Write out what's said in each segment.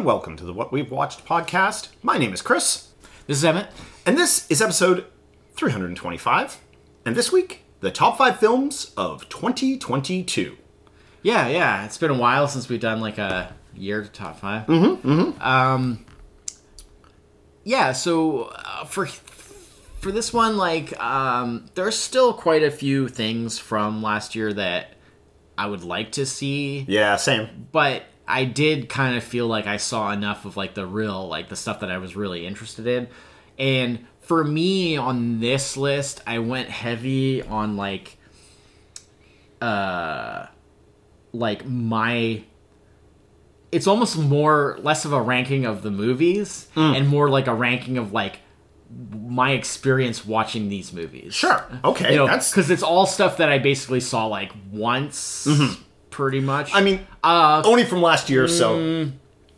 and welcome to the What We've Watched podcast. My name is Chris, This is Emmett. and this is episode 325. And this week, the top five films of 2022. Yeah, yeah. It's been a while since we've done like a year top 5 Mm-hmm. Mm-hmm. Um. Yeah. So uh, for for this one, like, um, there's still quite a few things from last year that I would like to see, Yeah, same. but I did kind of feel like I saw enough of like the real, like the stuff that I was really interested in, and for me on this list, I went heavy on like uh like my it's almost more less of a ranking of the movies and more like a ranking of like my experience watching these movies. Sure. Okay. You know, that's. because it's all stuff that I basically saw like once, pretty much. I mean, uh, only from last year, so.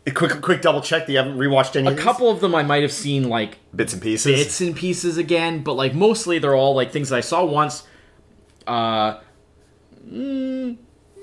A quick, quick double check that you haven't rewatched any a of these? couple of them I might have seen like bits and pieces. bits and pieces again, but like mostly they're all like things that I saw once. Uh, mm,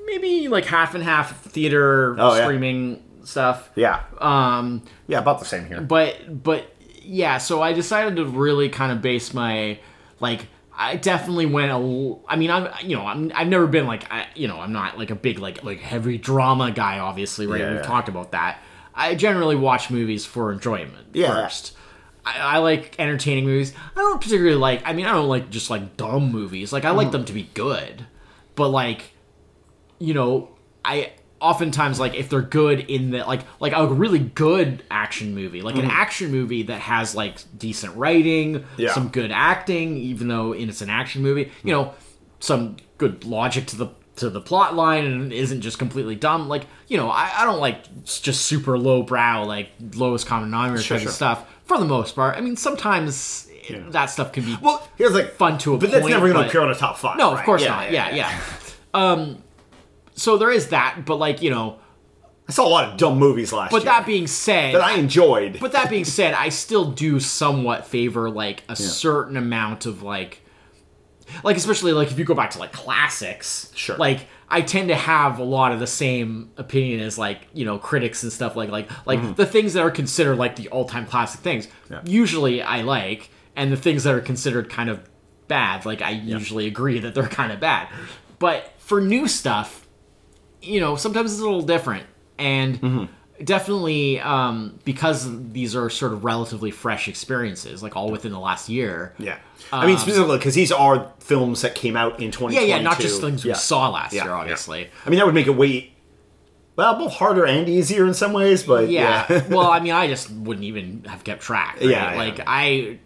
maybe like half and half theater Oh, yeah. streaming stuff. Yeah. Um, Yeah, about the same here. but but yeah, so I decided to really kind of base my like. I definitely went a. l- I mean, I'm you know I'm I've never been like I, you know I'm not like a big like like heavy drama guy. Obviously, right? Yeah, We've talked about that. I generally watch movies for enjoyment Yeah. first. I, I like entertaining movies. I don't particularly like. I mean, I don't like just like dumb movies. Like I Mm-hmm. like them to be good, but like, you know, I oftentimes like if they're good in the like like a really good action movie, like an action movie that has like decent writing, Mm-hmm. Yeah. some good acting, even though it's an action movie. You know, some good logic to the to the plot line and isn't just completely dumb. Like you know, I, I don't like just super low brow like lowest common denominator Sure, type sure. of stuff. For the most part, I mean, sometimes that stuff can be Well, here's like. fun to a But point. that's never going to appear on a top five. No, of right? course not. Yeah, yeah. Um, so there is that, but like you know, I saw a lot of dumb movies last but year that being said, that I enjoyed. but that being said, I still do somewhat favor like a certain amount of like, like especially like if you go back to like classics, Sure. Like I tend to have a lot of the same opinion as like you know critics and stuff like like like the things that are considered like the all time classic things. Mm-hmm. Yeah. Usually I like, and the things that are considered kind of bad, like I usually agree that they're kind of bad. But for new stuff, you know, sometimes it's a little different. And Mm-hmm. definitely um, because these are sort of relatively fresh experiences, like all within the last year. yeah. I mean, specifically because these are films that came out in 2022. Um, Yeah, yeah, not just things we saw last Yeah, year, yeah. obviously. I mean, that would make it way, well, both harder and easier in some ways, but Yeah. yeah. well, I mean, I just wouldn't even have kept track. Right? Yeah, yeah. Like I,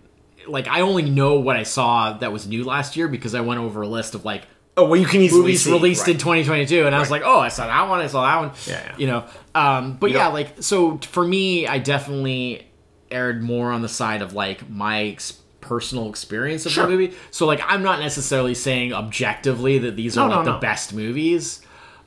like I only know what I saw that was new last year because I went over a list of like oh, well, you can easily movies see, released in 2022 and i was like oh i saw that one i saw that one Yeah, yeah. you know um but You yeah know- like so for me i definitely erred more on the side of like my ex- personal experience of Sure. the movie so like i'm not necessarily saying objectively that these No, are no, like the no. best movies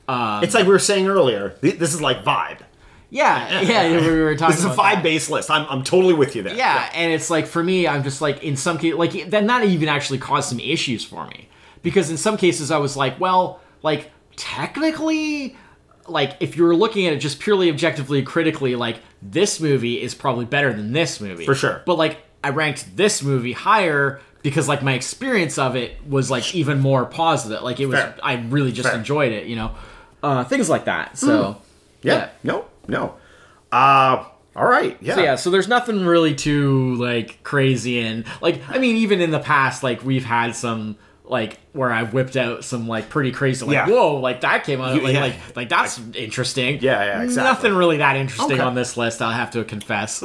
um, It's like we were saying earlier. This is like vibe. yeah yeah we were talking This is a vibe based list. I'm, I'm totally with you there. Yeah, and it's like for me, I'm just like in some case, like then that even actually caused some issues for me because in some cases I was like, well, like technically, like if you were looking at it just purely objectively, critically, like this movie is probably better than this movie For sure. But like I ranked this movie higher because like my experience of it was like even more positive. Like it was, Fair. I really just Fair. enjoyed it, you know, uh, things like that. So Yeah. No, no. Uh, all right. Yeah. So yeah, so there's nothing really too like crazy and like I mean even in the past like we've had some like where I've whipped out some like pretty crazy like Yeah. whoa like that came out like, yeah. like like that's interesting. Yeah, yeah, exactly. Nothing really that interesting Okay. on this list, I'll have to confess.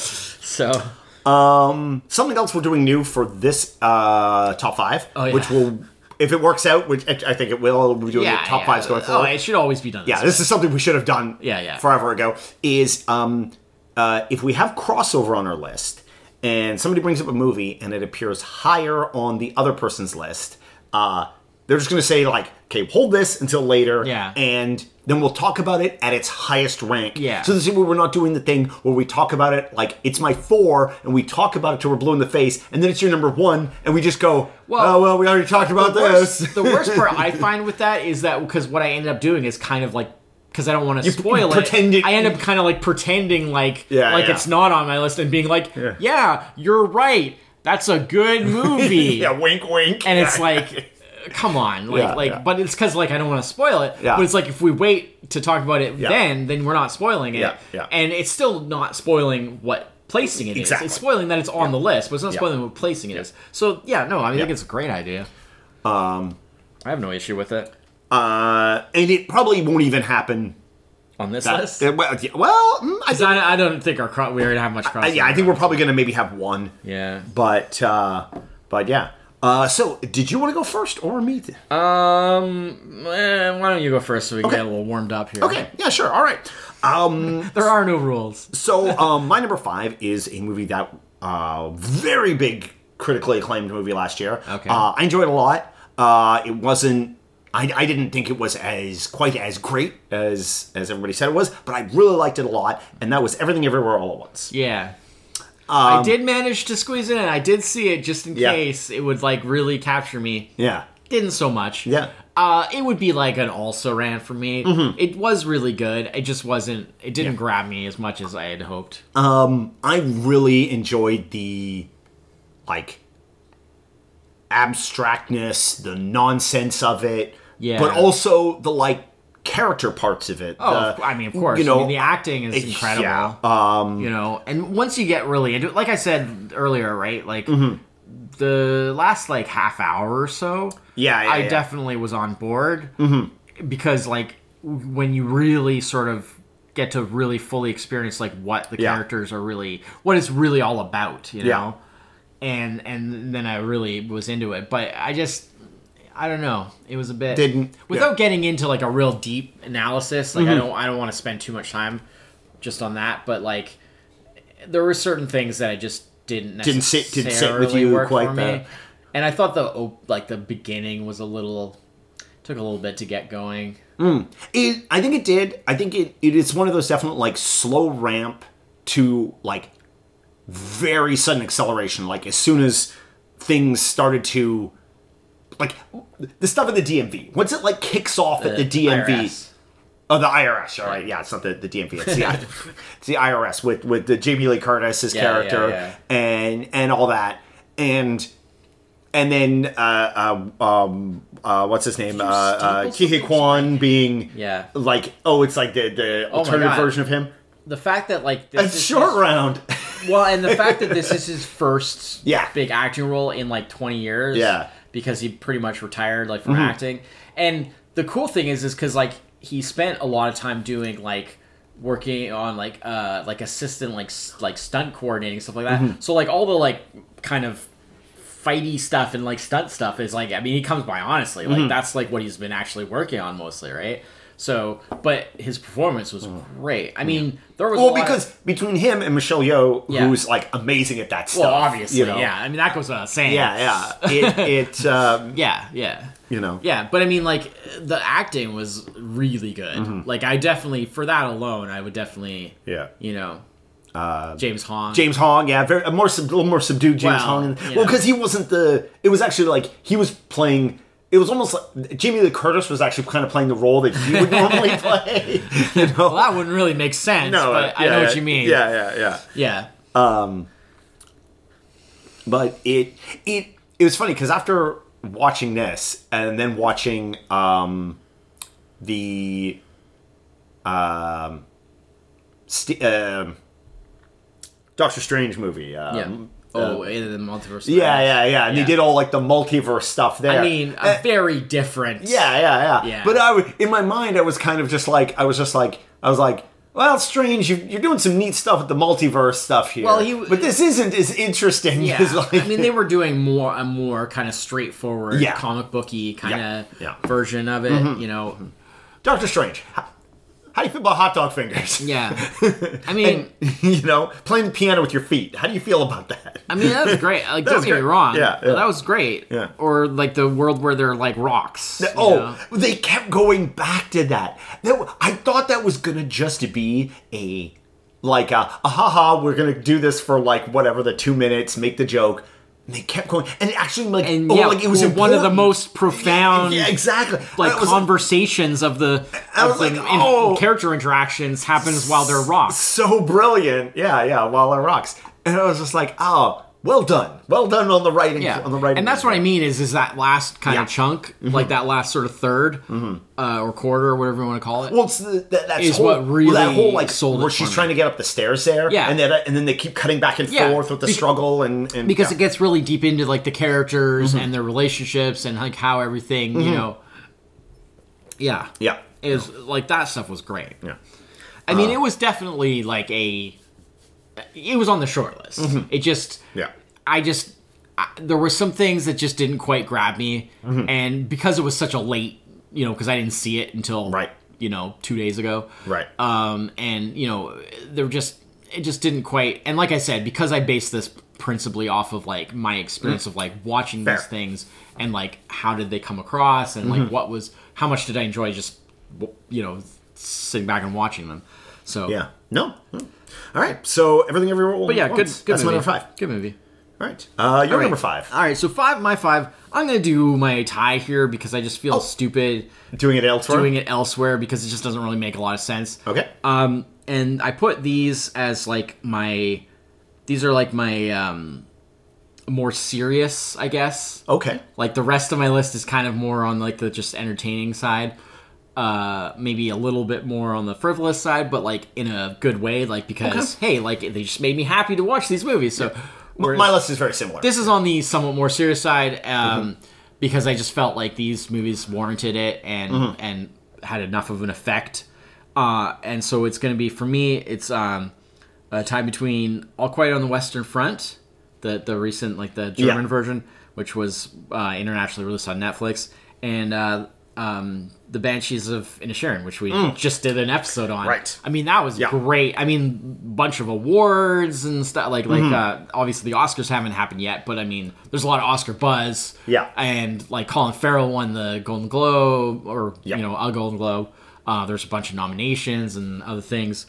so Um, something else we're doing new for this uh, top five, Oh, yeah. which will, if it works out, which I I think it will, we're doing yeah, top fives going Oh, forward. it should always be done. yeah, this is something we should have done. Yeah, yeah. forever ago. Is um, uh, if we have crossover on our list and somebody brings up a movie and it appears higher on the other person's list, uh, they're just going to say like, okay, hold this until later, Yeah. and then we'll talk about it at its highest rank. Yeah. So this is where we're not doing the thing where we talk about it like it's my four, and we talk about it till we're blue in the face, and then it's your number one, and we just go, Well, oh well, we already talked about the this. worst, the worst part I find with that is that because what I ended up doing is kind of like because I don't want to spoil pretend it, it- I end up kind of like pretending like Yeah, like yeah. it's not on my list and being like, yeah, you're right. That's a good movie. yeah, wink, wink. and it's Yeah. like come on like Yeah, like yeah. but it's because like i don't want to spoil it Yeah. but it's like if we wait to talk about it Yeah. then then we're not spoiling it Yeah, yeah. and it's still not spoiling what placing it is. Exactly. it's spoiling that it's on the list but it's not Yeah. spoiling what placing it is so yeah no i mean, i think it's a great idea um, i have no issue with it uh, and it probably won't even happen. on this That, list uh, well, yeah, well, mm, I 'Cause think, I, I don't think our cro- we already have much cross uh, yeah, I think we're probably gonna maybe have one, yeah but uh, but yeah. Uh, so, did you want to go first or me? um eh, why don't you go first so we can Okay. get a little warmed up here Okay, yeah, sure, all right. Um, there are no rules so, um, my number five is a movie that uh, very big critically acclaimed movie last year. Okay. uh, I enjoyed it a lot. Uh, it wasn't. I, I didn't think it was as quite as great as as everybody said it was, but I really liked it a lot, and that was Everything Everywhere All at Once. Yeah. I did manage to squeeze it in. I did see it just in Um, Yeah. case it would like really capture me. Yeah, Didn't so much. Yeah. Uh, it would be like an also ran for me. It was really good. It just wasn't. It didn't Yeah. grab me as much as I had hoped. I really enjoyed the like abstractness, the nonsense of it, Yeah. but also the like character parts of it. Oh, the- I mean, of course. you know, I mean, the acting is it- incredible. yeah, um, you know, and once you get really into it, like I said earlier, right? Like Mm-hmm. the last like half hour or so, Yeah, yeah, I yeah. definitely was on board mm-hmm. because like when you really sort of get to really fully experience like what the characters are really, what it's really all about, you know, and and then I really was into it, but I just. I don't know. It was a bit Didn't- without yeah. Mm-hmm. getting into like a real deep analysis. Like I don't I don't want to spend too much time just on that, but like there were certain things that I just didn't Didn't sit- didn't sit with you quite me. And I thought the like the beginning was a little took a little bit to get going. It, I think it did. I think it, it is one of those definite like slow ramp to like very sudden acceleration. Like as soon as things started to like the stuff at the DMV. Once it like kicks off at the DMV. IRS. Oh, the IRS. All right, yeah, it's not the, the DMV. It's the, it's the IRS with with the Jamie Lee Curtis's Yeah, character yeah, and and all that, and and then uh, uh, um, uh, what's his name? Uh, uh, staple Ke Huy Quan being Yeah. like oh, it's like the the Oh alternative version of him. The fact that like this It's is short his- round. well, and the fact that this is his first Yeah. big acting role in like 20 years. Yeah. Mm-hmm. Because he pretty much retired like from acting. And the cool thing is is cuz like he spent a lot of time doing like working on like uh like assistant like s- like stunt coordinating stuff like that. Mm-hmm. So like all the like kind of fighty stuff and like stunt stuff is like I mean he comes by honestly Mm-hmm. like that's like what he's been actually working on mostly right so but his performance was great I mean there was a well, lot- because between him and Michelle Yeoh, Yeah. who's like amazing at that stuff. well obviously you know? yeah I mean that goes without saying yeah, yeah. It it um, yeah yeah you know yeah but I mean like the acting was really good Mm-hmm. like I definitely for that alone I would definitely yeah. you know James Hong James Hong, yeah, very a more sub, a little more subdued James Well, Hong. you Well, know. because he wasn't the. It was actually like he was playing. It was almost like Jamie Lee Curtis was actually kind of playing the role that he would normally play. You know, well that wouldn't really make sense but I yeah, know yeah, what you mean Yeah, yeah, yeah. yeah Um, But it it it was funny because after watching this and then watching um the um st- um Doctor Strange movie. Um, yeah oh in the multiverse Yeah, yeah, yeah. And Yeah. they did all like the multiverse stuff there. I mean, Uh, very different. yeah, yeah, yeah, Yeah. But I, w- in my mind, I was kind of just like, I was just like, I was like, well, strange. You, you're doing some neat stuff with the multiverse stuff here. Well, he- but this isn't as interesting Yeah, as like. I mean, they were doing more a more kind of straightforward, Yeah. comic booky kind of Yeah, yeah. Mm-hmm. version of it. You know, Doctor Strange. How, do you feel about hot dog fingers? yeah. I mean, you know, playing the piano with your feet. How do you feel about that? I mean that was great. Like, That don't was get me great. wrong. Yeah, yeah. that was great. Yeah. Or like the world where they're like rocks. you Oh, know? they kept going back to that. That I thought that was gonna just be a like a, ah, a haha. We're gonna do this for like whatever the two minutes, make the joke. And they kept going, and it actually like and oh, yeah, like it was one of the most profound Yeah, exactly. like conversations of the of the like, in- oh. character interactions happens while they're rocks. so brilliant. Yeah, yeah. While they're rocks, and I was just like, oh, well done, well done on the writing. Yeah, on the writing, and that's what I mean is is that last kind Yeah. of chunk, mm-hmm. like that last sort of 3rd mm-hmm. uh, or quarter or whatever you want to call it. Well, it's the, that, that's Is whole, what really that whole like sold it where for she's me. trying to get up the stairs there, Yeah. and then uh, and then they keep cutting back and Yeah. forth with the Be- struggle and, and because yeah. it gets really deep into like the characters Mm-hmm. and their relationships and like how everything you mm-hmm. know. Yeah, yeah, was like that stuff was great. yeah, I mean, uh, it was definitely like a. It was on the short list. It just, Mm-hmm. yeah. I just, I, there were some things that just didn't quite grab me, Mm-hmm. and because it was such a late, you know, because I didn't see it until Right. you know, two days ago, Right. Um, and you know, there just it just didn't quite. And like I said, because I based this principally off of like my experience of like watching Mm. Fair. Mm-hmm. these things and like how did they come across and like what was how much did I enjoy just you know sitting back and watching them. So Yeah. No. no. All right. So everything everywhere. All but yeah, good. once. good That's my number five. Good movie. All right. Uh, your All right. number five. All right, so five, my five. I'm gonna do my tie here because I just feel stupid Doing it elsewhere. doing it elsewhere because it just doesn't really make a lot of sense. Okay. Um, and I put these as like my, these are like my um, more serious, I guess. okay. Like the rest of my list is kind of more on like the just entertaining side. Uh, maybe a little bit more on the frivolous side, but like in a good way. Like because hey, like they just made me happy to watch these movies. So whereas- my list is very similar. this is on the somewhat more serious side um, because I just felt like these movies warranted it and and had enough of an effect. Uh, and so it's going to be for me. It's um, a tie between All Quiet on the Western Front, the the recent like the German Yeah. version, which was uh, internationally released on Netflix, and uh, um, the Banshees of Inisherin, which we just did an episode on. Right. I mean, that was Yeah. great. I mean, bunch of awards and stuff. Like, like Mm-hmm. uh, obviously the Oscars haven't happened yet, but I mean, there's a lot of Oscar buzz. Yeah. And like Colin Farrell won the Golden Globe, or Yeah. you know, a Golden Globe. Uh, there's a bunch of nominations and other things.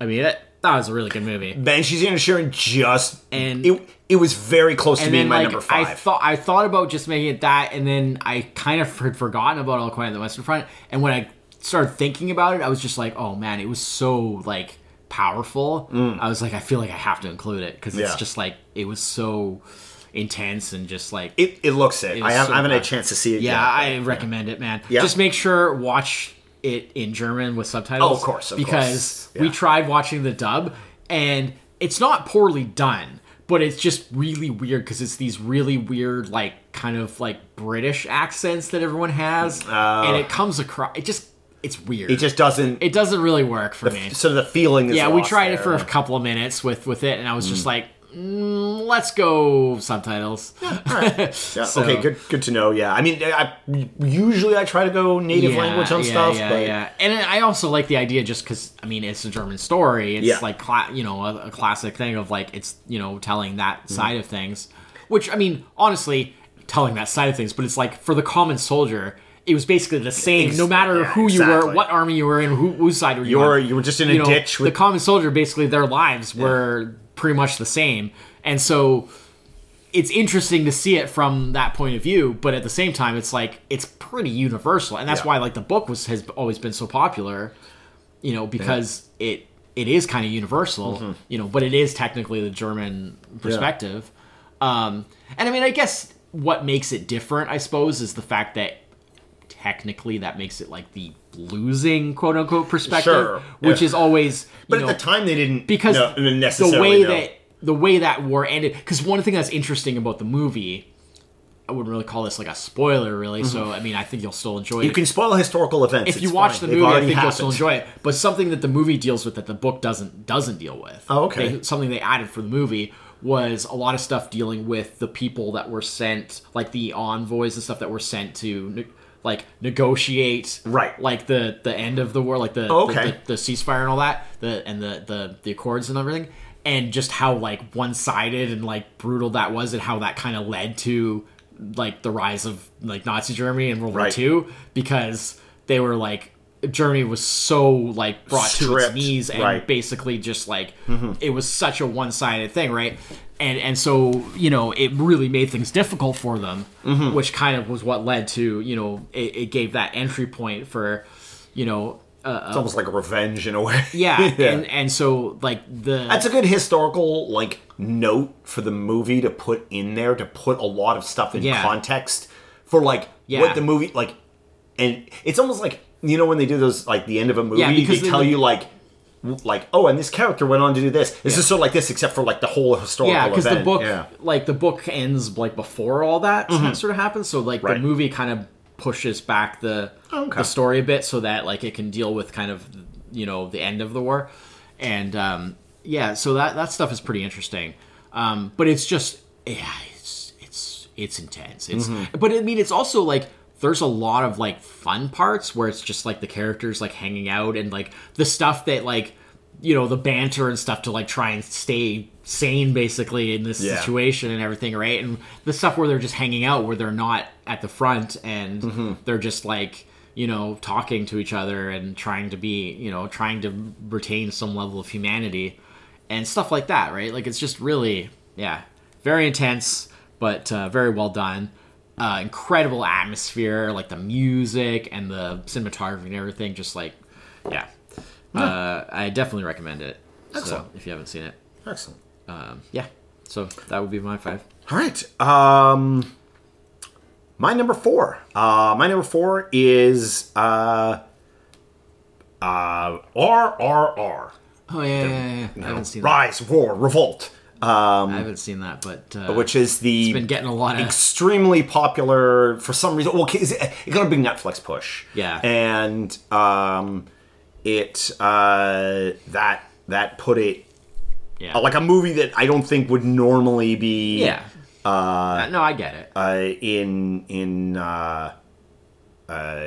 I mean, it, that was a really good movie. Banshees Inisherin just And- it it was very close to being my like number I five. thought I thought about just making it that, and then I kind of had forgotten about All Quiet on the Western Front. And when I started thinking about it, I was just like, oh man, it was so like powerful. I was like, I feel like I have to include it because it's Mm. Yeah. just like it was so intense and just like it, it looks it. It I, have, so I haven't had a chance to see it. yeah, yet, I recommend it, man. Yeah. Just make sure watch it in German with subtitles. Oh, of course, of because course. we tried watching the dub, and it's not poorly done, but it's just really weird because it's these really weird, like kind of like British accents that everyone has, mm, uh, and it comes across. It just it's weird. It just doesn't. it doesn't really work for me. so the feeling is Yeah, we tried it for a couple of minutes with with it, and I was just mm. like, mm, let's go subtitles. Yeah, So- okay, good good to know. Yeah, I mean, I usually I try to go native Yeah, language on yeah, stuff, Yeah, but yeah. And I also like the idea just because I mean it's a German story. It's Yeah. like cla- you know a, a classic thing of like it's you know telling that Mm-hmm. side of things, which I mean honestly telling that side of things, but it's like for the common soldier. It was basically the same, no matter yeah, who you were, what army you were in, who, whose side were you you were you were just in a You know, ditch with the common soldier. Basically, their lives were pretty much the same, and so it's interesting to see it from that point of view but at the same time it's like it's pretty universal. And that's Yeah. why like the book was has always been so popular you know because it it is kind of universal Mm-hmm. you know but it is technically the german perspective. Um and i mean i guess what makes it different i suppose is the fact that technically that makes it like the losing quote unquote perspective Sure, which yeah. is always you But know, at the time, they didn't because the necessarily way that the way that war ended because one thing that's interesting about the movie i wouldn't really call this like a spoiler really so i mean i think you'll still enjoy Mm-hmm. you can spoil historical events if you watch fine. the movie i think you'll still enjoy it but something that the movie deals with that the book doesn't doesn't deal with Oh, okay. they, something they added for the movie was a lot of stuff dealing with the people that were sent like the envoys and stuff that were sent to like negotiate Right. like the the end of the war like the Oh, the- the, the ceasefire and all that the and the the the accords and everything and just how like one-sided and like brutal that was and how that kind of led to like the rise of like nazi germany and world Right. war ii because they were like Germany was so like brought to its knees and right. basically just like mm-hmm. it was such a one-sided thing, right? And and so you know it really made things difficult for them, which kind of was what led to you know it, it gave that entry point for you know uh, It's almost like a revenge in a way. yeah, and and so like the That's a good historical like note for the movie to put in there to put a lot of stuff in Yeah. context for like Yeah. what the movie like and it's almost like you know when they do those like the end of a movie Yeah, because they they- tell you like like oh and this character went on to do this this is sort of like this except for like the whole historical yeah because the book yeah. like the book ends like before all that sort of happens so like Right. the movie kind of pushes back the Okay. the story a bit so that like it can deal with kind of you know the end of the war and um yeah so that that stuff is pretty interesting um but it's just yeah it's it's it's intense it's Mm-hmm. but i mean it's also like there's a lot of like fun parts where it's just like the characters like hanging out and like the stuff that like you know the banter and stuff to like try and stay sane basically in this Yeah. situation and everything right and the stuff where they're just hanging out where they're not at the front and Mm-hmm. they're just like you know talking to each other and trying to be you know trying to retain some level of humanity and stuff like that right like it's just really yeah very intense but uh, very well done uh, incredible atmosphere like the music and the cinematography and everything just like yeah uh, i definitely recommend it so Excellent. if you haven't seen it excellent um, yeah so that would be my five All right. Um, my number four. Uh, my number four is uh, uh, RRR. oh yeah, yeah, yeah, yeah. i haven't seen that Rise, Roar, Revolt. Um, i haven't seen that but uh, which is the it's been getting a lot of extremely popular for some reason. Well, it, it got a big Netflix push. Yeah. and um, it uh, that that put it yeah like a movie that I don't think would normally be yeah uh, no i get it uh, in in uh, uh,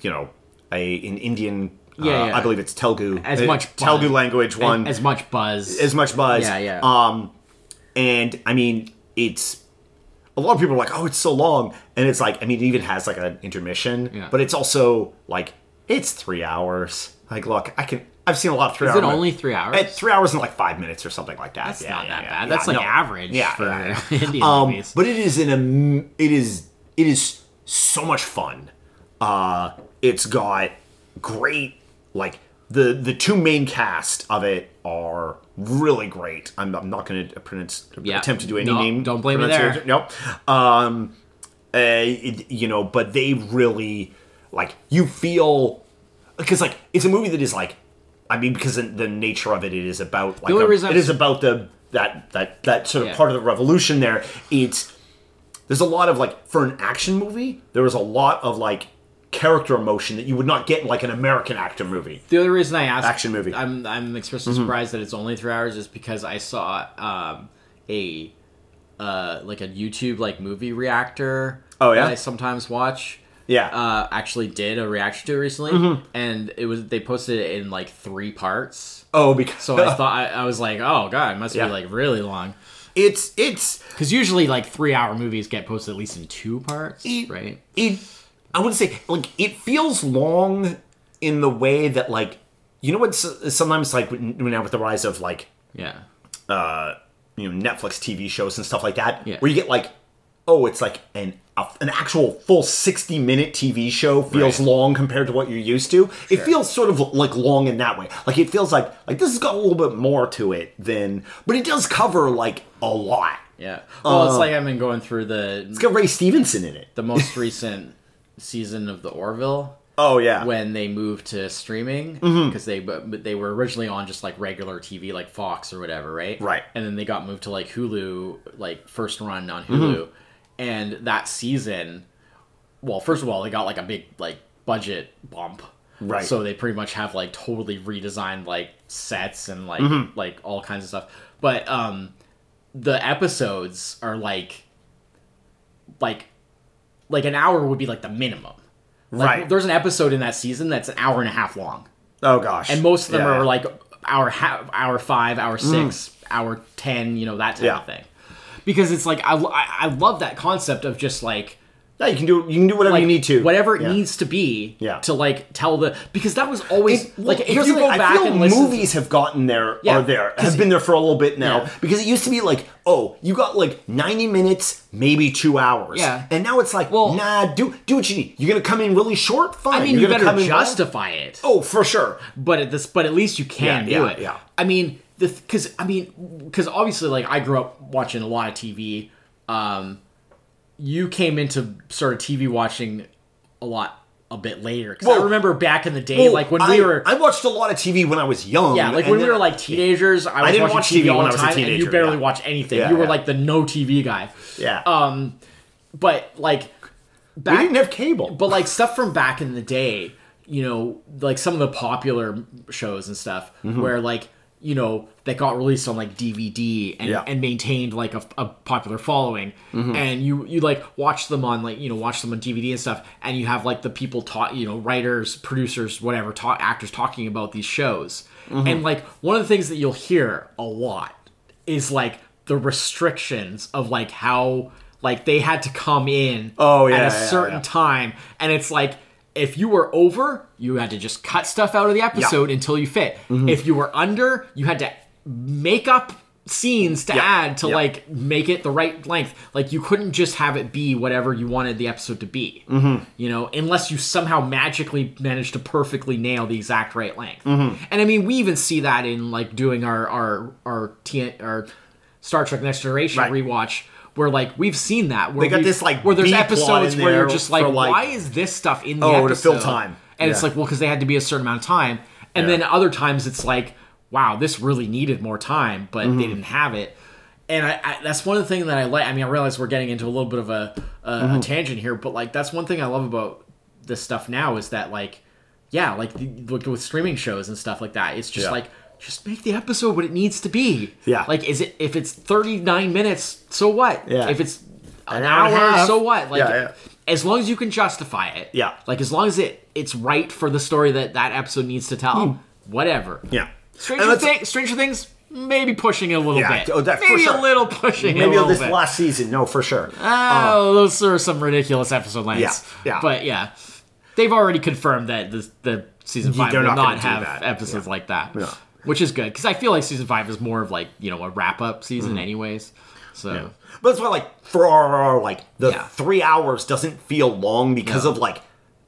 you know a in Indian. Yeah, uh, yeah. I believe it's Telugu. As uh, much Telugu language one as, as much buzz as much buzz. Yeah, yeah. Um, and I mean, it's a lot of people are like, "Oh, it's so long," and it's like, I mean, it even has like an intermission, Yeah. but it's also like it's three hours. Like, look, I can. I've seen a lot of three is hours. it only three hours At three hours and like five minutes or something like that. that's Yeah, not yeah, that yeah. bad that's like no. average Yeah, for indian Um, movies but it is an am- it is it is so much fun. Uh, it's got great like the the two main cast of it are really great. I'm, I'm not going to pronounce Yeah. attempt to do any No, name. don't blame me there. Nope. Um, uh, it- you know, but they really like you feel because like it's a movie that is like I mean because the, the nature of it, it is about like a- it is about the that that that sort of Yeah. part of the revolution there. It's there's a lot of like for an action movie there was a lot of like character emotion that you would not get in like an American actor movie. The other reason I asked Action movie. I'm I'm especially Mm-hmm. surprised that it's only three hours is because I saw um, a uh, like a YouTube like movie reactor. Oh, yeah? that I sometimes watch. Yeah. Uh, actually did a reaction to it recently, Mm-hmm. and it was they posted it in like three parts. oh, because So I thought I, I was like, oh god, it must Yeah. be like really long. it's it's Because usually like three hour movies get posted at least in two parts, It- right? it i wouldn't say like it feels long in the way that like you know what's sometimes like now with the rise of like Yeah. uh you know netflix tv shows and stuff like that Yeah. where you get like oh it's like an a, an actual full 60 minute tv show feels Right. long compared to what you're used to it feels sort of like long in that way like it feels like like this has got a little bit more to it than but it does cover like a lot Yeah. Well, Uh, it's like I've been going through the it's got ray stevenson in it the most recent season of the Orville oh yeah when they moved to streaming Mm-hmm. because they but they were originally on just like regular TV like Fox or whatever, right? Right. And then they got moved to like Hulu, like first run on Mm-hmm. Hulu, and that season, well, first of all, they got like a big like budget bump. Right. So they pretty much have like totally redesigned like sets and like Mm-hmm. like all kinds of stuff. But um the episodes are like like like an hour would be like the minimum. Like, Right. There's an episode in that season that's an hour and a half long, oh gosh and most of them Yeah. Mm. are like hour half, hour five, hour six, hour ten. You know that type Yeah. of thing. Because it's like I I love that concept of just like Yeah, you can do you can do whatever like you need to. whatever it Yeah. needs to be Yeah. to like tell the because that was always It- well, like if here's you go back I feel and listen to- movies have gotten there Yeah, are there have been there for a little bit now Yeah. because it used to be like oh you got like 90 minutes maybe two hours Yeah. and now it's like Well- nah do do what you need you're gonna come in really short fine I mean you're you better in justify it oh for sure but at this but at least you can Yeah, do it yeah. I mean the because I mean because obviously like I grew up watching a lot of TV um you came into sort of TV watching a lot a bit later because I remember back in the day Well, like when I, we were I watched a lot of TV when I was young Yeah, like when we were like teenagers, I was didn't watch TV, TV all when the I was a time, and you barely yeah. watch anything. Yeah, you were yeah. like the no TV guy. yeah Um, but like we back, didn't have cable but like stuff from back in the day, you know, like some of the popular shows and stuff, Mm-hmm. where like you know that got released on like DVD and, Yeah. Mm-hmm. and maintained like a, a popular following, and you you like watch them on like you know watch them on DVD and stuff, and you have like the people taught you know, writers, producers, whatever, talk actors talking about these shows, Mm-hmm. and like one of the things that you'll hear a lot is like the restrictions of like how like they had to come in Oh, yeah, at a yeah, certain time and it's like if you were over you had to just cut stuff out of the episode until you fit Mm-hmm. if you were under you had to make up scenes to Yeah, add to yeah. like make it the right length like you couldn't just have it be whatever you wanted the episode to be mm-hmm. you know unless you somehow magically managed to perfectly nail the exact right length Mm-hmm. and i mean we even see that in like doing our our our, T- our star trek next generation Right. rewatch where like we've seen that where They got this, like, where there's episodes where you're just like, like- why is this stuff in the Oh, episode to fill time. and it's like well because they had to be a certain amount of time and Yeah. then other times it's like wow this really needed more time but Mm-hmm. they didn't have it and I, I that's one of the things that I like I mean I realize we're getting into a little bit of a a, Mm-hmm. a tangent here but like that's one thing I love about this stuff now is that like yeah like the, with streaming shows and stuff like that it's just Yeah. like just make the episode what it needs to be Yeah. like is it if it's 39 minutes so what Yeah. if it's an, An hour and a hour half. so what like Yeah, yeah. as long as you can justify it Yeah. like as long as it it's right for the story that that episode needs to tell whatever Hmm. yeah stranger, Thi- stranger things maybe pushing it a little Yeah, bit oh, that- maybe sure. a little pushing it a maybe this bit last season no for sure oh those are some ridiculous episode lengths Yeah, yeah. but yeah they've already confirmed that the, the season 5 they're will not not have that. episodes like that Yeah. Which is good because i feel like season 5 is more of like you know a wrap-up season Mm-hmm. anyways so But that's why, like, for our, like, the Yeah. three hours doesn't feel long because No. of, like,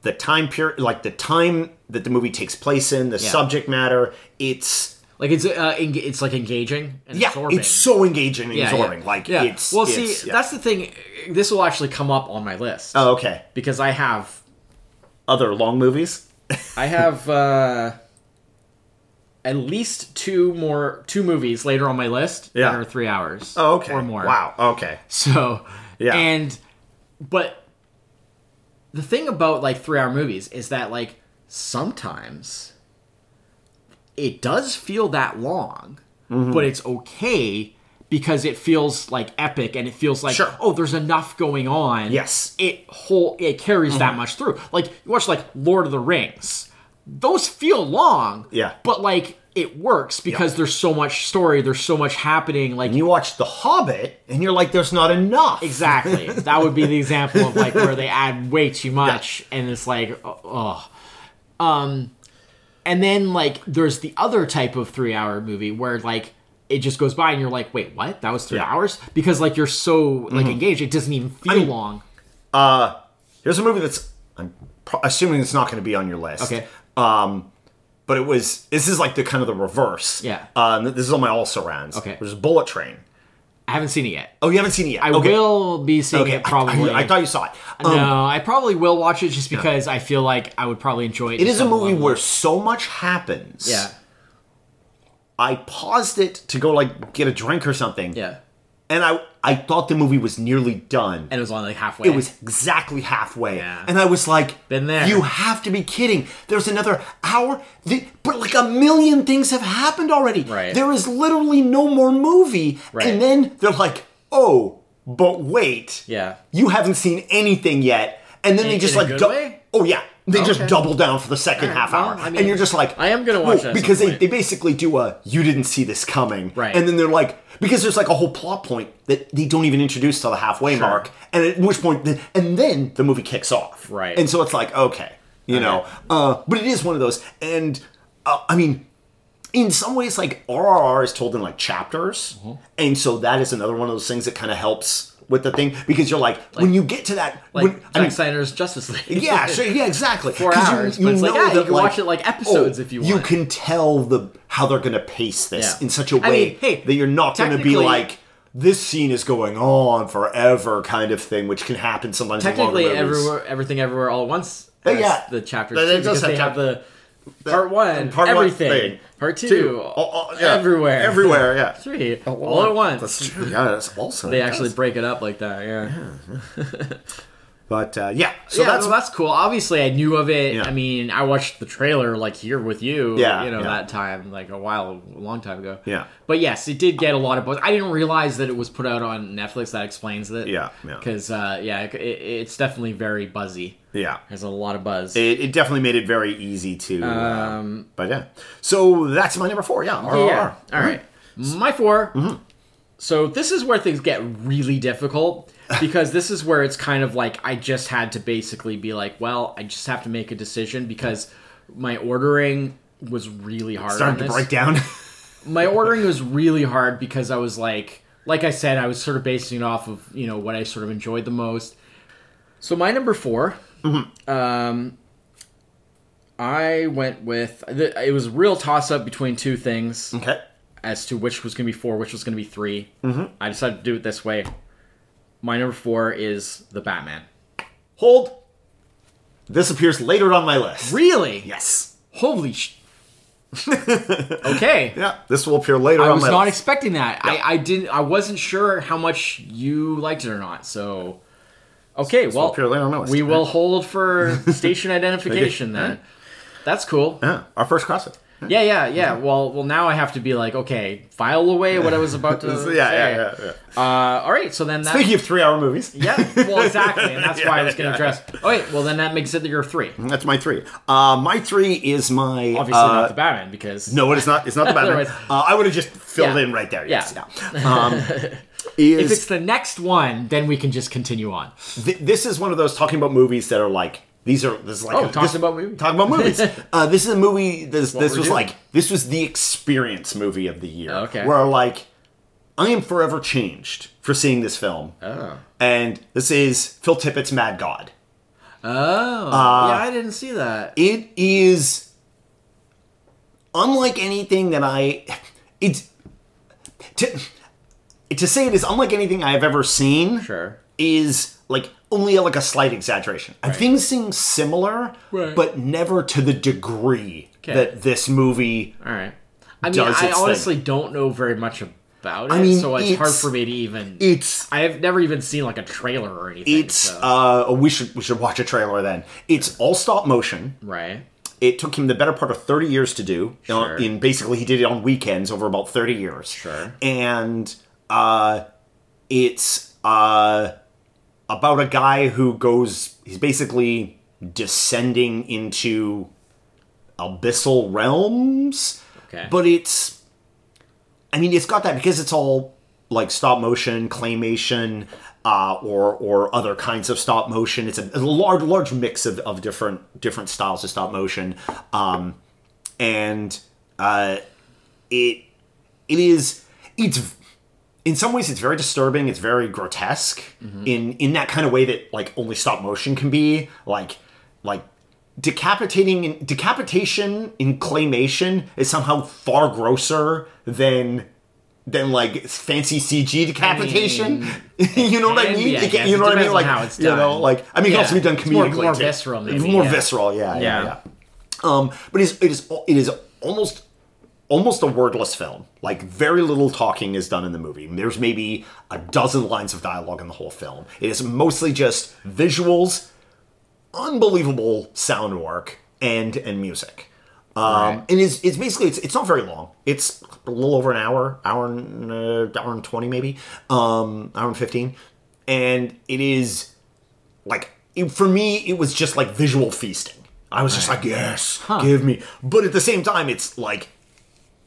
the time period, like, the time that the movie takes place in, the Yeah. subject matter. It's, like it's uh, eng- it's like engaging and yeah, absorbing. it's so engaging and Yeah, absorbing. yeah. Like, yeah. it's. well, it's- see, yeah. that's the thing. This will actually come up on my list Oh, okay. because I have Other long movies? I have uh, at least two more two movies later on my list Yeah. that are three hours. Oh, okay. or more. Wow, okay. So Yeah. and but the thing about like three hour movies is that like sometimes it does feel that long, Mm-hmm. but it's okay because it feels like epic and it feels like Sure. oh there's enough going on. Yes. It whole it carries Mm-hmm. that much through. Like you watch like Lord of the Rings. Those feel long. Yeah. But like it works because there's so much story, there's so much happening. Like And you watch The Hobbit, and you're like, there's not enough. Exactly. that would be the example of like where they add way too much and it's like oh. Um and then like there's the other type of 3-hour movie where like it just goes by and you're like, "Wait, what? That was 3 Yeah. hours?" Because like you're so like engaged, it doesn't even feel mean- long. Uh, here's a movie that's I'm assuming it's not going to be on your list. Okay. Um, but it was. This is like the kind of the reverse. Yeah. Um, this is on my all surrounds. Okay. Which is Bullet Train. I haven't seen it yet. Oh, you haven't seen it yet. I okay. will be seeing Okay. it probably. I, I, I thought you saw it. Um, no, I probably will watch it just because I feel like I would probably enjoy it. It is a movie where so much happens. yeah, I paused it to go like get a drink or something. yeah, And I I thought the movie was nearly done. and it was only like halfway. It was exactly halfway. Yeah. And I was like, Been there. You have to be kidding. There's another hour. The- but like a million things have happened already. Right. There is literally no more movie. Right. And then they're like, oh, but wait. yeah. You haven't seen anything yet. And then they just in like way? Oh yeah, they just double down for the second Alright, half well, hour, I mean, and you're just like, I am gonna watch that because they, they basically do a you didn't see this coming, Right. And then they're like because there's like a whole plot point that they don't even introduce till the halfway Sure. mark, and at which point, the, and then the movie kicks off, Right. And so it's like okay, you know, uh, but it is one of those, and uh, I mean. In some ways, like RRR is told in like chapters, Mm-hmm. and so that is another one of those things that kind of helps with the thing because you're like, when you get to that, Like when, Zack I mean, Snyder's Justice League. yeah, sure, yeah, exactly. Four hours, but it's like, yeah, you can watch it like episodes if you oh, want. You can tell the how they're going to pace this Yeah. in such a way I mean, hey, that you're not going to be like this scene is going on forever kind of thing, which can happen sometimes. Technically, in everywhere, everything, everywhere, all at once. Yeah. the chapters They- too, they just because have they have the part one, part one everything. thing. Part two, Two. Oh, oh, yeah. everywhere, everywhere, yeah. three, oh, all at oh, once. That's true. Yeah, that's also They actually does. break it up like that. Yeah. But uh, yeah, so yeah, that's well, that's cool. Obviously, I knew of it. Yeah. I mean, I watched the trailer like here with you. Yeah, you know yeah. that time, like a while, a long time ago. Yeah. But yes, it did get a lot of buzz. I didn't realize that it was put out on Netflix. That explains it. Yeah, yeah. Because uh, yeah, it, it's definitely very buzzy. yeah. There's a lot of buzz. It, it definitely made it very easy to. Um, Um, but yeah, so that's my number four. Yeah, RRR. Yeah. All right. My 4 Mm-hmm. So this is where things get really difficult because this is where it's kind of like I just had to basically be like, well, I just have to make a decision because my ordering was really hard. Starting to break down. My ordering was really hard because I was like, like I said, I was sort of basing it off of you know what I sort of enjoyed the most. So my number 4 um, I went with it was a real toss up between two things okay. as to which was going to be four, which was going to be 3 Mm-hmm. I decided to do it this way. My number four is the Batman. Hold. This appears later on my list. Really? Yes. Holy sh! okay. Yeah, this will appear later on my list. I on was my not list. expecting that. Yeah. I, I didn't. I wasn't sure how much you liked it or not. So, okay. will well, appear later on my list. we will hold for station identification then. That's cool. yeah, our first CrossFit. Yeah, yeah, yeah. Well, well, now I have to be like, okay, file away what I was about to yeah, say. yeah, yeah, yeah. Uh, all right. So then that. Speaking of three-hour movies, Yeah, well, exactly, and that's why I was going Yeah, to address. Oh wait, well then that makes it your three. that's my three. Uh, my three is my Obviously uh, not the Batman because No, it is not. It's not the Batman. Uh, I would have just filled Yeah. in right there. Yes. Yeah. Yeah. Um, if it's the next one, then we can just continue on. th- this is one of those talking about movies that are like these are this is like Oh, a- talking this- about movies. talking about movies. uh, this is a movie. This this was doing. like this was the experience movie of the year. Okay. where like I am forever changed for seeing this film, Oh, and this is Phil Tippett's Mad God. oh, Uh, yeah, I didn't see that. It is unlike anything that I. It's to to say it is unlike anything I have ever seen. Sure. Is like only like a slight exaggeration. And things seem similar, Right. but never to the degree Okay. that this movie. All right. I mean, I its honestly don't know very much about it, I mean, so it's, hard for me to even. It's I have never even seen like a trailer or anything. it's so- uh we should we should watch a trailer then. It's all stop motion. right. It took him the better part of 30 years to do. Uh, Sure. in basically he did it on weekends over about 30 years. Sure. And uh it's uh about a guy who goes he's basically descending into abyssal realms. Okay. But it's I mean it's got that because it's all like stop motion, claymation, uh, or or other kinds of stop motion. It's a, a large large mix of, of different different styles of stop motion. Um, and uh, it it is it's in some ways it's very disturbing it's very grotesque in in that kind of way that like only stop motion can be like like decapitating decapitation in claymation is somehow far grosser than than like fancy CG decapitation. you know what I mean? I It you know what I mean? Like how it's you know, like I mean, it can also be done It's more- comedically. more visceral, maybe, more yeah. visceral. Yeah, yeah, Yeah. yeah. Um, but it's, it is it is almost almost a wordless film. Like very little talking is done in the movie. There's maybe a dozen lines of dialogue in the whole film. It is mostly just visuals, unbelievable sound work, and and music. Um, Right. and it's, it's basically it's, it's not very long. It's a little over an hour, hour and uh, hour and twenty maybe, um, hour and fifteen, and it is like it, for me, it was just like visual feasting. I was just like, yes, give me. But at the same time, it's like,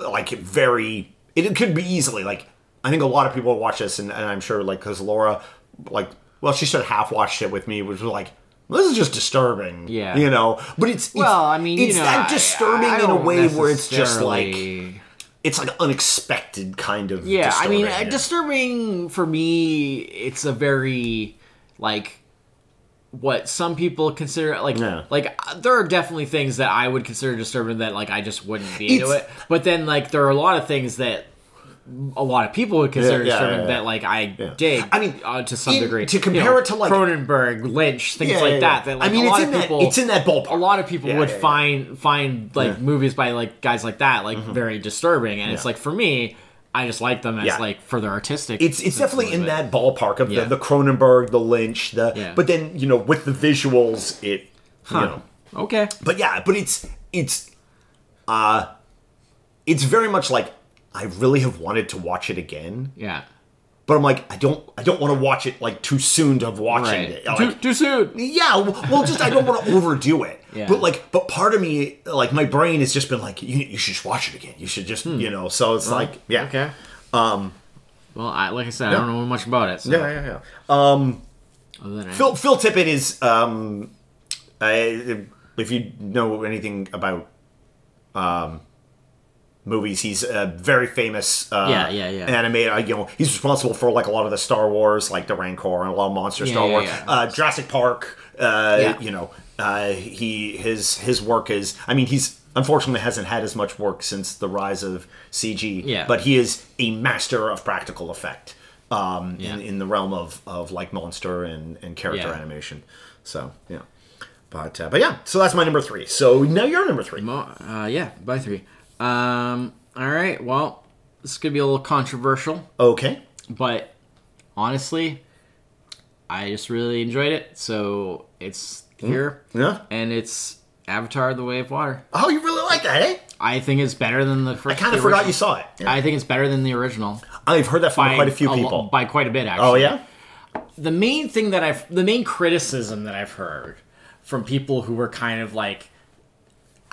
like very. It, it could be easily like. I think a lot of people watch this, and, and I'm sure like because Laura, like, well, she sort of half watched it with me, which was like. This is just disturbing, Yeah. You know, but it's, it's Well, I mean, it's you know, that disturbing I in a way where it's just like it's like unexpected kind of. Yeah, I mean, uh, disturbing for me. It's a very like what some people consider like Yeah. like there are definitely things that I would consider disturbing that like I just wouldn't be into It's- it. But then like there are a lot of things that a lot of people would consider Yeah, yeah, disturbing yeah, that like I Yeah. dig. I mean, uh, to some in- degree to You compare know, it to, like- Cronenberg, Lynch, things like that. That like I mean, a it's lot in of that- people, it's in that ballpark. A lot of people would find find like. Mm-hmm. movies by like guys like that like very disturbing, and it's like for me. I just like them as Yeah. like for their artistic. it's it's definitely in that ballpark of Yeah. the, the Cronenberg, the Lynch, the Yeah. but then you know with the visuals, it you know, Okay. but yeah, but it's it's uh it's very much like I really have wanted to watch it again, Yeah. But I'm like I don't I don't want to watch it like too soon to have watching Right. it. Like, too, too soon. yeah, well, just I don't want to overdo it. Yeah. But like, but part of me, like, my brain has just been like, you, you should just watch it again. You should just, you know. So it's like, yeah, Hmm. Okay. Um. Well, I like I said, Yeah. I don't know much about it. So, yeah, yeah, yeah. Um, Phil Phil Tippett is um, I, if you know anything about um, movies, he's a very famous uh, Yeah, yeah, yeah. animator. You know, he's responsible for like a lot of the Star Wars, like the Rancor and a lot of monster Yeah, Star yeah, Wars. Uh, Jurassic Park. Uh. You know, uh, he his his work is. I mean, he's unfortunately hasn't had as much work since the rise of CG. Yeah. but he is a master of practical effect. Um, Yeah. in, in the realm of, of like monster and, and character Yeah. animation. So yeah, but uh, but yeah, so that's my number three. So now you're number three. Mo- uh, yeah, by three. Um. All right. Well, this is gonna be a little controversial, Okay. but honestly, I just really enjoyed it. So it's here, Yeah. and it's Avatar: The Way of Water. Oh, you really like that, eh? I think it's better than the first. I first. kind of the forgot original. you saw it. I think it's better than the original. I've heard that from by quite a few lo- people. by quite a bit actually. oh yeah. the main thing that I've the main criticism that I've heard from people who were kind of like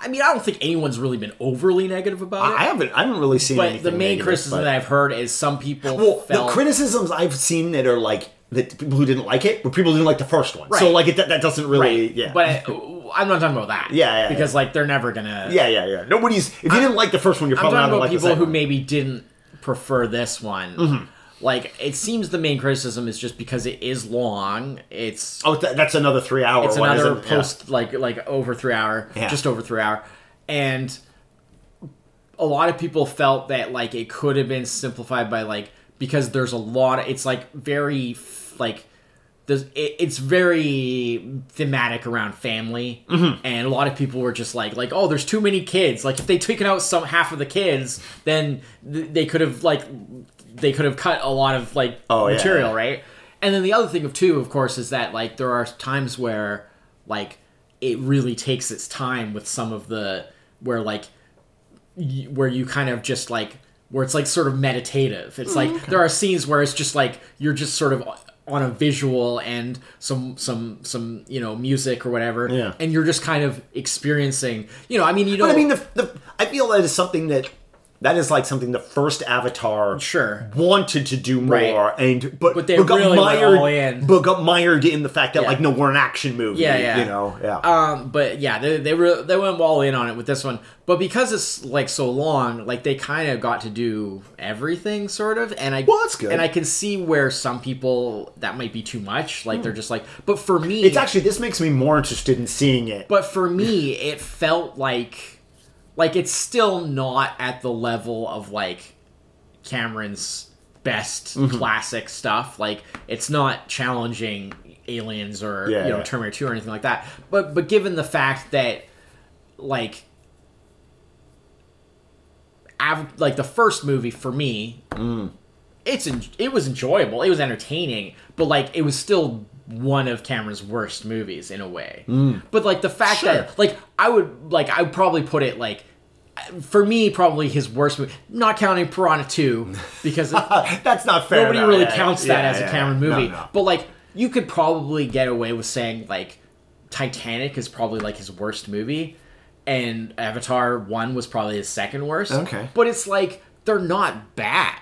I mean, I don't think anyone's really been overly negative about it. I haven't. I haven't really seen. but the main negative, criticism but- that I've heard is some people well, felt the criticisms I've seen that are like that people who didn't like it, but people who didn't like the first one. So Right. like it, that, that doesn't really. right. Yeah. But I'm not talking about that. Yeah, yeah, because like they're never gonna. yeah, yeah, yeah. Nobody's. If you didn't like the first one, you're I'm probably not talking gonna about like people who one. maybe didn't prefer this one. Mm-hmm. Like it seems the main criticism is just because it is long. It's Oh, th- that's another three hour. it's one, another isn't? Yeah. post like like over three hour Yeah. just over three hour and a lot of people felt that like it could have been simplified by like because there's a lot of, it's like very like there's it, it's very thematic around family Mm-hmm. and a lot of people were just like like oh there's too many kids like if they taken out some half of the kids then th- they could have like they could have cut a lot of like Oh, material yeah. right and then the other thing of two, of course is that like there are times where like it really takes its time with some of the where like y- where you kind of just like where it's like sort of meditative. It's Mm, like there are scenes where it's just like you're just sort of on a visual and some some some you know music or whatever Yeah. and you're just kind of experiencing you know i mean you know But I mean, the, the I feel that is something that that is like something the first Avatar Sure. wanted to do more, Right. and but But they got really went mired, all in. but got mired in the fact that Yeah. like no, we're an action movie. Yeah, yeah. You know, yeah. Um, but yeah, they they were they went all in on it with this one. But because it's like so long, like they kind of got to do everything sort of. And I Well, that's good. And I can see where some people that might be too much. Like they're just like. But for me, it's actually this makes me more interested in seeing it. But for me, it felt like like it's still not at the level of like Cameron's best Mm-hmm. classic stuff. Like it's not challenging aliens or Yeah, you know yeah. Terminator 2 or anything like that. But but given the fact that like av- like the first movie for me Mm. it's en- it was enjoyable. It was entertaining, but like it was still one of Cameron's worst movies in a way. But like the fact Mm. Sure. that like I would like I would probably put it like for me probably his worst movie, not counting Piranha 2 because That's not fair. nobody no, really yeah, counts yeah, that as yeah, a Cameron movie. No, no. But like you could probably get away with saying like Titanic is probably like his worst movie, and Avatar one was probably his second worst. Okay. but it's like they're not bad.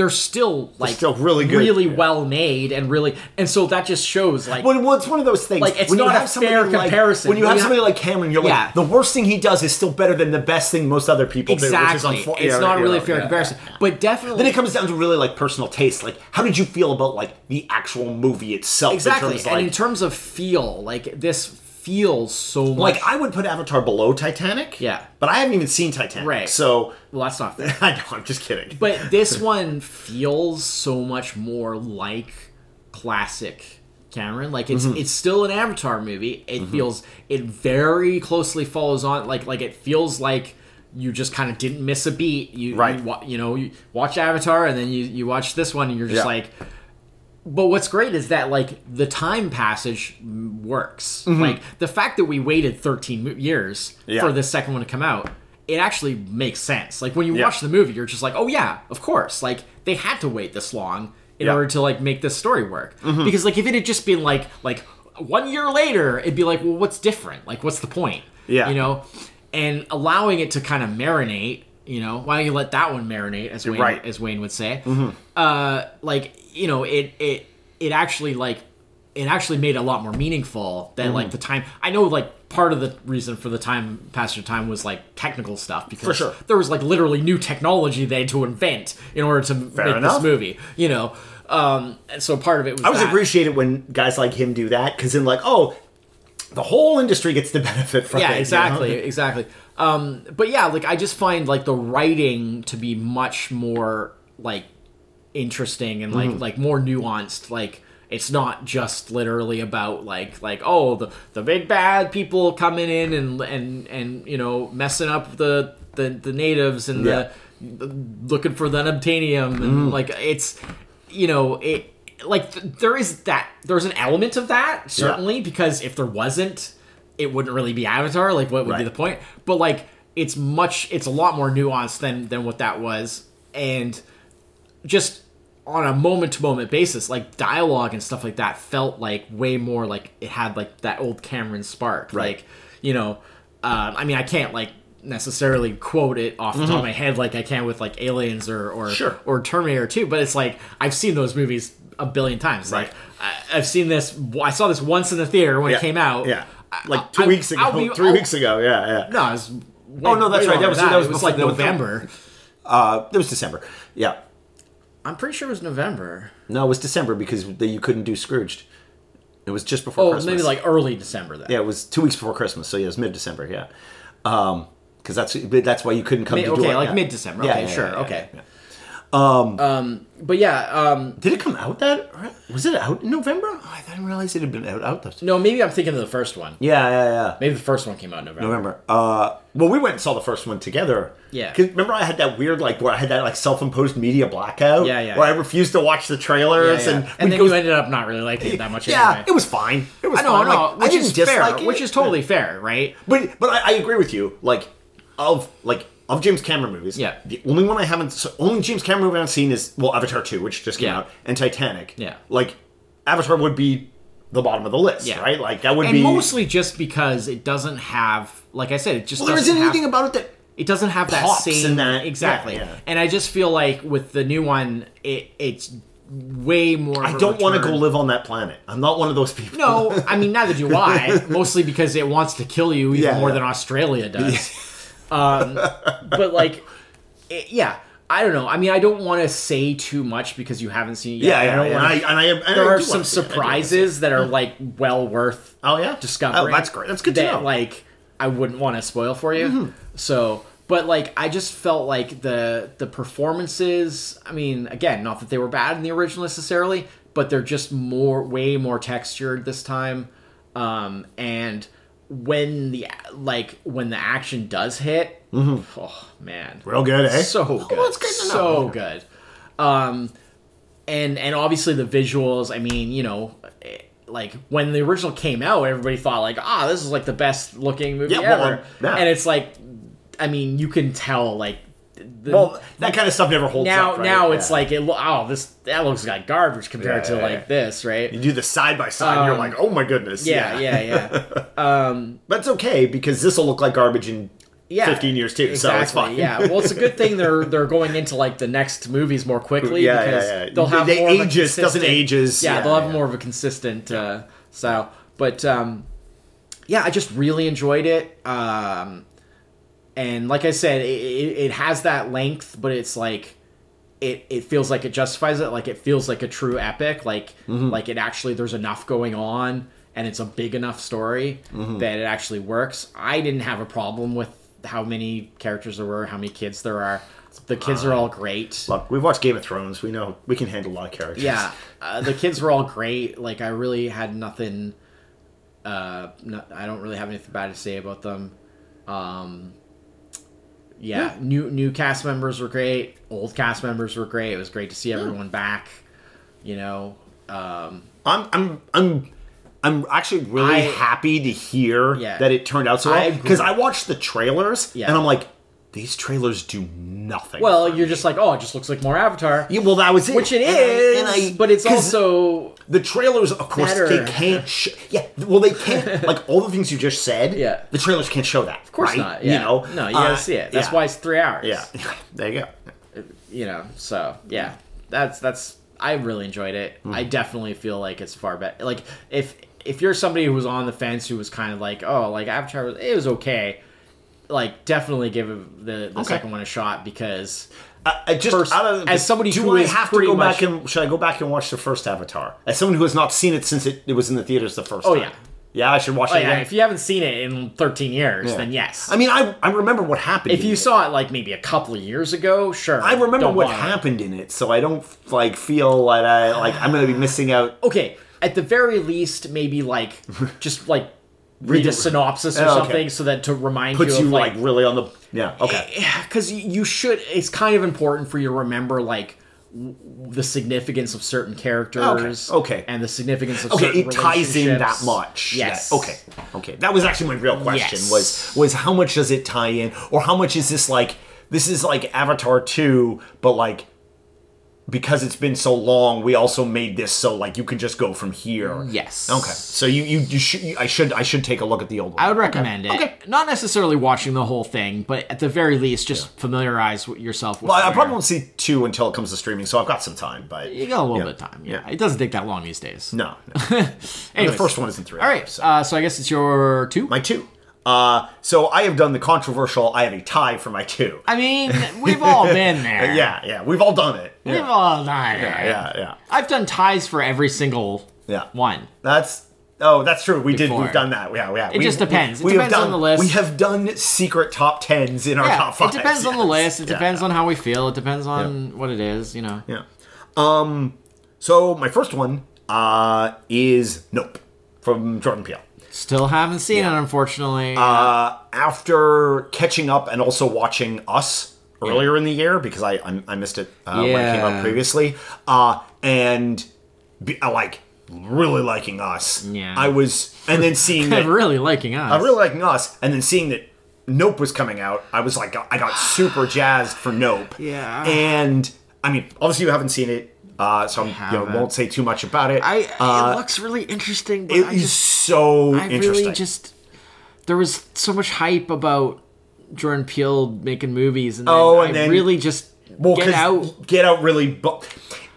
They're still like still really good. really Yeah. well made, and really, and so that just shows like Well, well, it's one of those things. Like, it's when you not a have somebody fair like- comparison. When you When have you somebody like Cameron, you're Yeah. like, the worst thing he does is still better than the best thing most other people exactly. do. Is it's yeah, not really a fair comparison, but definitely Then it comes down to really like personal taste. Like, how did you feel about like the actual movie itself? exactly. In terms, and in terms of feel, like this feels so much. like I would put Avatar below Titanic. Yeah. but I haven't even seen Titanic. Right. So well, that's not fair. I know. I'm just kidding. But this one feels so much more like classic Cameron. Like Mm-hmm. it's it's still an Avatar movie. It feels it very closely follows on like like it feels like you just kind of didn't miss a beat. You Right. You, you know you watch Avatar and then you you watch this one and you're just Yeah. like. But what's great is that like the time passage works. Like the fact that we waited 13 years Mm-hmm. Yeah. for the second one to come out, it actually makes sense. Like when you Yeah. watch the movie, you're just like, oh yeah, of course. Like they had to wait this long in Yeah. Mm-hmm. order to like make this story work. Because like if it had just been like like one year later, it'd be like, well, what's different? Like what's the point? Yeah. you know, and allowing it to kind of marinate. You know, why don't you let that one marinate, as Wayne, Right. as Wayne would say? Uh, like you know, it it it actually like it actually made it a lot more meaningful than Mm-hmm. like the time. I know like part of the reason for the time passage of time was like technical stuff because For sure. there was like literally new technology they had to invent in order to make enough. this movie. You know, um, and so part of it was. I was that. appreciate when guys like him do that because then like, oh, the whole industry gets the benefit from it. yeah you know? exactly exactly um but yeah like i just find like the writing to be much more like interesting and like Mm-hmm. like more nuanced like it's not just literally about like like oh the the big bad people coming in and and and you know messing up the the, the natives and Yeah. the, the looking for the unobtainium and Mm-hmm. like it's you know it like th- there is that there's an element of that certainly because if there wasn't it wouldn't really be avatar like what would be the point but like it's much it's a lot more nuanced than than what that was and just on a moment to moment basis like dialogue and stuff like that felt like way more like it had like that old cameron spark Right. like you know um, i mean i can't like necessarily quote it off the top of my head like i can with like aliens or or Mm-hmm. Sure. or terminator 2 but it's like i've seen those movies a billion times like Right. I, i've seen this i saw this once in the theater when Yeah. it came out Yeah. Like two I- weeks ago, be- 3 I'll- weeks ago. Yeah, yeah. no it was way- Oh, no, that's right. That was- than that was was like the- november Uh, it was December. Yeah. I'm pretty sure it was november No, it was December because you couldn't do Scrooged. It was just before oh Christmas. maybe like early december then yeah, it was two weeks before Christmas, so yeah, it was mid December. Yeah, um, because that's that's why you couldn't come Mid- to do okay it. like yeah. mid-december Yeah, okay yeah, sure yeah, yeah, okay yeah. but yeah um Did it come out that? Was it out in November? Oh, I didn't realize it had been out. out those. no maybe i'm thinking of the first one Yeah, yeah, yeah. maybe the first one came out in november November. Uh, well, we went and saw the first one together. Yeah. Because remember, I had that weird like where I had that like self-imposed media blackout. Yeah, yeah, Where I refused to watch the trailers yeah. and and we'd then go- you ended up not really liking it that much Yeah, anyway. it was fine. It was I know, fine. no, Like, I which didn't is fair, dislike it. which is totally fair, right? But but I, I agree with you. Like of like of James Cameron movies. Yeah. The only one I haven't, so only James Cameron movie I've seen is well Avatar two, which just came Yeah. out, and Titanic. Yeah. Like Avatar would be the bottom of the list, Yeah. right? Like that would And be. mostly just because it doesn't have, like I said, it just well, there doesn't isn't have, anything about it that. it doesn't have that pops same in that- exactly. yeah, yeah. And I just feel like with the new one, it it's way more. I don't want to go live on that planet. I'm not one of those people. No, I mean neither do I. Mostly because it wants to kill you even Yeah, more yeah. than Australia does. Um, but like, it, yeah, I don't know. I mean, I don't want to say too much because you haven't seen it yet. Yeah, I don't wanna- And I, and I, I there do are some see it. I do wanna see it. surprises that are like well worth Oh yeah, discovering. Oh, that's great. That's good to know. Mm-hmm. Like, I wouldn't want to spoil for you. So, but like, I just felt like the the performances. I mean, again, not that they were bad in the original necessarily, but they're just more, way more textured this time. Um, and when the like when the action does hit, oh man, Real good, eh? so good, Oh, good so good. Um, and and obviously the visuals. I mean, you know, eh, like when the original came out, everybody thought like, ah, this is like the best looking movie Yeah, well, ever. yeah. And it's like, I mean, you can tell like the, Well, that kind of stuff never holds now up. right? now it's Yeah. like it. Oh, this that looks like garbage compared Yeah, to yeah, like yeah. this, right? you do the side by side, and you're Um, like, oh my goodness. Yeah, yeah, yeah. um, That's okay because this will look like garbage in yeah. 15 years too, so it's fine. Yeah. Well, it's a good thing they're they're going into like the next movies more quickly Yeah, yeah, because yeah. they'll have They more of a ages- doesn't ages, Yeah, yeah, they'll have yeah. more of a consistent uh, style. But um, yeah, I just really enjoyed it. Um, and like I said, it, it, it has that length, but it's like it, it feels like it justifies it. Like it feels like a true epic. Like Mm-hmm. like it actually there's enough going on, and it's a big enough story Mm-hmm. that it actually works. I didn't have a problem with how many characters there were, how many kids there are. The kids are all great. Look, we've watched Game of Thrones. We know we can handle a lot of characters. Yeah, uh, the kids were all great. Like I really had nothing. Uh, no, I don't really have anything bad to say about them. Um, yeah, new new cast members were great. Old cast members were great. It was great to see everyone back. You know, um, I'm I'm I'm I'm actually really I- happy to hear Yeah. that it turned out so well because I watched the trailers Yeah. and I'm like, these trailers do nothing. well, you're me. just like, oh, it just looks like more Avatar, yeah, well that was it, which it And I- and I- but it's also the trailers. Of course, better. they can't. Sh- yeah, well they can't. like all the things you just said. Yeah. the trailers can't show that. of course right? not. Yeah. You know, no, you gotta Uh, see it. That's yeah. why it's three hours. Yeah, there you go. you know so yeah that's that's i really enjoyed it Hmm. i definitely feel like it's far better like if if you're somebody who was on the fence who was kind of like oh like avatar was, it was okay like definitely give the, the Okay. second one a shot because I, I just First, of, as somebody do who I have to go back and should I go back and watch the first Avatar? As someone who has not seen it since it, it was in the theaters the first Oh, time. yeah. yeah, I should watch oh, it yeah, again. if you haven't seen it in 13 years Yeah. then yes I mean, I I remember what happened. if you it. saw it like maybe a couple of years ago sure I remember what happened in it, so I don't like feel like I like I'm gonna be missing out. okay at the very least maybe like just like read a synopsis or Oh, okay. something so that to remind Puts you you of like really on the yeah okay. Eh, because you should it's kind of important for you to remember like the significance of certain characters Okay, okay. and the significance of Okay, it ties in that much. yes Yeah, Okay. Okay. That was actually my real question Yes. was was how much does it tie in or how much is this like this is like Avatar 2 but like because it's been so long we also made this so like you can just go from here. yes Okay. So you you, you should I should I should take a look at the old one. I would recommend it. Okay. Not necessarily watching the whole thing, but at the very least, just familiarize yourself with. well, I probably won't see 2 until it comes to streaming, so I've got some time, but You got a little Yeah. bit of time. Yeah. Yeah. It doesn't take that long these days. no. no. And Anyways. the first one isn't 3 All right. hours, so. Uh, so I guess it's your two. my 2. Uh, so I have done the controversial. I have a tie for my two. I mean, we've all been there. Yeah, yeah, we've all done it. We've Yeah, all done it. yeah, yeah. I've done ties for every single Yeah. one. That's oh, that's true. We did. We've done that. Yeah, yeah. It just depends. It have depends on done- the list. We have done secret top tens in our Yeah, top five. it depends on the list. It depends on how we feel. It depends on Yeah. what it is. You know. Yeah. Um. So my first one uh is Nope from Jordan Peele. Still haven't seen it, unfortunately. Uh, after catching up and also watching Us earlier in the year because I I, I missed it uh, when it came Yeah. out previously, uh, and be, uh, like really liking Us. Yeah. I was, and then seeing that really liking us. I really liking Us, and then seeing that Nope was coming out, I was like, I got super jazzed for Nope. Yeah. And I mean, obviously you haven't seen it, uh, so I'm, you know, won't say too much about it. I. uh, it looks really interesting, but it I is just, so I interesting. really just. There was so much hype about Jordan Peele making movies, and then Oh, I then- really just well, get out. Get Out really. Bu-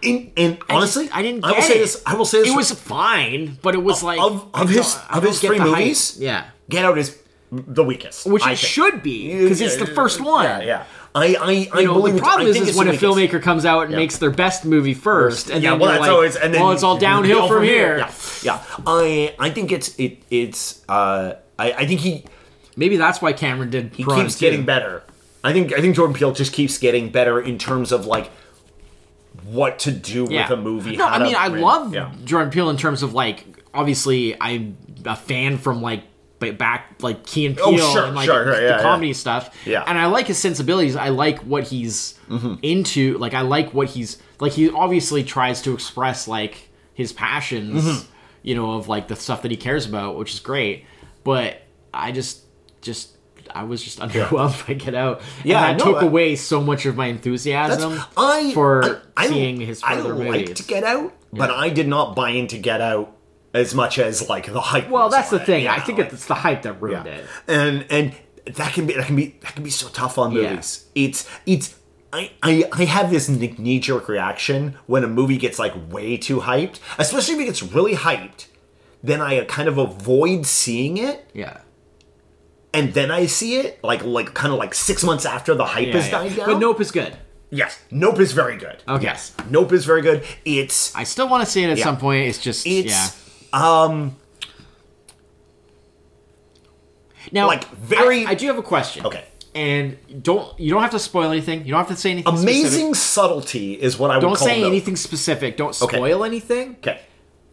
in, and honestly, I didn't. I will say it. this. I will say this. It was fine, but it was like of, of his of his three the hype. movies. Yeah, Get Out is the weakest, which I it think. should be because it's the first one. Yeah, yeah. I, I, I know, believe the problem is, is when a filmmaker comes out and makes their best movie first, and yeah, then well, that's like, always, and then well, it's all downhill from here. Yeah, yeah. I, I think it's, it, it's, uh, I, I think he, Maybe that's why Cameron did. he Piranha keeps 2. getting better. I think, I think Jordan Peele just keeps getting better in terms of like what to do Yeah. with a movie. No, I mean I love yeah. Jordan Peele in terms of like obviously I'm a fan from like ba- back like Key and Peele Oh, sure, and like sure, yeah, the yeah. comedy stuff. Yeah. Mm-hmm. and I like his sensibilities. I like what he's into. Like I like what he's like. He obviously tries to express like his passions. Mm-hmm. You know, of like the stuff that he cares about, which is great. But I just just I was just underwhelmed by Get Out. Yeah, and that no, took I- away so much of my enthusiasm I for I, I, seeing his I further liked movies. Get Out, but I did not buy into Get Out as much as like the hype. well, that's the it. thing. Yeah, I think it's the hype that ruined it. and and that can be that can be that can be so tough on Yeah. movies. It's it's I, I I have this knee jerk reaction when a movie gets like way too hyped, especially if it gets really hyped. Then I kind of avoid seeing it, Yeah. and then I see it like like kind of like six months after the hype Yeah, has yeah. died down. But Nope is good. yes, Nope is very good. Okay. Yes, Nope is very good. It's I still want to see it at Yeah. some point. It's just it's yeah. Um Now, like, very- I, I do have a question. Okay. And don't you don't have to spoil anything. You don't have to say anything. specific. amazing subtlety is what I would Don't call say anything specific. Don't Okay. spoil anything. Okay.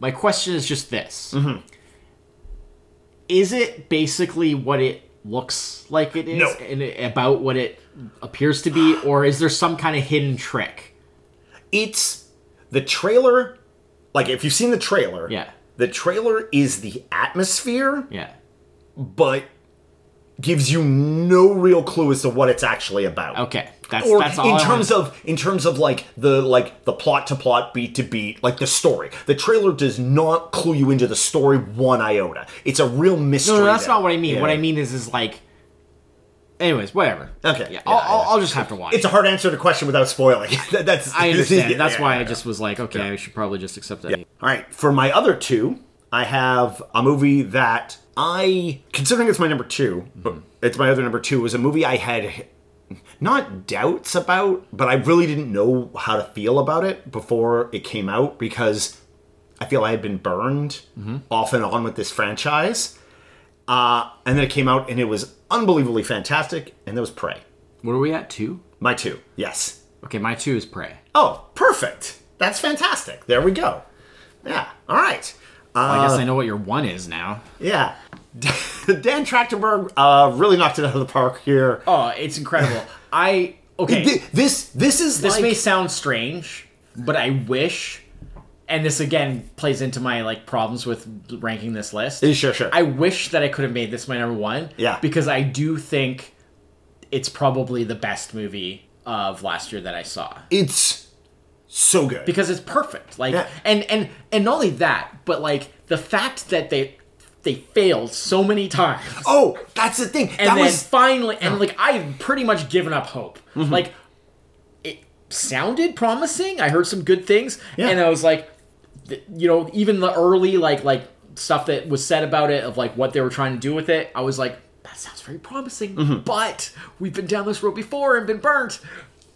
My question is just this: Mm-hmm. Is it basically what it looks like it is, No. and about what it appears to be, or is there some kind of hidden trick? it's the trailer like if you've seen the trailer Yeah. The trailer is the atmosphere Yeah. but gives you no real clue as to what it's actually about Okay. That's or that's all. in I terms of in terms of like the like the plot to plot beat to beat like the story the trailer does not clue you into the story one iota it's a real mystery no, no, that's there. not what I mean. What I mean is, is like. Anyways, whatever. Okay. Yeah, I'll, I'll. I'll just have to watch. it's a hard answer to question without spoiling That- that's I understand. yeah, That's yeah, why yeah. I just was like, okay, I should probably just accept that. All right, for my other two, I have a movie that I, considering it's my number 2 mm-hmm. but it's my other number two, was a movie I had not doubts about, but I really didn't know how to feel about it before it came out because I feel I had been burned mm-hmm. off and on with this franchise. Uh, and then it came out and it was unbelievably fantastic, and that was Prey. What are we at? Two? My two, yes. Okay, my two is Prey. Oh, perfect. That's fantastic. There we go. Yeah, all right. Well, I Uh, guess I know what your one is now. Yeah. Dan Trachtenberg uh, really knocked it out of the park here. Oh, it's incredible. I okay. Th- This this is this like may sound strange, but I wish, and this again plays into my like problems with ranking this list. Sure, sure. I wish that I could have made this my number one. Yeah. because I do think it's probably the best movie of last year that I saw it's so good. because it's perfect. Like, Yeah. and and and not only that, but like the fact that they they failed so many times. oh, that's the thing. and that then was finally and like i've pretty much given up hope Mm-hmm. like it sounded promising i heard some good things Yeah. and i was like you know even the early like like stuff that was said about it of like what they were trying to do with it i was like that sounds very promising Mm-hmm. but we've been down this road before and been burnt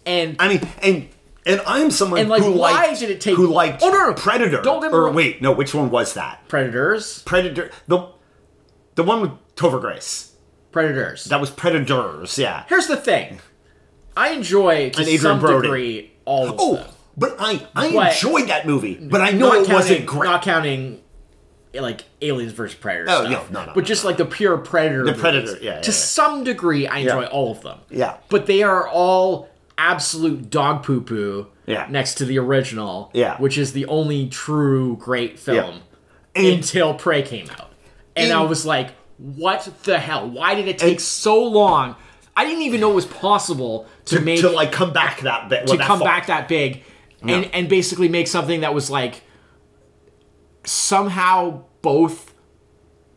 and I mean, and and I'm someone And, like, who why liked, did it take- who liked Oh, no, no. Predator. Don't get me or wait, no, which one was that? predators Predator. The the one with Topher Grace. predators That was Predators. Yeah. here's the thing i enjoy to some Brody. degree all of Oh, them but I I But- enjoyed that movie, but I know it wasn't great. Not counting like aliens versus predator. Oh, stuff, yeah, no, no, but no, just like the pure predator. The Predator, yeah, yeah, To yeah. some degree, I enjoy all of them. Yeah. but they are all absolute dog poo poo. Yeah. next to the original. Yeah. which is the only true great film And- until Prey came out, and I And- was like, "What the hell? Why did it take so long?" I didn't even know it was possible to, to, make to like come back that bit to come back that big and and basically make something that was like somehow both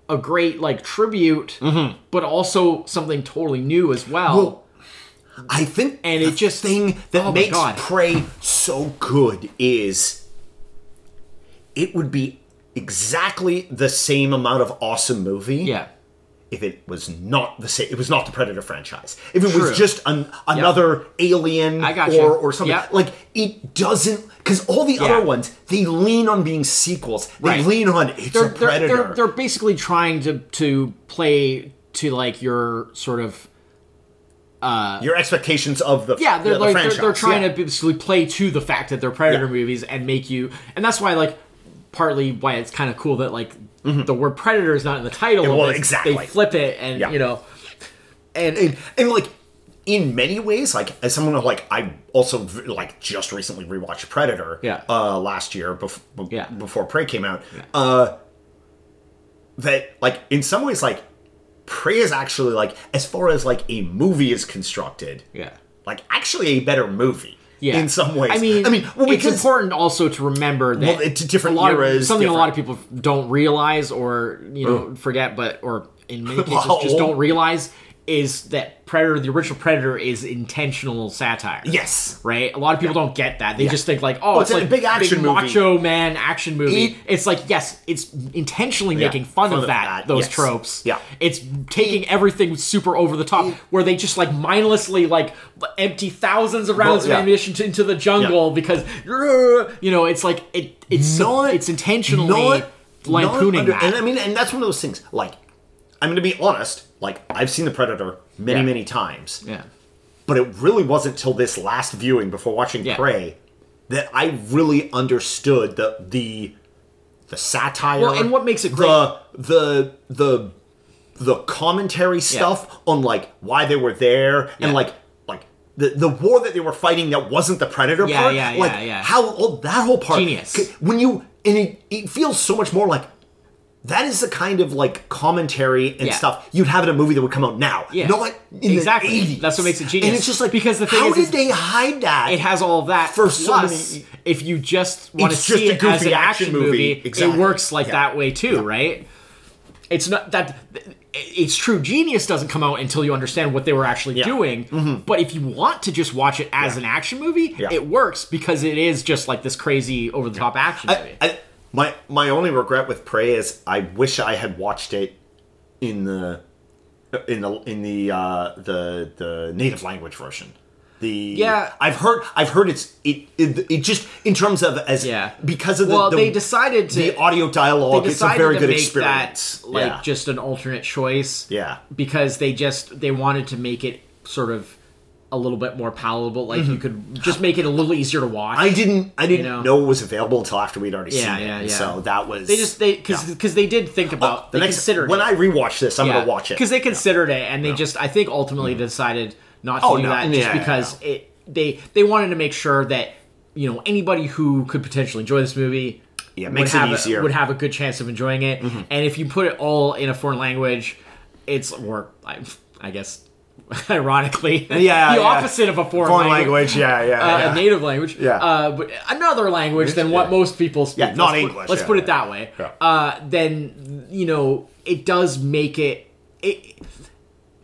a great like tribute mm-hmm. but also something totally new as well, Well, I think And the it just- thing that oh makes. Prey so good is it would be exactly the same amount of awesome movie yeah if it was not the same it was not the Predator franchise. If it True. was just an, another alien or or something Yep. like it doesn't cuz all the Yeah. other ones they lean on being sequels. They Right. lean on it's they're, a they're, Predator. they're, they're basically trying to to play to like your sort of uh, Your expectations of the yeah they're the like they're, they're trying yeah. to basically play to the fact that they're predator Yeah. movies and make you and that's why like partly why it's kind of cool that like the word predator is not in the title Mm-hmm. well, exactly. they flip it and Yeah. you know and, and, and like in many ways like as someone who like i also like just recently rewatched predator Yeah. uh last year before Yeah. before prey came out uh that like in some ways like Prey is actually like as far as like a movie is constructed, Yeah. like actually a better movie. Yeah. In some ways. I mean, I mean, well, it's important also to remember that Well, it's different a lot of- eras, something a lot of people don't realize or you know forget, but or in many cases just don't realize is that Predator, the original Predator, is intentional satire. yes, Right, a lot of people don't get that. They just think like, oh, oh, it's it's, a like big action movie. macho man action movie. It- it's like yes, it's intentionally Yeah, making fun, fun of of that, that, those yes. tropes. Yeah. it's taking everything super over the top, where they just like mindlessly like empty thousands of rounds yeah. of ammunition to, into the jungle because you know it's like it it's Not- it's intentionally not- lampooning not under- that. And I mean, and that's one of those things. Like, I'm going to be honest. Like, I've seen the Predator many, Yeah. many times, yeah, but it really wasn't till this last viewing before watching Yeah. Prey that I really understood the the the satire. Well, and what makes it great the the the the commentary stuff on like why they were there Yeah. and like like the the war that they were fighting that wasn't the predator Yeah, part yeah, like yeah, yeah. how all that whole part Genius. when you and it, it feels so much more like that is the kind of like commentary and Yeah. stuff you'd have in a movie that would come out now. Yeah. Not in Exactly. the 80s. That's what makes it genius. And it's just like Because the thing how is- did is- they hide that? it has all of that. For so Plus, many- if you just want to see it as an action movie. movie, Exactly. it works like Yeah. that way too, right? It's not that it's true. Genius doesn't come out until you understand what they were actually Yeah. Mm-hmm. doing. But if you want to just watch it as an action movie, Yeah. it works because it is just like this crazy over the top action movie. I, I, my my only regret with Prey is I wish I had watched it in the in the in the uh, the the native language version. The Yeah. I've heard I've heard it's it it, it just in terms of as yeah, because of the, well, the they decided to the audio dialogue. It's a very to good make experience. that like yeah. just an alternate choice. Yeah. because they just they wanted to make it sort of a little bit more palatable. Like you could just make it a little easier to watch. Mm-hmm. I didn't I didn't know. know. it was available until after we'd already Yeah, seen yeah, it. yeah. So that was they just they because because they did think about the they next considered when it. I rewatch this, I'm gonna watch it because they considered it and they just I think ultimately decided not to Oh, do no, that just because it they they wanted to make sure that you know anybody who could potentially enjoy this movie Yeah, would makes it a- easier. Mm-hmm. would have a good chance of enjoying it and if you put it all in a foreign language it's or I, I guess ironically Yeah, the yeah. opposite of a foreign, foreign language. language. Yeah, yeah, Uh, yeah. a native language, Yeah. uh, but another language than what most people speak. Yeah, not Let's put- English, let's yeah, put it that way. Uh, then you know it does make it it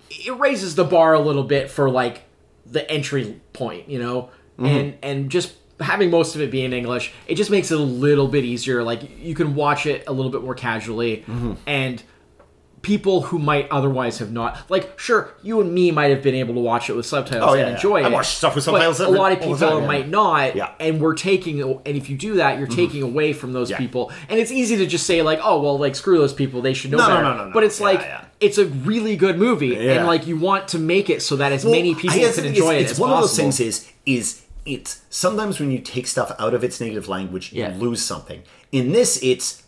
it raises the bar a little bit for like the entry point, you know, Mm-hmm. and and just having most of it be in English, it just makes it a little bit easier. Like you can watch it a little bit more casually, Mm-hmm. and people who might otherwise have not like sure you and me might have been able to watch it with subtitles Oh, and yeah, yeah. enjoy I it I watch stuff with subtitles a lot of people time, yeah. might not Yeah. and we're taking and if you do that you're mm-hmm. taking away from those people and it's easy to just say like oh well like screw those people they should know No, no, better no, no, no. but it's like it's a really good movie and like you want to make it so that as Well, many people can enjoy is, it It's one possible of those things. Is is it's sometimes when you take stuff out of its native language, you lose something. In this, it's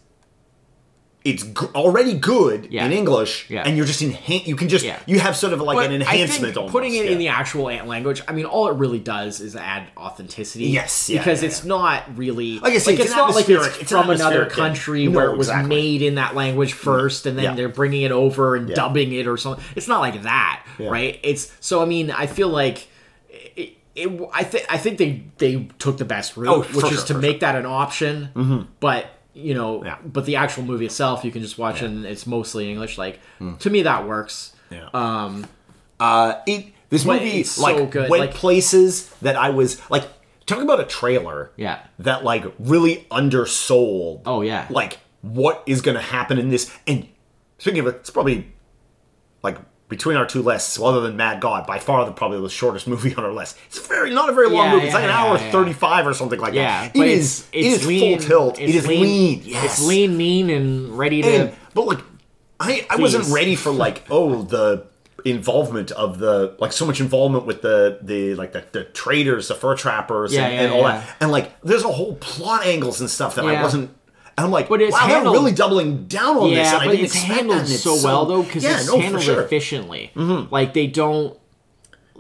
it's g- already good Yeah. in English, Yeah. and you're just enhan- You can just Yeah. you have sort of like But an I enhancement. almost, putting it in the actual ant language, I mean, all it really does is add authenticity. Yes, because it's not really Like I say, like it's it's not like it's it's an from another country No, where it was exactly. made in that language first, and then they're bringing it over and dubbing it or something. It's not like that, right? It's so. I mean, I feel like. It, it, I think I think they they took the best route, Oh, which is sure, to for make that an option. Mm-hmm. But you know, Yeah. but the actual movie itself, you can just watch it and it's mostly English. Like to me, that works. Yeah. Um, Uh, it this movie it's so like good, went like- places that I was like talking about a trailer. Yeah. That like really undersold. Oh, yeah. Like what is going to happen in this? And speaking of it, it's probably between our two lists, well, other than Mad God, by far the probably the shortest movie on our list. It's very not a very long Yeah, movie. It's yeah, like an yeah, hour yeah. thirty-five or something like that. it's, is. it's it is lean, full tilt. It's it is lean. Yes. It's lean, mean, and ready to. And, but like, I I wasn't ready for like oh the involvement of the like so much involvement with the the like the, the traders, the fur trappers, Yeah, and, yeah, and all that, and like there's a whole plot angles and stuff that I wasn't. And I'm like, But it's wow, handled- they're really doubling down on this, yeah, and I but it's handled and it's so well though because yeah, it's no, handled sure. efficiently. Mm-hmm. Like they don't.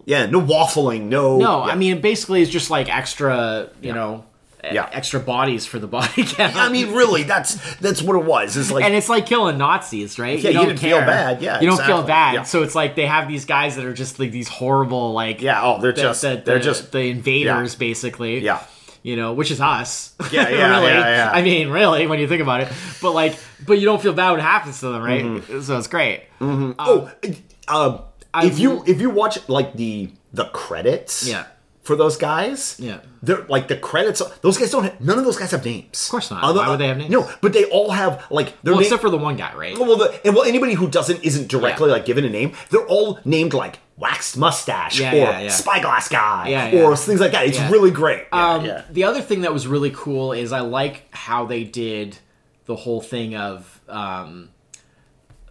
Yeah, no waffling, no. No, yeah. I mean basically it's just like extra, you know, Yeah. extra bodies for the body count. I mean, really, that's that's what it was. It's like and it's like killing Nazis, right? Yeah, you don't didn't feel bad. Yeah, you don't feel bad. Yeah. So it's like they have these guys that are just like these horrible, like Yeah, oh, they're the- just- the, they're the- just- the invaders, basically. Yeah. You know, which is us. Yeah, yeah, really. yeah, yeah. I mean, really, when you think about it, but like, but you don't feel bad when it happens to them, right? Mm-hmm. So it's great. oh, um, I if you if you watch like the the credits, Yeah. For those guys, Yeah. they're like the credits. Those guys don't. Have, none of those guys have names. Of course not. Why would they have names? No, but they all have like their Well, name. except for the one guy, right? well, the, and well, anybody who doesn't isn't directly Yeah. like given a name. They're all named like waxed mustache Yeah, or yeah, spyglass guy or things like that. It's really great. Um, yeah. The other thing that was really cool is I like how they did the whole thing of um,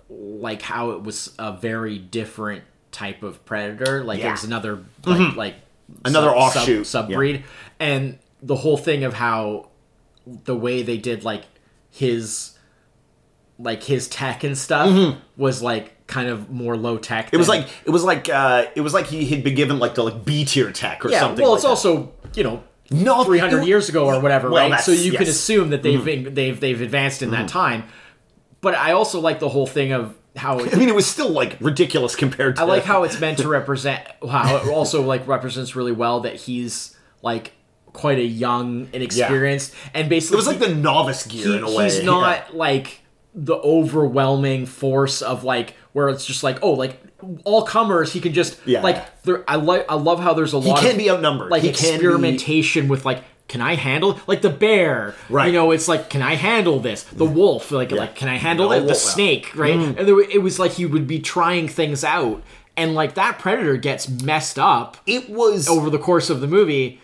like how it was a very different type of predator. Like it was another like like Mm-hmm. Another sub- offshoot, sub breed, and the whole thing of how the way they did like his like his tech and stuff was like kind of more low tech. Mm-hmm. It was like it was like uh, it was like he had been given like the like B tier tech or yeah. something. well, like it's that. also you know no 300 it- years ago or whatever, Well, right? So you can yes. Mm-hmm. assume that they've they've they've advanced in that time. But I also like the whole thing of how I mean, it was still like ridiculous compared to. I like how it's meant to represent how it also like represents really well that he's like quite a young, inexperienced, and basically it was like the novice gear he- in a way. he's yeah. not like the overwhelming force of like where it's just like oh like all comers he can just Yeah. like there I like I love how there's a lot he can of be outnumbered. like He can be- experimentation with like can I handle like the bear Right. you know it's like can I handle this the wolf like Yeah. like can I handle No, it the snake right Mm-hmm. and there, it was like he would be trying things out and like that predator gets messed up It was over the course of the movie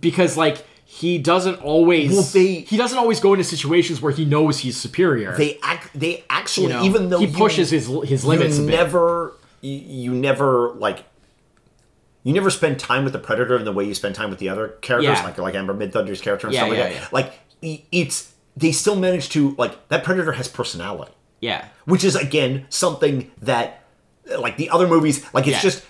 because like he doesn't always Well, they- he doesn't always go into situations where he knows he's superior. they act. They actually, you know? even though he you- pushes his his limits you never, you, you never like. You never spend time with the predator in the way you spend time with the other characters, Yeah. like like Amber Midthunder's character and Yeah, stuff like yeah, that. Like it's they still manage to like that predator has personality. yeah, which is again something that like the other movies like it's Yeah. just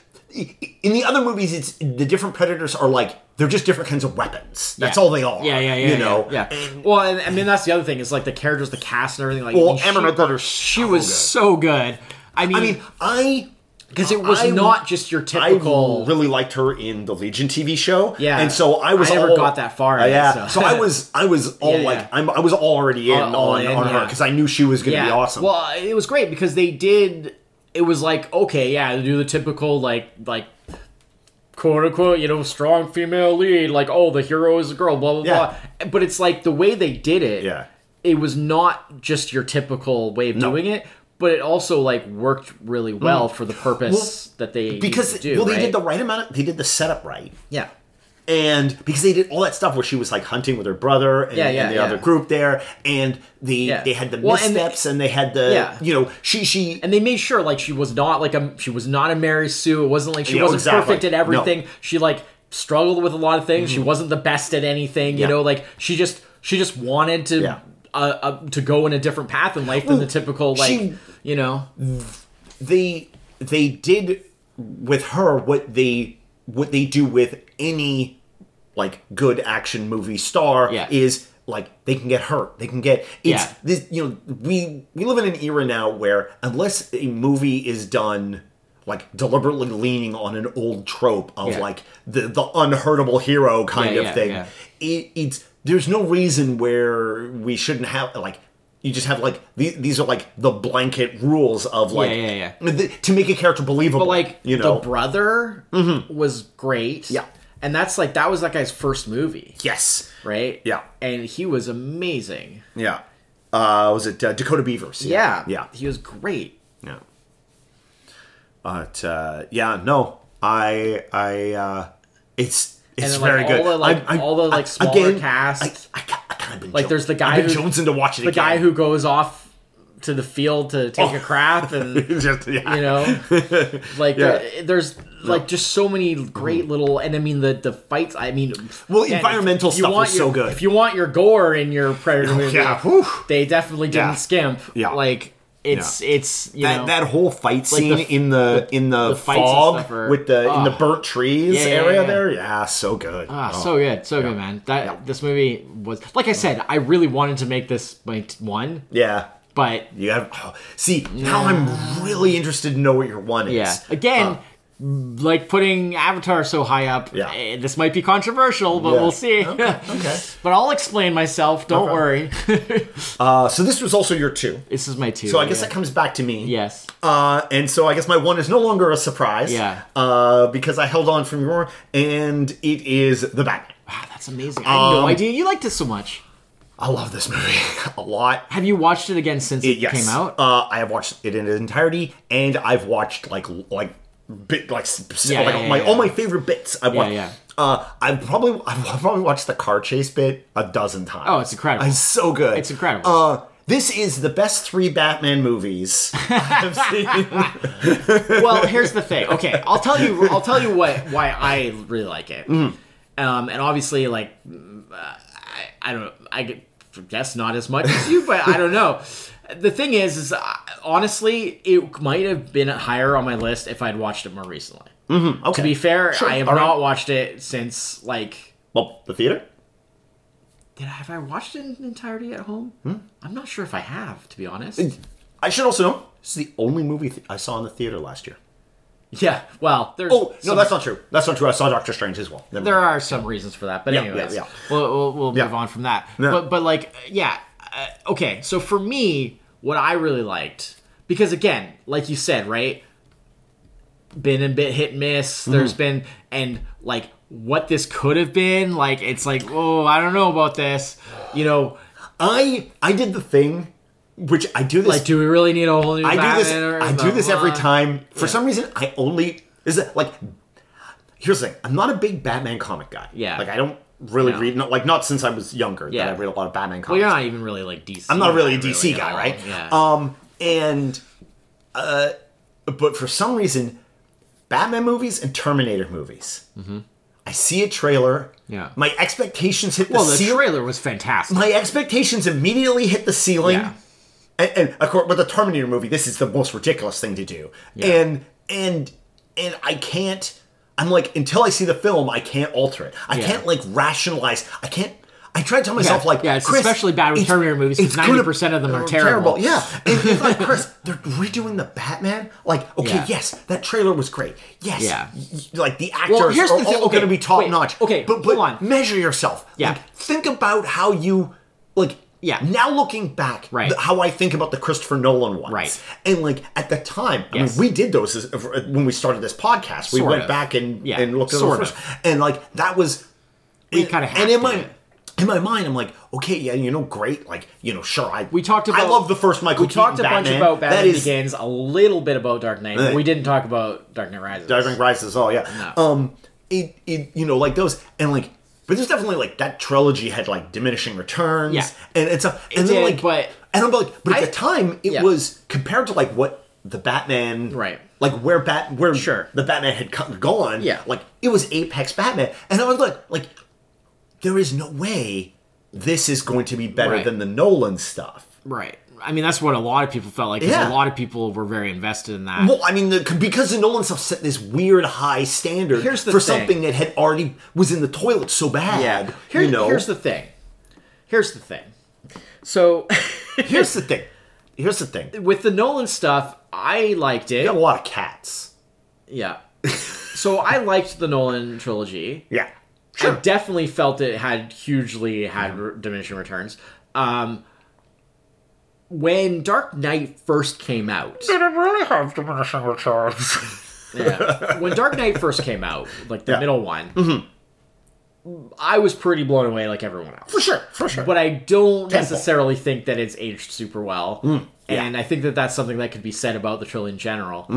in the other movies it's the different predators are like they're just different kinds of weapons that's Yeah. all they are Yeah, yeah, yeah. you know yeah. And- well, and, I mean that's the other thing is like the characters, the cast, and everything. Like, well Amber she, she so was good. so good. I mean, i mean i because it was I- not just your typical. I really liked her in the Legion TV show. Yeah. and so I was. I never all- got that far Uh, it, yeah, so- so. I was. I was all Yeah, like, yeah. I'm, I was already in All- all on, in, on her because I knew she was going to yeah. be awesome. Well, it was great because they did. It was like okay, yeah, they do the typical like like quote unquote, you know, strong female lead, like oh, the hero is a girl, blah blah Yeah. blah. But it's like the way they did it. Yeah. It was not just your typical way of doing it, but it also like worked really well for the purpose that they Mm. because do, well, they right? did the right amount. Of, they did the setup right. yeah. and because they did all that stuff where she was like hunting with her brother and, Yeah, yeah, and the yeah. other group there and the they had the Well, missteps and, they had the you know she she and they made sure like she was not like a she was not a Mary Sue. It wasn't like she wasn't exactly. perfect at everything. No. She like struggled with a lot of things. She wasn't the best at anything. You know, like she just she just wanted to. Uh, uh, to go in a different path in life than the typical like she- you know they they did with her what they what they do with any like good action movie star Yeah. is like they can get hurt they can get it's Yeah. this you know we we live in an era now where unless a movie is done like deliberately leaning on an old trope of Yeah. like the the unhurtable hero kind of thing it, it's there's no reason where we shouldn't have like you just have like these, these are like the blanket rules of like yeah, yeah. the- to make a character believable but like you know? the brother was great. Yeah. and that's like that was that guy's first movie. Yes. Right? Yeah. and he was amazing. Yeah. Uh was it uh, dakota beavers? Yeah. Yeah. He was great. Yeah. But uh yeah no. I i uh it's it's then, like, very all good the, like, I- I- all the, like, smaller again, cast. I, I, I kind of been Like, jo- there's the guy I've been who- jonesing to watch it the again. guy who goes off to the field to take Oh. a crap and just yeah you know like Yeah. there's like just so many great mm. little and i mean the the fights i mean Well, environmental stuff want was so your- good. if you want your gore in your predator oh, movie yeah, they definitely didn't skimp Yeah. like It's it's you that, know that whole fight scene the- in the in the, the fog are- with the in the Oh. burnt trees Yeah, yeah, area yeah. there. Yeah, so good. Ah, Oh. so good, so good, man. That this movie was like I said, I really wanted to make this my one, yeah. but You have oh, see now. I'm really interested to know what your one is. yeah, again, Uh, like putting Avatar so high up. Yeah. eh, this might be controversial, but Yeah. we'll see. okay. but I'll explain myself. Don't worry. Uh, so this was also your two. this is my two. So I guess yeah. that comes back to me. yes. Uh, and so I guess my one is no longer a surprise. Yeah. Uh, because I held on from your, and it is the Batman. Wow, that's amazing. I had no Um, idea you liked it so much. I love this movie a lot. Have you watched it again since it, It, yes. came out? Uh, I have watched it in its entirety, and I've watched like like bit like, Yeah, like yeah, my yeah. all my favorite bits. I've watched. yeah. Uh, I've probably I've probably watched the car chase bit a dozen times. Oh, it's incredible. It's so good. It's incredible. Uh, this is the best three Batman movies I've seen. well, here's the thing. Okay, I'll tell you. I'll tell you what why I really like it. Mm-hmm. Um, and obviously, like, mm, I, I don't. I guess not as much as you, but I don't know. The thing is, is uh, honestly, it might have been higher on my list if I'd watched it more recently. Okay. To be fair, Sure, I have all right. not watched it since like. well, the theater. Did I, have I watched it in entirety at home? Hmm? I'm not sure if I have, to be honest. I should also know this is the only movie th- I saw in the theater last year. Yeah, well, there's Oh no, that's not true. That's not true. I saw Doctor Strange as well. Never there mind. are some reasons for that, but Yeah, anyways, yeah, yeah. we'll we'll, we'll Yeah. move on from that. But but like yeah, uh, okay. So for me, what I really liked because again, like you said, right, been a bit hit and miss. Mm-hmm. There's been and like what this could have been. Like it's like oh I don't know about this. You know, I I did the thing, which I do this. like do we really need a whole new? I do this. Batman or I do this every time. For Yeah. some reason, I only is it like. Here's the thing. I'm not a big Batman comic guy. Yeah. Like I don't really No. read. Not like not since I was younger. Yeah. That I read a lot of Batman Well, comics. you're not even really like DC. I'm not really a DC at guy, right? Yeah. Um, and uh, but for some reason, Batman movies and Terminator movies. Mm-hmm. I see a trailer. Yeah. My expectations hit the ceiling. well, the trailer was fantastic. my expectations immediately hit the ceiling. Yeah. And, and of course, with the Terminator movie, this is the most ridiculous thing to do. Yeah. And and and I can't. I'm like until I see the film, I can't alter it. I Yeah. can't like rationalize. I can't. I try to tell myself Yeah, like, yeah, it's especially bad with Terminator movies, 'cause it's gonna- 90% of them are uh, terrible. Yeah, and it's like Chris, they're redoing the Batman. Like, okay, Yeah. yes, that trailer was great. Yes, Yeah. like the actors here's are the thing- all okay, going to be top wait, notch. okay, but but measure yourself. Yeah. Like, think about how you like. Yeah. Now looking back, Right. th- how I think about the Christopher Nolan ones, Right. And like at the time, I mean, we did those as, when we started this podcast. We Sort went of. back and Yeah, and looked at sort the first, of. and like that was. We kinda and hacked in my it. in my mind, I'm like, okay, yeah, you know, great, like you know, sure, I We talked about I love the first Michael We talked a Keaton bunch about Batman That is Begins, a little bit about Dark Knight. but we didn't talk about Dark Knight Rises. Dark Knight Rises. Oh yeah. No. Um, it it you know like those and like, but there's definitely like that trilogy had like diminishing returns. Yeah. and it's a and did, then like but- and I'm like, but at I- the time it Yeah. was compared to like what the Batman Right. like where bat where Sure. the Batman had co- gone Yeah. like it was apex Batman and I was like like there is no way this is going to be better Right. than the Nolan stuff. Right. I mean, that's what a lot of people felt like. Because Yeah. a lot of people were very invested in that. Well, I mean, the, because the Nolan stuff set this weird high standard Here's the for thing. something that had already was in the toilet so bad. Here- you know, Here's the thing. Here's the thing. So, here's the thing. Here's the thing. with the Nolan stuff, I liked it. You got a lot of cats. Yeah. so I liked the Nolan trilogy. Yeah, I definitely felt it had hugely had re- diminishing returns. Um, when Dark Knight first came out, Did it really have diminishing returns? yeah, when Dark Knight first came out, like the Yeah. middle one, I was pretty blown away, like everyone else. for sure, for sure. But I don't Tenfold. necessarily think that it's aged super well, Mm, and I think that that's something that could be said about the trilogy in general.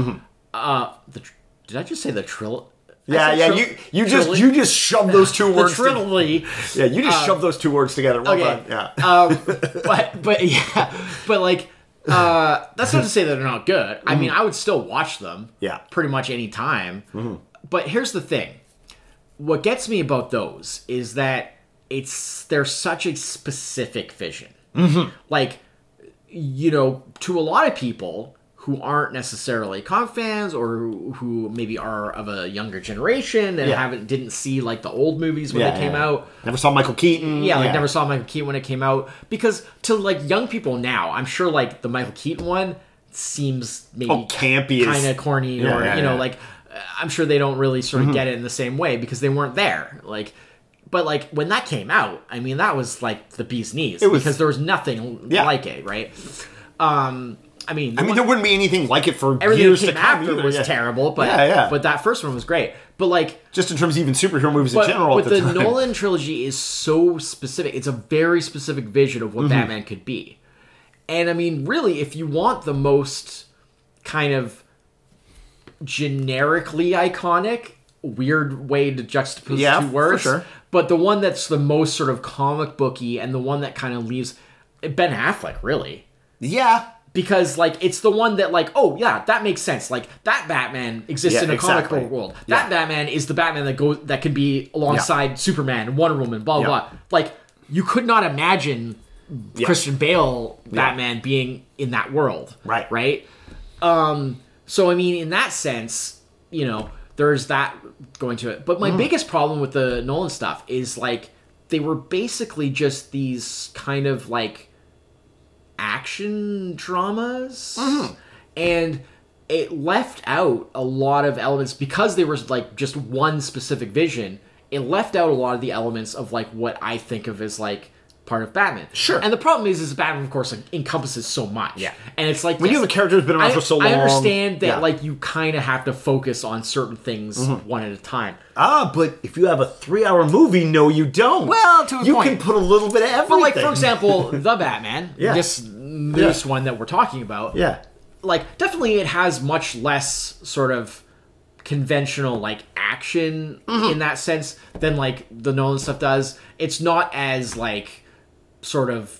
Uh, the tr- did I just say the trill? Mm-hmm. yeah, yeah. You you just trilogy? you just shoved those two words. together. trilogy. Yeah, you just shoved those two words together. Well Okay. done. Yeah. um, but but yeah, but like uh, that's not to say that they're not good. I mean, I would still watch them. Yeah. pretty much any time. But here's the thing: what gets me about those is that it's they're such a specific vision. Like you know, to a lot of people who aren't necessarily comic fans or who, who maybe are of a younger generation and Yeah. haven't didn't see like the old movies when Yeah, they came yeah. out. Never saw Michael Keaton. Yeah, like never saw Michael Keaton when it came out because to like young people now, I'm sure like the Michael Keaton one seems maybe Oh, campy kind of corny, Yeah, or you know, like I'm sure they don't really sort of get it in the same way because they weren't there. Like, but like when that came out, I mean, that was like the bee's knees it was- because there was nothing Yeah. like it, right? Um, I mean, I mean, there wouldn't be anything like it for everything years that to came come. after either, was yeah. terrible, but Yeah, yeah. but that first one was great. But like Just in terms of even superhero movies in general. but at the, the. Nolan trilogy is so specific. It's a very specific vision of what Mm-hmm. Batman could be. And I mean, really, if you want the most kind of generically iconic, weird way to juxtapose Yeah, two words, sure. but the one that's the most sort of comic booky and the one that kind of leaves Ben Affleck, really yeah, because like it's the one that like oh yeah that makes sense like that batman exists Yeah, in a exactly. comic book world that Yeah. batman is the batman that goes that can be alongside superman wonder woman blah blah Yeah. blah like you could not imagine Yeah. christian bale batman being in that world Right. right um so i mean in that sense you know there's that going to it but my biggest problem with the nolan stuff is like they were basically just these kind of like action dramas Mm-hmm. and it left out a lot of elements because they were like just one specific vision it left out a lot of the elements of like what i think of as like part of batman Sure. and the problem is is batman of course like, encompasses so much Yeah. and it's like When you have a character who's been around I, for so long, I understand that yeah. like you kind of have to focus on certain things one at a time Ah, but if you have a three-hour movie, no, you don't. Well, to a you point. can put a little bit of everything. but like for example the batman Yeah. this newest one that we're talking about yeah, like definitely it has much less sort of conventional like action Mm-hmm. in that sense than like the Nolan stuff does. It's not as like sort of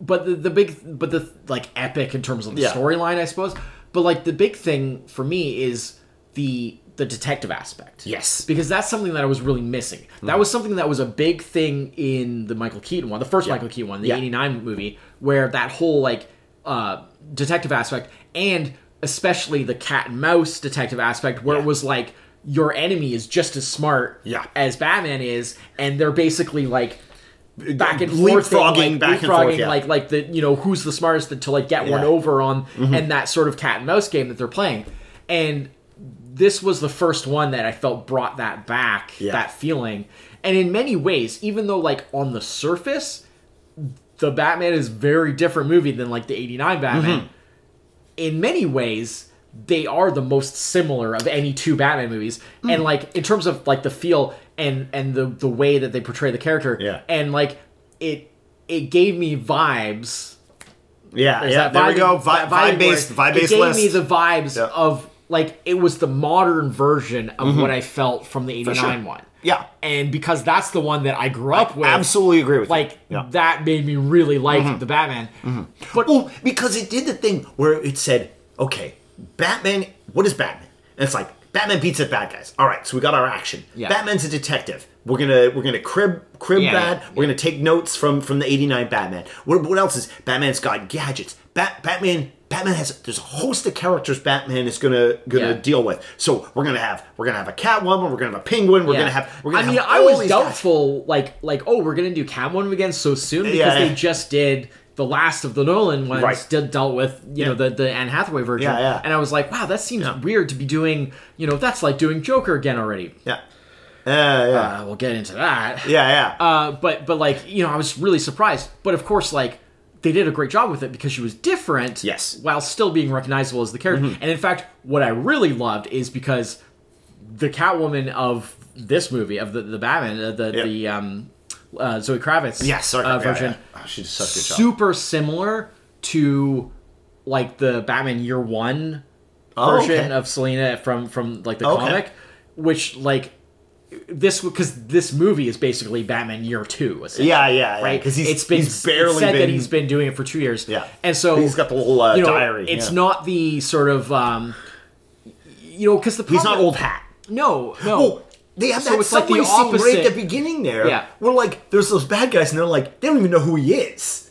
but the, the big but the like epic in terms of the Yeah. storyline I suppose. But like the big thing for me is the the detective aspect. Yes. Because that's something that I was really missing. That was something that was a big thing in the Michael Keaton one, the first Michael Keaton one, the Yeah. 89 movie, where that whole like uh detective aspect and especially the cat and mouse detective aspect where it was like your enemy is just as smart Yeah. as Batman is and they're basically like back and forth Leapfrogging back and forth, yeah. like like the you know who's the smartest to, to like get one Yeah. Mm-hmm. over on and that sort of cat and mouse game that they're playing and this was the first one that I felt brought that back Yeah. that feeling and in many ways even though like on the surface the Batman is very different movie than like the 89 Batman Mm-hmm. in many ways they are the most similar of any two Batman movies Mm. and like in terms of like the feel and and the the way that they portray the character Yeah. and like it it gave me vibes yeah, yeah. There we go. Vi- vibe based, vibe based It gave list. me the vibes Yeah. of like it was the modern version of what I felt from the '89 Mm-hmm. sure. one. Yeah. and because that's the one that I grew up with, Absolutely agree with like. Yeah. that made me really like the Batman. But Well, because it did the thing where it said, okay, Batman, what is Batman? And it's like, Batman beats up bad guys. All right, so we got our action. Yeah. Batman's a detective. We're gonna we're gonna crib crib Yeah, bad. yeah, We're gonna take notes from from the '89 Batman. What, what else is Batman's got gadgets? Bat, Batman Batman has there's a host of characters Batman is gonna gonna Yeah. deal with. So we're gonna have we're gonna have a Catwoman. We're gonna have a Penguin. We're yeah. gonna have we're gonna I mean, I was these guys. doubtful, like like oh, we're gonna do Catwoman again so soon because Yeah. they just did the last of the Nolan ones Right. did, dealt with you know the the Anne Hathaway version. Yeah, yeah. And I was like, wow, that seems weird to be doing. You know, that's like doing Joker again already. Yeah. Yeah, yeah, Uh, we'll get into that. yeah, yeah. Uh, but but like you know, I was really surprised. But of course, like they did a great job with it because she was different. Yes. Mm-hmm. While still being recognizable as the character. And in fact, what I really loved is because the Catwoman of this movie of the the Batman uh, the Yeah. the um, uh, Zoe Kravitz yes, sorry, uh, yeah, version yeah. Oh, she did such a good job. super similar to like the Batman Year One Oh, version okay. of Selina from from like the Okay. comic, which like this because this movie is basically Batman Year Two. Yeah, yeah, yeah. right. Because he's it's been he's barely said been that he's been doing it for two years. Yeah. and so He's got the little, uh, you know, diary, It's yeah. not the sort of um, you know because the He's not old hat. No, no. Oh, they have So that it's like the subway scene right at the beginning there. Yeah. Where like there's those bad guys and they're like they don't even know who he is.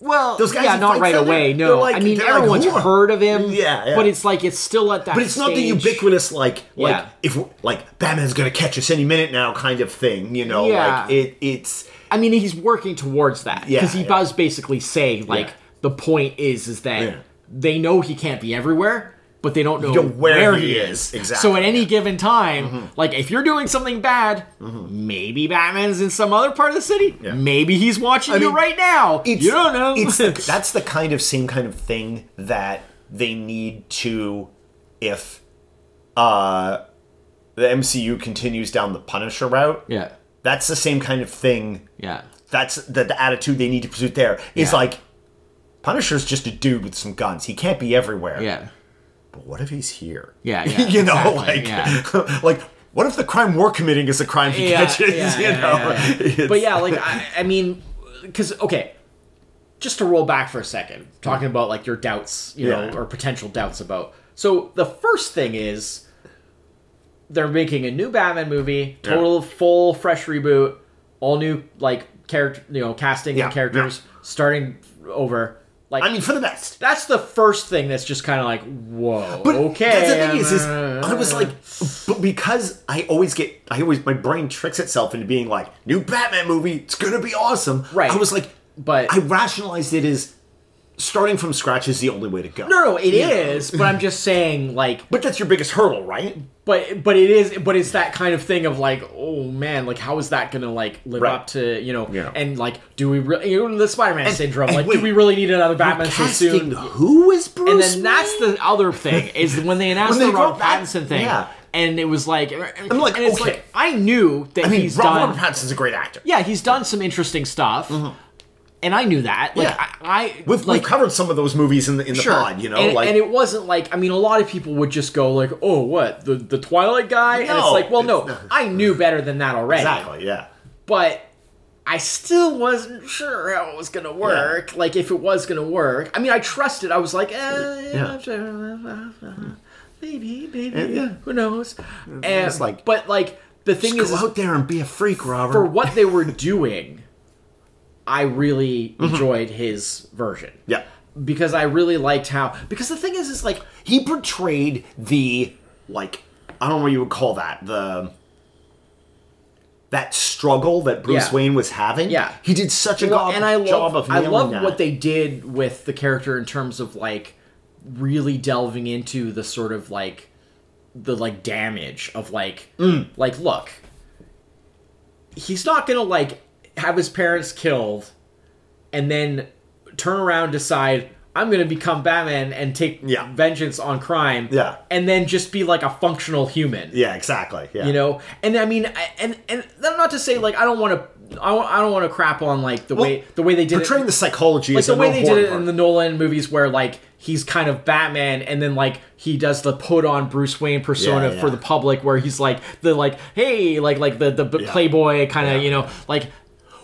Well, Those guys yeah, not right away. No, like- I mean they're like, everyone's heard of him. Yeah, yeah. But it's like it's still at that. But it's not the ubiquitous like like Yeah. if like Batman's gonna catch us any minute now kind of thing, you know. Yeah. Like it it's I mean, he's working towards that Yeah, because he yeah. does basically say like the point is is that they know he can't be everywhere, but they don't know where where, he is. is. Exactly, So at any given time, Mm-hmm. like if you're doing something bad, maybe Batman's in some other part of the city. Yeah. Maybe he's watching you mean, right now. it's, you don't know. It's the, that's the kind of same kind of thing that they need to if uh the MCU continues down the Punisher route. yeah, That's the same kind of thing. yeah, That's the, the attitude they need to pursue there. Is Yeah. like Punisher's just a dude with some guns. He can't be everywhere. yeah. But what if he's here? Yeah, yeah, you know, exactly, like like what if the crime we're committing is the crime he yeah, catches? yeah, you yeah, know, yeah, yeah. But yeah, like I, I mean, because okay, just to roll back for a second, talking about like your doubts, you know, or potential doubts about. So the first thing is they're making a new Batman movie, total full fresh reboot, all new like character, you know, casting Yeah, and characters, starting over. Like I mean, for the best. that's the first thing that's just kind of like, whoa, But okay. that's the thing is, is I was like, but because I always get, I always my brain tricks itself into being like, new Batman movie, it's gonna be awesome. Right. I was like, But- I rationalized it as starting from scratch is the only way to go. no, no, it is. But I'm just saying, like, But that's your biggest hurdle, right? but but it is but it's that kind of thing of like oh man like how is that gonna like live Right. up to you know Yeah. and like do we really you know the spider-man syndrome and like wait, do we really need another batman so soon who is Bruce? and then that's the other thing is when they announced When the they robert brought that- pattinson thing yeah. and it was like i'm like, and it's okay. like i knew that I mean, he's Robert done Pattinson's a great actor. yeah he's done some interesting stuff mm-hmm. And i knew that like Yeah. i, I We've, like we've covered some of those movies in the in the pod, you know, and, like and it wasn't like I mean, a lot of people would just go like, "Oh, what the the Twilight guy?" and it's like, well, no, it's not. I knew better than that already. exactly, yeah. but I still wasn't sure how it was gonna work. Like if it was gonna work. I mean, I trusted. I was like, eh, Yeah. maybe, maybe, Yeah. who knows? And It's like- but like the thing is, go out there and be a freak, Robert. for what they were doing, I really enjoyed his version yeah. because I really liked how. Because the thing is, is like he portrayed the like I don't know what you would call that the that struggle that Bruce Yeah. Wayne was having. Yeah. he did such a Well, go- and I love, job of I love that. what they did with the character in terms of like really delving into the sort of like the like damage of like Mm. like look he's not gonna like have his parents killed and then turn around decide I'm gonna become Batman and take Yeah. vengeance on crime Yeah. and then just be like a functional human Yeah, exactly. Yeah, you know and i mean and and not to say like i don't want to i don't, want to crap on like the way the way they did portraying it the psychology like is the way they did it in the nolan movies where like he's kind of batman and then like he does the put on bruce wayne persona Yeah, yeah. for the public where he's like the like hey like like the the playboy kind of you know like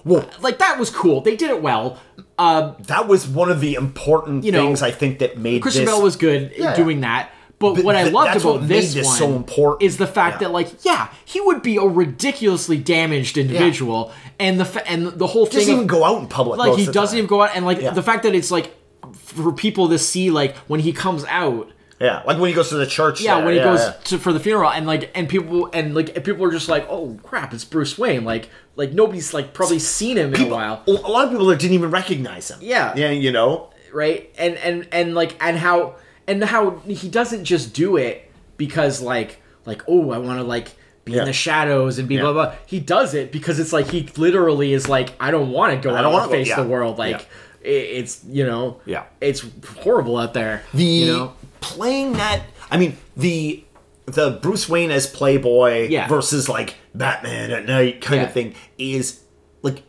well like that was cool they did it well uh that was one of the important You know, things I think that made Christian this. Bale was good Yeah. doing that. But, But what I loved about this, this one so important. is the fact Yeah. that, like, yeah, he would be a ridiculously damaged individual, and the fa- and the whole thing doesn't thing even go out in public. like he of doesn't time. even go out, and like Yeah. the fact that it's like for people to see, like when he comes out, Yeah, like when he goes to the church. yeah, there, when he goes yeah. to for the funeral, and like and people and like and people are just like, oh crap, it's Bruce Wayne, like like nobody's like probably seen him in a while. A lot of people didn't even recognize him. Yeah. yeah, you know. right and and and like and how and how he doesn't just do it because like like oh i want to like be Yeah. in the shadows and be Yeah. blah blah he does it because it's like he literally is like i don't want to go I out don't wanna face yeah. the world like Yeah. It's you know Yeah. it's horrible out there the you know playing that i mean the the bruce wayne as playboy Yeah. versus like batman at night kind Yeah. of thing is like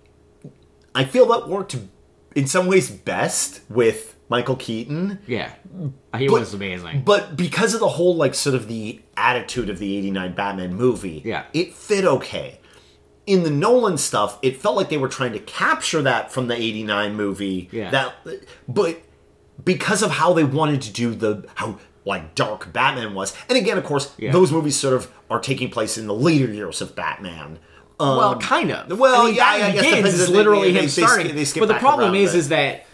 i feel that worked in some ways best with michael keaton yeah he But- was amazing but because of the whole like sort of the attitude of the 89 batman movie Yeah. it fit okay in the nolan stuff it felt like they were trying to capture that from the 89 movie. Yeah. that but because of how they wanted to do the how like dark batman was and again of course Yeah. those movies sort of are taking place in the later years of batman. Um, well kind of. well, I mean, yeah, Batman I guess Begins is literally they- him they starting. they but the problem is is that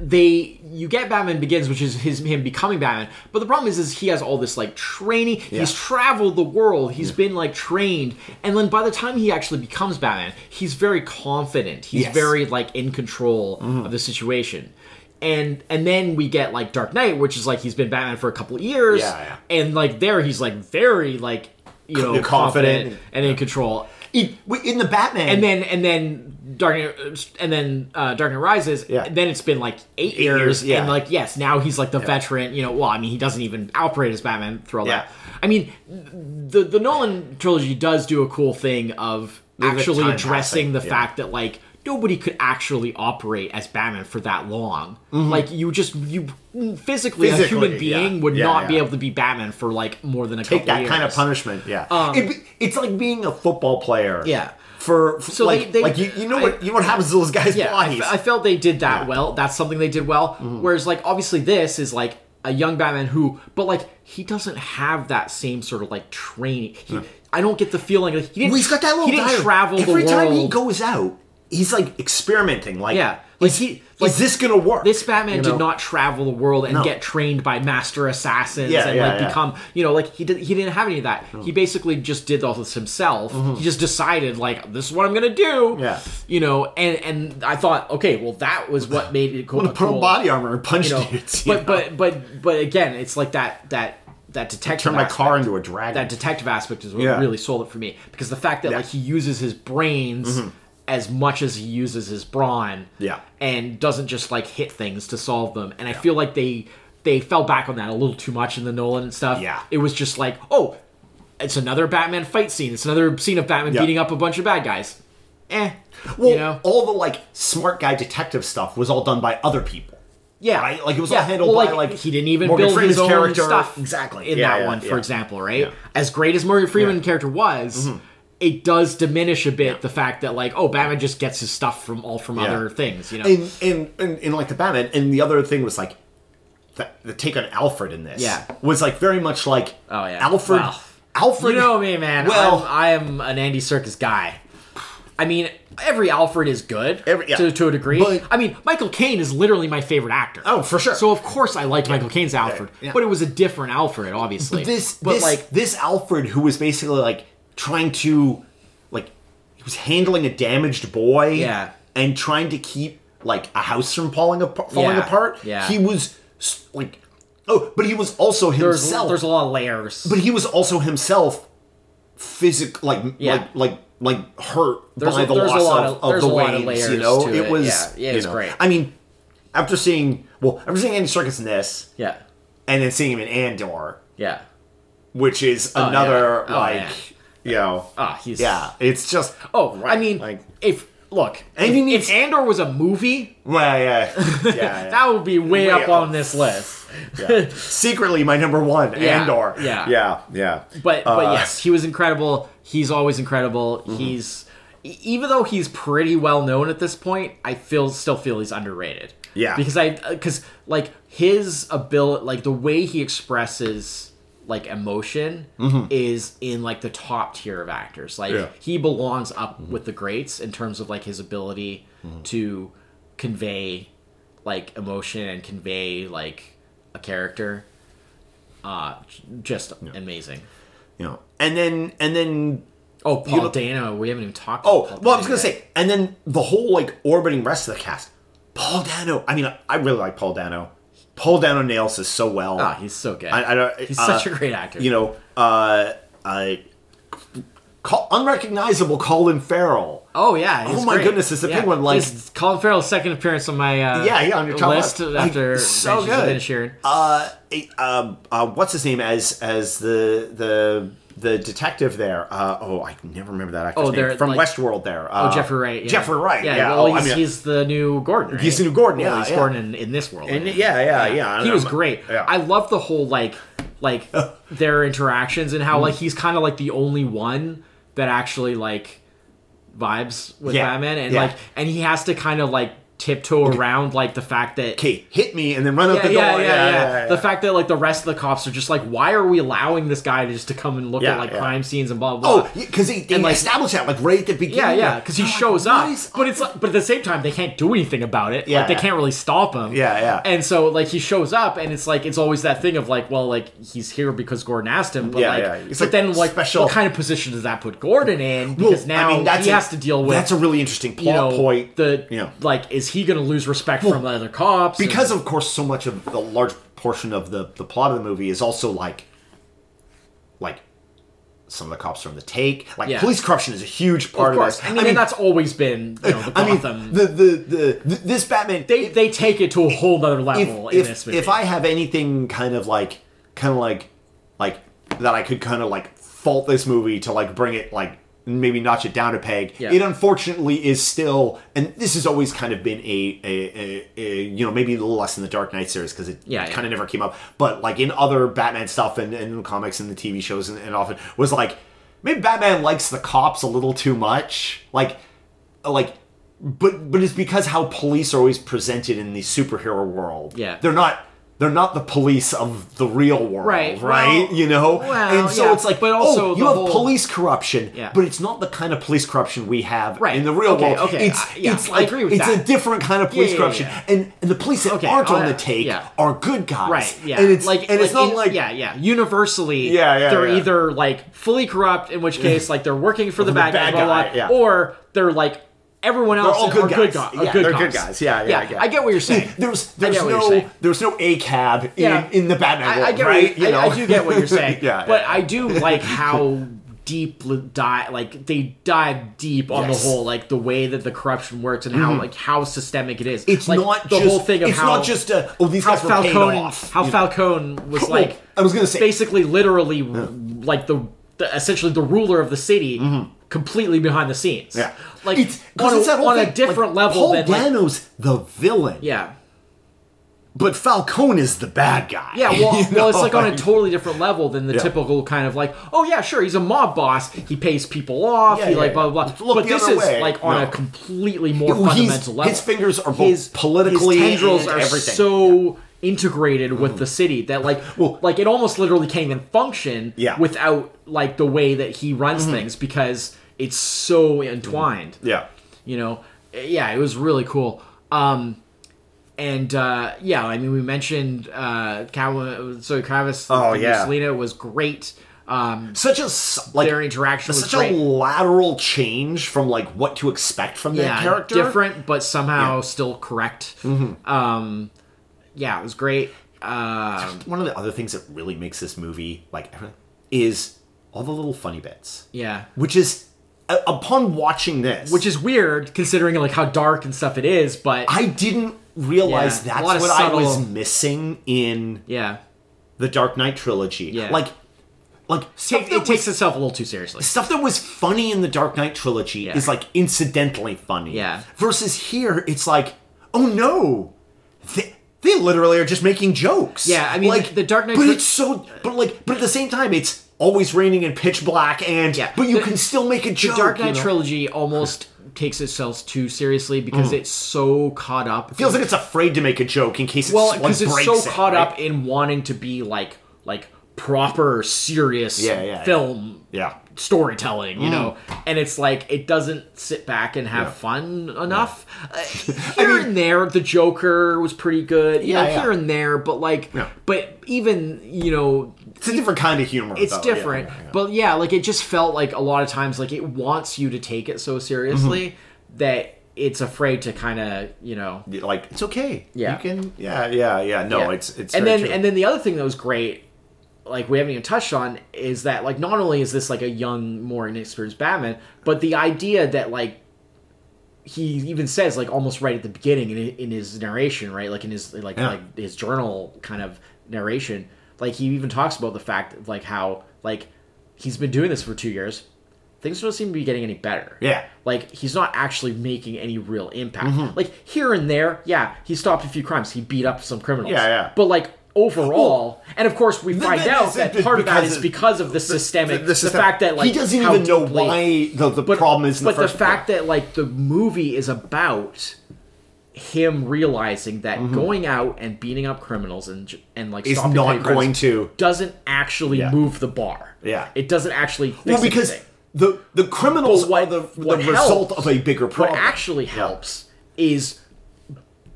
they you get Batman Begins, which is his him becoming Batman. But the problem is, is he has all this like training. He's traveled the world. He's been like trained, and then by the time he actually becomes Batman, he's very confident. He's Yes. very like in control mm-hmm. of the situation. And and then we get like Dark Knight, which is like he's been Batman for a couple of years, Yeah, yeah. and like there he's like very like you know Confident. confident and in control. in, in the Batman, And then and then Dark Knight, and then uh, Dark Knight Rises. Yeah. Then it's been like eight, Eight years, years, yeah. and like yes, now he's like the veteran. You know, well, I mean, he doesn't even operate as Batman through all Yeah. that. I mean, the the Nolan trilogy does do a cool thing of With the actually addressing passing, the yeah. fact that like nobody could actually operate as Batman for that long. Like you just you physically, a Mm-hmm. Human being yeah. would Yeah, not be able to be Batman for like more than a take couple that years. kind of punishment. Yeah, Um, It it's like being a football player. Yeah. For, for So like, they- they- like you, you know I- what you know what happens to those guys' yeah, I, bodies. f- I felt they did that Yeah. Mm-hmm. well. That's something they did well. Whereas, like, obviously, this is like a young Batman who, but like, he doesn't have that same sort of like training. He, I don't get the feeling like he didn't. well, he's got that little He didn't diary. travel Every time he goes out, he's like experimenting. Like, Yeah, like is, he- like, is this gonna work? This Batman You did not travel the world and No. get trained by master assassins Yeah, and yeah, like yeah. become, you know, like he did. He didn't have any of that. He basically just did all this himself. He just decided like this is what I'm gonna do. Mm-hmm. Yeah. you know, and and I thought, okay, well that was what made it cool. Put on body armor and punch you know, dudes. but know? but but but again, it's like that that that detective. turn my aspect- car into a dragon. That detective aspect is what Yeah. really sold it for me because the fact that Yeah. Mm-hmm. like he uses his brains as much as he uses his brawn, Yeah. and doesn't just like hit things to solve them. And I feel like they they fell back on that a little too much in the Nolan stuff. Yeah. it was just like, oh, it's another Batman fight scene. It's another scene of Batman Yeah. beating up a bunch of bad guys. Eh, well, you know, all the like smart guy detective stuff was all done by other people. Yeah, Right? Like, it was yeah. all handled well, by, like, he didn't even Morgan build Freeman's his own character. stuff Exactly. in Yeah, that yeah, one, for example. Right. Mm-hmm. as great as Morgan Freeman character was, it does diminish a bit the fact that like oh Batman just gets his stuff from all from Yeah. other things. You know, And in, in in like the Batman, and the other thing was like the, the take on Alfred in this. Yeah. was like very much like Oh, yeah. Alfred. Alfred. you know me, man. Well, I am an Andy Serkis guy. I mean, every Alfred is good Every- yeah. to, to a degree. But- I mean, Michael Caine is literally my favorite actor. Oh, for sure. So of course I like Michael Caine's Alfred, yeah. but it was a different Alfred, obviously. this but this like this Alfred who was basically like trying to like he was handling a damaged boy Yeah. and trying to keep like a house from falling apart falling Yeah, apart yeah. he was like oh but he was also himself there's a lot of layers. but he was also himself physic like Yeah. like like like hurt There's by a- the there's loss of, of- of there's the a lot of layers you know it it. was Yeah, yeah, you it's know. great. I mean after seeing well after seeing Andy Serkis in this yeah, and then seeing him in Andor yeah. which is Oh, another oh, yeah. Oh, like. You know Ah, he's yeah it's just Oh, I mean, like- if look, And if, if Andor was a movie, well yeah yeah, yeah. that would be way, Way up up. on this list. Yeah. secretly my number one Yeah, Andor yeah. yeah yeah But but Uh, yes, he was incredible. He's always incredible. He's e- even though he's pretty well known at this point, I feel still feel he's underrated. Yeah. because I because like his ability, like the way he expresses like emotion is in like the top tier of actors. Like Mm-hmm. Yeah. he belongs up with the greats in terms of like his ability Mm-hmm. to convey like emotion and convey like a character. Uh, just amazing. you know and then and then Oh, Paul Dano. We haven't even talked. oh well I was gonna yet. say and then the whole like orbiting rest of the cast Paul Dano I mean I really like Paul Dano Paul Dano nails this so well Ah, he's so good. I, I don't he's uh, such a great actor. you know uh I call, unrecognizable Colin Farrell Oh yeah. Oh my great. goodness, it's the penguin, like- He's Colin Farrell's second appearance on my uh, Yeah, yeah, on your top list five. after Like, so good. Uh, uh, uh, what's his name as as the the the detective there? Uh, oh, I never remember that actor's Oh, name from like- Westworld. There, uh, Oh, Jeffrey Wright. Yeah. Jeffrey Wright. Yeah, well, oh, I he's, mean, he's the new Gordon. Right? He's the new Gordon, Well, yeah, he's yeah. Gordon in, in this world. And- yeah, yeah, yeah, He know. was great. Yeah. I love the whole like like their interactions and how like Mm. he's kind of like the only one that actually like vibes with Yeah, Batman and yeah. like and he has to kind of like tiptoe around like the fact that Okay, hit me and then run out the yeah, door. yeah, yeah, yeah. The fact that like the rest of the cops are just like, why are we allowing this guy to just to come and look Yeah, at like yeah. crime scenes and blah blah oh, blah? Oh, because they, they And, like- established that like right at the beginning. Yeah, yeah, because he oh I'm shows up, but it's like, but at the same time they can't do anything about it. Yeah, like they can't really stop him. Yeah, yeah. And so like he shows up, and it's like it's always that thing of like, well, like he's here because Gordon asked him, but Yeah, like, yeah. It's but like then like, special- what kind of position does that put Gordon in? Well, Because now I mean, he a- has to deal with That's a really interesting plot you know point. the you know. like is he going to lose respect from the other cops because And- of course so much of the large portion of the the plot of the movie is also like like some of the cops are on the take. Like Yeah. police corruption is a huge part of of, this. I mean, and that's always been you know the I mean the, the the the this batman they they take it to a whole other level if, in if, this movie. if i have anything kind of like kind of like like that i could kind of like fault this movie to like bring it like maybe notch it down a peg Yeah. it unfortunately is still and this has always kind of been a, a, a, a you know maybe a little less in the dark knight series because it Yeah, yeah. kind of never came up but like in other batman stuff and, and in the comics and the tv shows and, and often was like maybe batman likes the cops a little too much like like but but it's because how police are always presented in the superhero world Yeah. they're not they're not the police of the real world Right, right well- you know well, and so yeah, it's like but oh, also oh, you have whole- police corruption Yeah. but it's not the kind of police corruption we have Right, in the real okay, world okay, it's I- yeah, it's like it's that. a different kind of police Yeah, corruption and and the police that Okay, aren't oh, on the take are good guys Right. Yeah. and it's like and it's not in- like yeah, yeah. Universally, Yeah, yeah, They're either like fully corrupt, in which case like they're working for the The bad, bad guy, blah, blah, guy, yeah. or they're like everyone else all are good good guys. guys. Are Yeah, good they're cops. good guys. Yeah, yeah, yeah. I get what you're saying. There's I there's get no saying. there's no a cab in, Yeah. in the Batman I, world, I get right? what you, I, I do get what you're saying. Yeah, but yeah. I do like how deep dive like they dive deep on Yes. the whole like the way that the corruption works and how mm-hmm. like how systemic it is. It's like, not the just, whole thing of it's how not just a, oh these how guys were paid off. how you know? Was Well, like I was gonna say- basically literally like the, the essentially the ruler of the city mm-hmm. Completely behind the scenes. Yeah, like it's, on, it's a, on a different like, level Paul than Dano's the villain, yeah. but Falcone is the bad guy. Yeah, well, well, it's like on a totally different level than the Yeah. typical kind of like, oh yeah, sure, he's a mob boss. He pays people off. Yeah, he yeah, like blah blah blah. Look but this is way. like on No. a completely more Well, fundamental level. his fingers are both politically his tendrils are everything. so integrated with the city that like Well- like it almost literally can't even function Yeah. Mm-hmm. without like the way that he runs things because it's so entwined yeah. you know yeah it was really cool um and uh yeah i mean we mentioned uh so Travis Oh, yeah. Selina was great um Such a like their interaction was such great a lateral change from like what to expect from that yeah character. different but somehow Yeah. still correct Mm-hmm. um yeah it was great um One of the other things that really makes this movie like is all the little funny bits, yeah which is uh, upon watching this, which is weird considering like how dark and stuff it is but I didn't realize Yeah, that's what I was missing in yeah the Dark Knight trilogy. Yeah. Like, like Take, it was, takes itself a little too seriously stuff that was funny in the Dark Knight trilogy Yeah. is like incidentally funny. Yeah. Versus here, it's like, oh no, they literally are just making jokes. Yeah, I mean, like the Dark Knight but it's so, but like, but at the same time, it's always raining and pitch black, and Yeah. but you The- can still make a joke. the. Dark you Knight know? trilogy almost takes itself too seriously because it's so caught up. Mm. feels like it's afraid to make a joke in case it well because it's so it, caught right? up in wanting to be like like proper serious yeah, yeah. film Yeah. Storytelling, you know, and it's like it doesn't sit back and have Yeah. fun enough. Uh, here and there, the Joker was pretty good, Yeah, know, yeah. here and there, but like, Yeah. but even you know, It's a different kind of humor. it's though. Yeah, different yeah, yeah. but yeah like it just felt like a lot of times like it wants you to take it so seriously Mm-hmm. that it's afraid to kind of you know like it's okay. Yeah. you can. Yeah, yeah, yeah. No, Yeah. it's it's and then true. and then the other thing that was great like we haven't even touched on is that like not only is this like a young more inexperienced batman but the idea that like he even says like almost right at the beginning in, in his narration right like in his like Yeah. like his journal kind of narration like he even talks about the fact of like how like he's been doing this for two years things don't seem to be getting any better Yeah. like he's not actually making any real impact Mm-hmm. like here and there yeah he stopped a few crimes he beat up some criminals Yeah, yeah. but like overall and of course we find th- out th- that part of that of- because of the systemic the, system- fact that like he doesn't even know why the, the but, problem is. In but the, the, fact that like the movie is about him realizing that going out and beating up criminals and and like Mm-hmm. Is not going to- doesn't actually Yeah. move the bar. Yeah. it doesn't actually well, because anything. the the criminals But what- are the, what the result helps- of a bigger problem. What actually helps is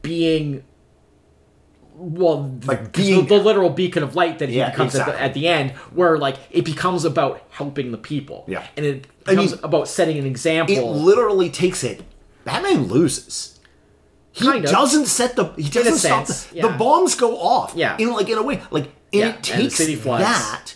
being well, Like the- being- the, literal beacon of light that he Yeah, becomes at, the, at the end, where like it becomes about helping the people. Yeah. and it I becomes mean, about setting an example. it literally takes it. Batman loses. He Kind of. doesn't set the. He doesn't stop sense, the, yeah. the bombs go off. Yeah. in like in a way, like Yeah, it the takes that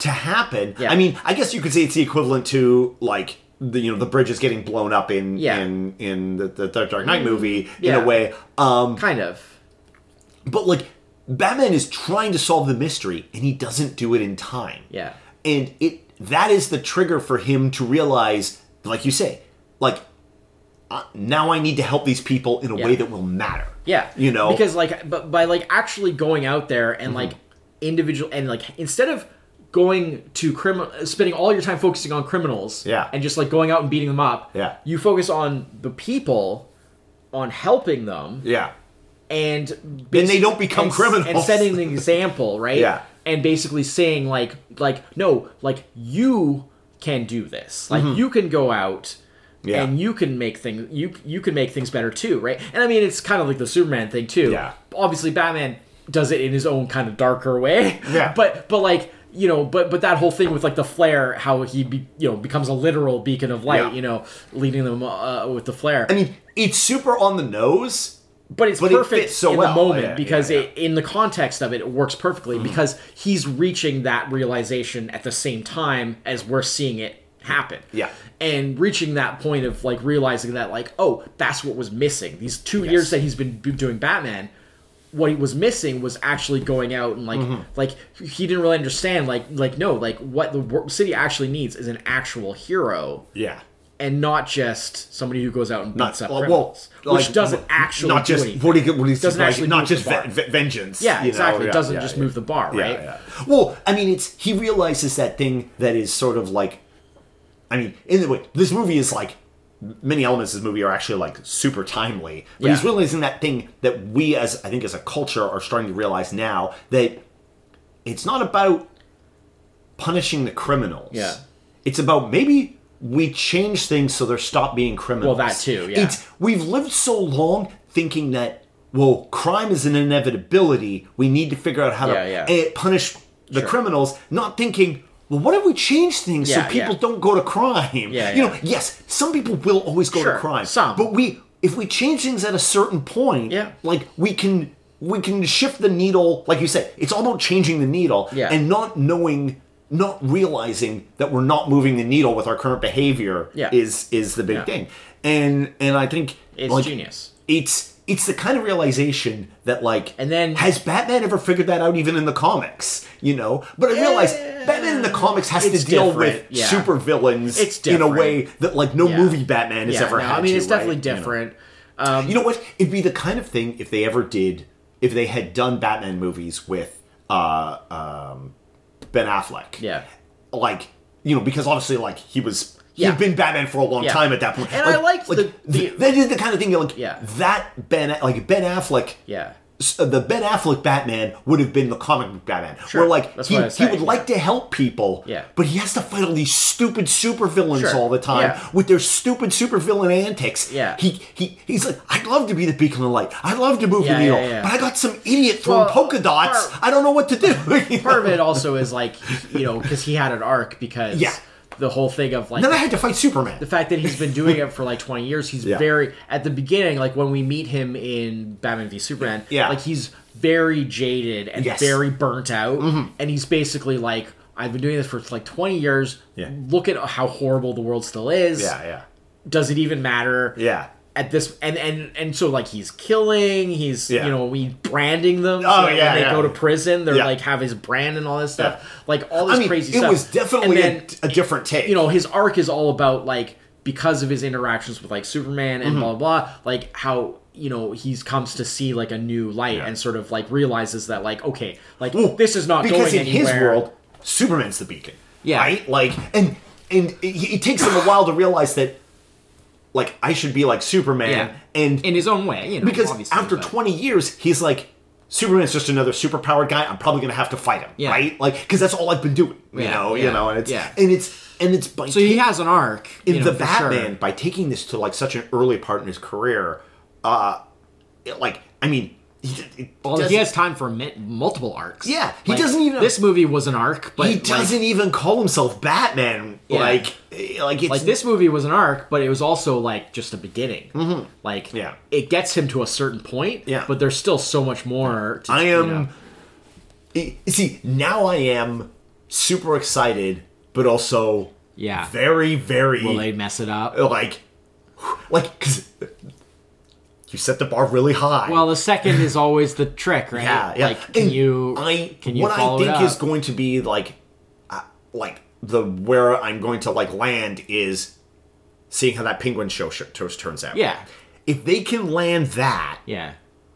to happen. Yeah. I mean, I guess you could say it's the equivalent to like the you know the bridges getting blown up in Yeah. In in the, the Dark Knight movie in a way. Um, kind of. But like Batman is trying to solve the mystery and he doesn't do it in time. Yeah. And it that is the trigger for him to realize, like you say, like uh, now I need to help these people in a Yeah. way that will matter. Yeah, You know? because like, but by like actually going out there and like individual and like instead of going to criminal, spending all your time focusing on criminals, Yeah. and just like going out and beating them up, Yeah. you focus on the people, on helping them, Yeah. And Then they don't become and, criminals. and setting an example, right? Yeah. and basically saying like, like no, like you can do this, like you can go out. Mm-hmm. Yeah. And you can make things you you can make things better too, right? And I mean, it's kind of like the Superman thing too. Yeah. Obviously, Batman does it in his own kind of darker way. Yeah. But but like you know, but but that whole thing with like the flare, how he be, you know becomes a literal beacon of light, Yeah. you know, leading them uh, with the flare. I mean, it's super on the nose. But it's but it perfect fits so in well. the moment Yeah, because yeah, Mm-hmm. It, in the context of it, it works perfectly because he's reaching that realization at the same time as we're seeing it happen. Yeah. And reaching that point of like realizing that like, oh, that's what was missing. These two years that he's been doing Batman, what he was missing was actually going out and like Mm-hmm. like he didn't really understand like like no like what the city actually needs is an actual hero Yeah. And not just somebody who goes out and Not beats up well, criminals, well, which like, doesn't actually not just what do you what do you Doesn't like, actually not just ve- ve- vengeance. Yeah, you know? It doesn't yeah, just yeah. move the bar, right? Well, I mean, it's he realizes that thing that is sort of like, I mean, in the way this movie is like, many elements of this movie are actually like super timely. But he's realizing that thing that we, as I think, as a culture, are starting to realize now that it's not about punishing the criminals. Yeah. it's about maybe we change things so they stop being criminals. Well, that too, yeah. It's we've lived so long thinking that well, crime is an inevitability. We need to figure out how Yeah, to yeah. eh, punish the Sure. criminals, not thinking, well, what if we change things so people yeah. don't go to crime? Yeah, You yeah. know, yes, some people will always go Sure, to crime. some. But we if we change things at a certain point, Yeah. like we can we can shift the needle, like you said, it's all about changing the needle Yeah. and not knowing not realizing that we're not moving the needle with our current behavior Yeah. is is the big Yeah. thing. And and I think It's like, genius. it's it's the kind of realization that like And then- has Batman ever figured that out even in the comics, you know? But I realize Batman in the comics has to deal different, with yeah. super villains It's in a way that like no Yeah. movie Batman has Yeah, ever no, had I mean, to, it's definitely right? You know? different. Um, You know what? It'd be the kind of thing if they ever did, if they had done Batman movies with uh, um, Ben Affleck. Yeah. Like, you know, because obviously, like, he was. Yeah. He'd been Batman for a long Yeah. time at that point. And I liked the- th- the- that is the kind of thing you're like Yeah. that Ben like Ben Affleck Yeah. Uh, the Ben Affleck Batman would have been the comic book Batman, Sure. where like That's he, what I was he would like to help people, Yeah. but he has to fight all these stupid supervillains Sure. all the time Yeah. with their stupid supervillain antics. Yeah. he he he's like, I'd love to be the beacon of light, I'd love to move Yeah, the needle, yeah, yeah. but I got some idiot throwing Well, polka dots. part- I don't know what to do. Part of it also is like, you know, because he had an arc because Yeah. The whole thing of like Then I had to fight Superman. the fact that he's been doing it for like 20 years he's Yeah. very at the beginning like when we meet him in batman v superman Yeah. like he's very jaded and Yes. Mm-hmm. very burnt out and he's basically like i've been doing this for like 20 years Yeah. look at how horrible the world still is yeah, yeah, does it even matter yeah. At this and and and so like he's killing he's Yeah. you know we branding them so Oh, yeah, when they yeah. go to prison they're Yeah. like have his brand and all this stuff like all this I mean, crazy it stuff was definitely then- a, a different take. you know his arc is all about like because of his interactions with like superman Mm-hmm. and blah blah blah like how you know he's comes to see like a new light and sort of like realizes that like okay like Well, this is not because going in anywhere his world, Superman's the beacon. Yeah. Right? Like, and and it, it takes him a while to realize that like I should be like Superman, Yeah. and in his own way, you know. because after but- 20 years, he's like. Superman's just another superpowered guy. I'm probably gonna have to fight him, Yeah. right? Like, because that's all I've been doing, you Yeah, know, you know, and it's yeah. and it's and it's by so he has an arc in know, the for sure. Batman by taking this to like such an early part in his career. Uh, it, like I mean, he, Well, he has time for multiple arcs. Yeah, he Like, doesn't even- This movie was an arc, but he doesn't even call himself Batman. Yeah. Like, like it's like this movie was an arc, but it was also like just a beginning. Mm-hmm. Like, Yeah. it gets him to a certain point. Yeah. but there's still so much more. To, I you am. know. eh, See, now I am super excited, but also Yeah. very, very Will they mess it up? like, like because you set the bar really high. Well, the second is always the trick, right? Yeah, yeah. Like, can And you? I can you what I think is going to be like, uh, like the where I'm going to like land is seeing how that penguin show sh- toast turns out. Yeah. If they can land that, Yeah.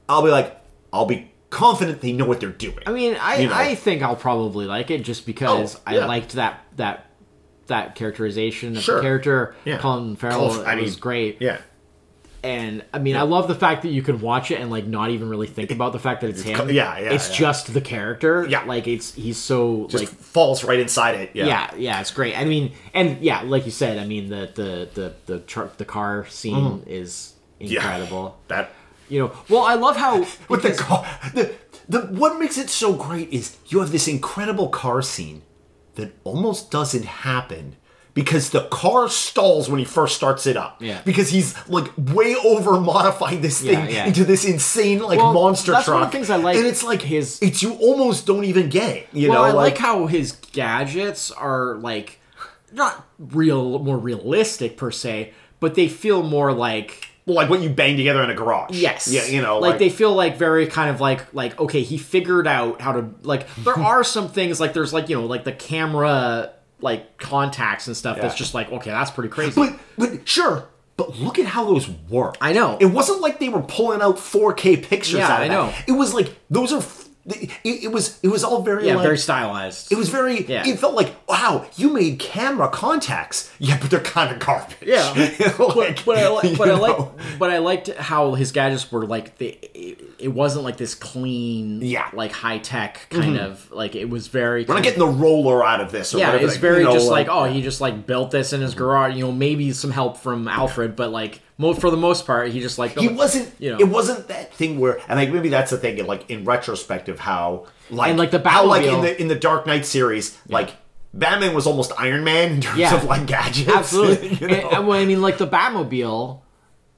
I'll be like, I'll be confident they know what they're doing. I mean, I You know. I think I'll probably like it just because Oh, I liked that that that characterization of Sure. the character. Yeah. Colin Farrell Colin- I was mean, great. yeah. And I mean, I love the fact that you can watch it and like not even really think about the fact that it's, him. co- yeah, yeah, It's yeah. just the character. Yeah. like it's he's so Just like falls right inside it. Yeah. yeah. yeah, it's great. I mean, and yeah, like you said, I mean the the the the truck the car scene is Mm-hmm. Yeah. incredible. That You know, well, I love how with the car. The, the what makes it so great is you have this incredible car scene that almost doesn't happen because the car stalls when he first starts it up. Yeah. Because he's like way over modifying this thing Yeah, yeah. into this insane like Well, monster that's truck. one of the things I like And it's like his- It's you almost don't even get it. You well, know, I like, how his gadgets are like not real, more realistic per se, but they feel more like like what you bang together in a garage. yes, Yeah. You know, like, they feel like very kind of like like okay, he figured out how to like. There are some things like there's like you know like the camera like contacts and stuff that's just like okay, that's pretty crazy. But but sure. But look at how those work. I know. It wasn't like they were pulling out 4K pictures Yeah, out of I that. know. It was like those are. It, it was. It was all very. yeah, like, very stylized. It was very. Yeah. It felt like wow, you made camera contacts. Yeah, but they're kind of garbage. Yeah, like, but I like, but I like, but I liked how his gadgets were like the. It, it wasn't like this clean, Yeah. Mm-hmm. like high tech kind of like it was very. We're not getting the roller out of this. Or yeah, it's they- very you know, just like, oh, he just like built this in his garage. You know, maybe some help from Alfred, but like for the most part, he just like he wasn't. you know. It wasn't that thing where, and like maybe that's the thing. Like in retrospective, how like And, like, the how like in Batmobile- the in the Dark Knight series, like Batman was almost Iron Man in terms Yeah. of like gadgets. Absolutely. you know? and when I mean, like the Batmobile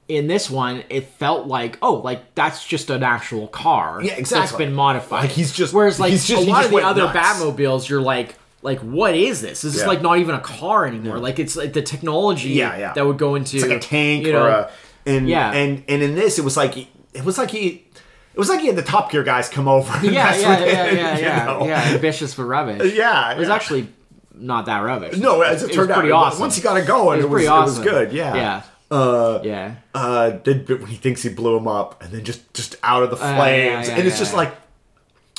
in this one, it felt like, oh, like that's just an actual car. Yeah, That's exactly. been modified. Like, he's just- Whereas, like he's just- a lot of the other nuts. Batmobiles, you're like, like what is this? This is Yeah. like not even a car anymore. Like it's like the technology Yeah, yeah. that would go into it's like a tank you know, or a and Yeah. and and in this it was like it was like he it was like he had the Top Gear guys come over. And yeah, mess yeah, with yeah, it, yeah, you yeah, know? yeah, ambitious for rubbish. Yeah, it was yeah. actually not that rubbish. No, as it, was turned out, pretty it- awesome. once he got it going, It it was was, pretty it was awesome. good. Yeah. Yeah. Uh, yeah. uh, but when he thinks he blew him up, and then just just out of the yeah, flames, yeah, and it's yeah, just yeah. like.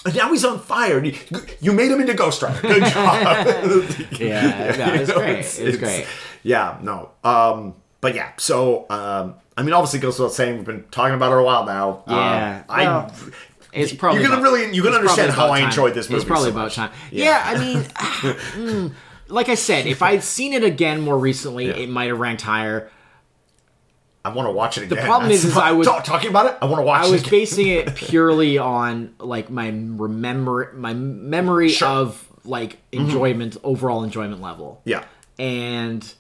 And Now he's on fire. You, you made him into Ghost Rider. Good job. Yeah, no, it's You know, great. It's, great. Yeah, no. Um, but yeah, so um, I mean, obviously, goes without saying we've been talking about it a while now. Yeah, um, I. It's probably you're gonna about- really you're gonna understand how I time. enjoyed this movie. It's probably so about time. Yeah, I mean, mm, like I said, if I'd seen it again more recently, it might have ranked higher. I want to watch it again. The problem is- That's- is I was- talk- talking about it. I want to watch I was basing it purely on like my remember my memory Sure. Mm-hmm. of like enjoyment, overall enjoyment level. Yeah. and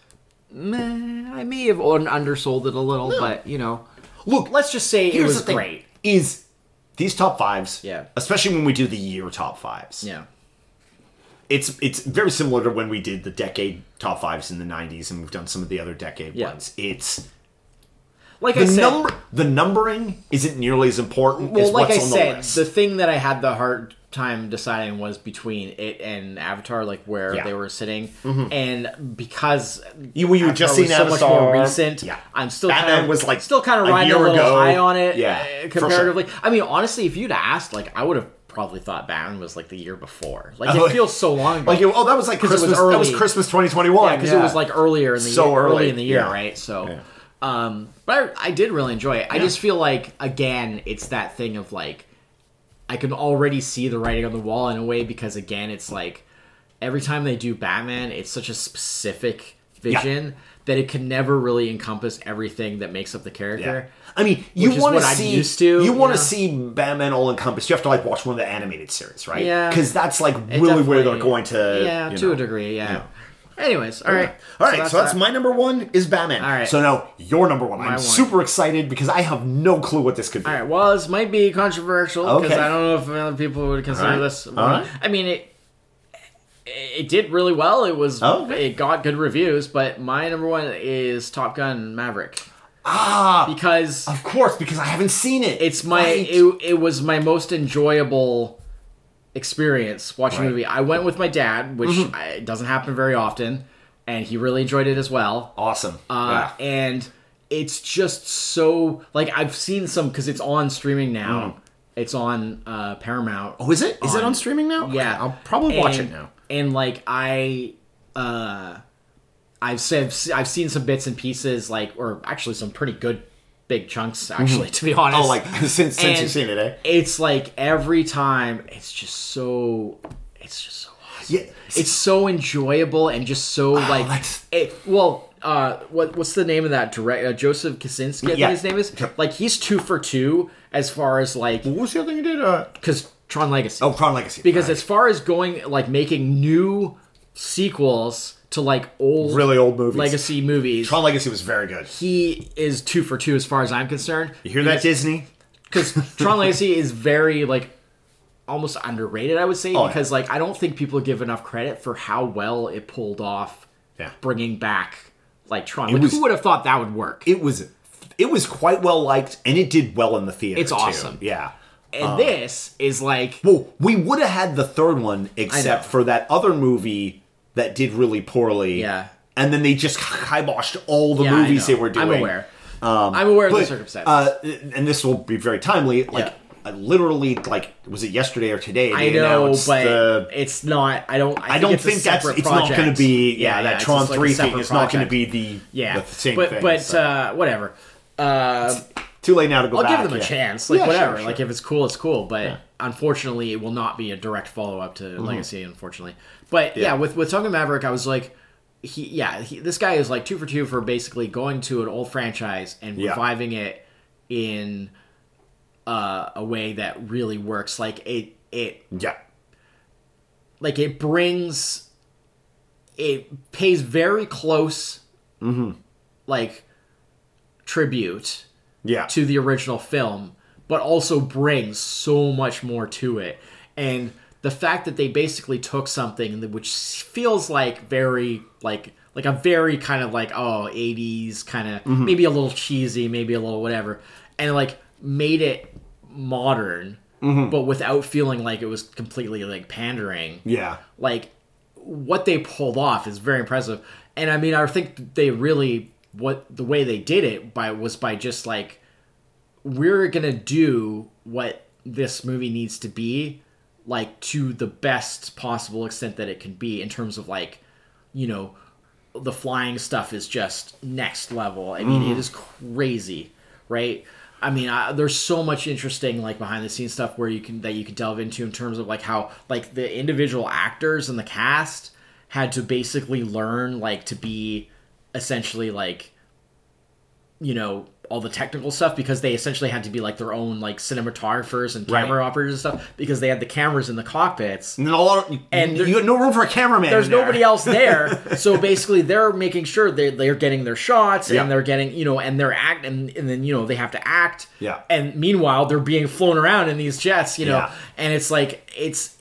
meh, I may have undersold it a little, but you know, Look, let's just say it here's was the thing: great. Is these top fives? Yeah. Especially when we do the year top fives. Yeah, It's it's very similar to when we did the decade top fives in the '90s, and we've done some of the other decade Yeah. ones. It's like the I said, number. The numbering isn't nearly as important well, as like what's I on said, the list. the thing that I had the hard time deciding was between it and Avatar, like where Yeah. Mm-hmm. they were sitting, and because You- had just seen so much Avatar. more recent. Yeah. I'm still Batman kind of was, like, still kind of riding a little ago. high on it, Yeah, uh, for sure. comparatively. I mean, honestly, if you'd asked, like, I would have probably thought Batman was like the year before. Like, Oh, it feels so long ago. like oh, that was like it was Christmas. that was. Christmas 2021. Yeah, because it was like earlier in the So year, early early, in the year, yeah. right? So, Yeah. Um, but I, I did really enjoy it. I just feel like again, it's that thing of like I can already see the writing on the wall in a way because again, it's like every time they do Batman, it's such a specific vision that it can never really encompass everything that makes up the character. I mean, you want to see used to, you want you to know? see Batman all encompassed. You have to like watch one of the animated series, right? Yeah. because that's like really where they're going to. yeah, to know. a degree, yeah. Anyways, all right, All right, so that's, that. my number one is Batman. All right. So now your number one. I'm one. super excited because I have no clue what this could be. All right. Well, this might be controversial because Okay. I don't know if other people would consider right. this. All right. I mean, it it did really well. It was Oh, okay. it got good reviews, but my number one is Top Gun Maverick Ah, because of course, because I haven't seen it. it's my Right. it, it was my most enjoyable experience watching Right. Mm-hmm. movie. I went with my dad, which I, doesn't happen very often, and he really enjoyed it as well. awesome. Uh, yeah. and it's just so like I've seen some because it's on streaming now. It's on uh, Paramount. Mm. Oh, is it? Is it on- on streaming now? Yeah, I'll probably watch And- it now. And like I, uh, I've said I've seen some bits and pieces, like or actually some pretty good big chunks. Actually, to be honest. Oh, like since since And you've seen it, eh? It's like every time, it's just so. It's just so. Awesome. Yeah. It's so enjoyable and just so like. that's- It, well, uh, what what's the name of that direct? Uh, Joseph Kosinski, I think Yeah. his name is. Like he's two for two as far as like What was the other thing you did? Uh, because Tron Legacy. oh, Tron Legacy. because Right. as far as going like making new sequels to like old really old movies. legacy movies, Tron Legacy was very good. he is two for two as far as I'm concerned. You hear that, Disney? because Tron Legacy is very like almost underrated, I would say, Oh, yeah. because like I don't think people give enough credit for how well it pulled off Yeah. bringing back like Tron. Like, was- who would have thought that would work? It was it was quite well liked, and it did well in the theater. It's too. awesome. Yeah. and um, this is like Well, we would have had the third one except for that other movie that did really poorly. Yeah. And then they just kiboshed all the Yeah, movies they were doing. I'm aware. I'm aware of the But, circumstances. uh, and this will be very timely. Like, Yeah. I literally, like, was it yesterday or today? I know, but the- it's not. I don't. I, I don't think that's. separate It's not going to be. Yeah, that it's Tron like Three thing is not going to be the Yeah, the same but thing. but so. uh, whatever. Uh, too late now to go I'll back. give them a yeah. chance. Like Yeah, whatever. sure, sure. Like if it's cool, it's cool. But unfortunately, it will not be a direct follow up to Legacy. Unfortunately, but yeah. Mm-hmm. Yeah. with with Top Gun Maverick, I was like, he yeah, he, this guy is like two for two for basically going to an old franchise and Yeah. reviving it in uh, a way that really works. Like it it yeah. like it brings it pays very close like tribute Yeah. to the original film but also brings so much more to it and the fact that they basically took something which feels like very like like a very kind of like oh 80s kind of maybe a little cheesy maybe a little whatever and like made it modern mm-hmm. but without feeling like it was completely like pandering. Yeah. like what they pulled off is very impressive and i mean i think they really what the way they did it by was by just like we're gonna do what this movie needs to be like to the best possible extent that it can be in terms of like you know the flying stuff is just next level. I mean it mm-hmm. is crazy right? I mean I, there's so much interesting like behind the scenes stuff where you can that you can delve into in terms of like how like the individual actors and the cast had to basically learn like to be essentially like you know all the technical stuff because they essentially had to be like their own like cinematographers and camera Right. operators and stuff because they had the cameras in the cockpits And, of, And and there- you got no room for a cameraman. there's there. nobody else there so basically they're making sure they they're getting their shots Yeah. and they're getting you know and they're act and, and then you know they have to act Yeah. and meanwhile they're being flown around in these jets you know Yeah. and it's like it's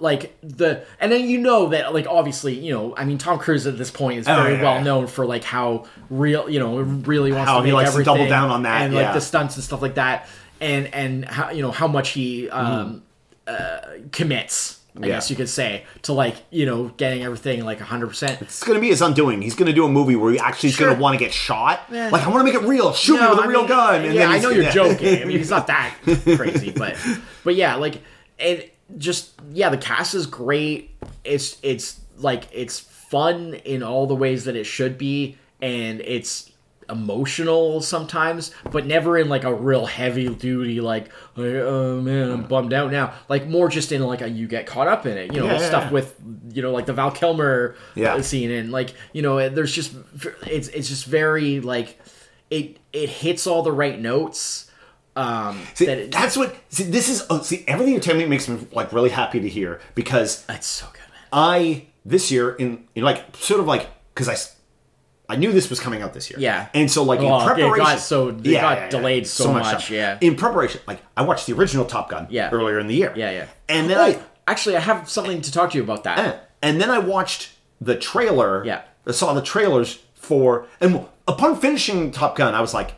like the and then you know that like obviously you know I mean Tom Cruise at this point is Oh, very yeah, well yeah. known for like how real you know really wants How to he likes to double down on that, and like the stunts and stuff like that and and how you know how much he um uh commits I. Yeah. guess you could say to like you know getting everything like 100% It's going to be his undoing. He's going to do a movie where he actually is Sure. to want to get shot. Yeah. Like, I want to make it real. Shoot me with a I real mean, gun. And yeah, then I know you're yeah. joking. I mean, he's not that crazy, but but yeah, like it just yeah, the cast is great. It's it's like it's fun in all the ways that it should be, and it's emotional sometimes, but never in like a real heavy duty like, oh man, I'm bummed out now. Like more just in like a you get caught up in it. You know, Yeah, stuff yeah. with you know like the Val Kilmer Yeah. scene and like you know there's just it's it's just very like it it hits all the right notes. Um, See, that it, that's what. See, this is. Oh, see, everything you're telling me makes me like really happy to hear because it's so good, man. I this year in, in like sort of like because I I knew this was coming out this year. Yeah. and so like Oh, in it got preparation, so- it got delayed so much, stuff. yeah. In preparation, like I watched the original Top Gun. Yeah. earlier in the year. Yeah, yeah. and then oh, I actually I have something to talk to you about that. Eh. And then I watched the trailer. Yeah. I saw the trailers for, and upon finishing Top Gun, I was like,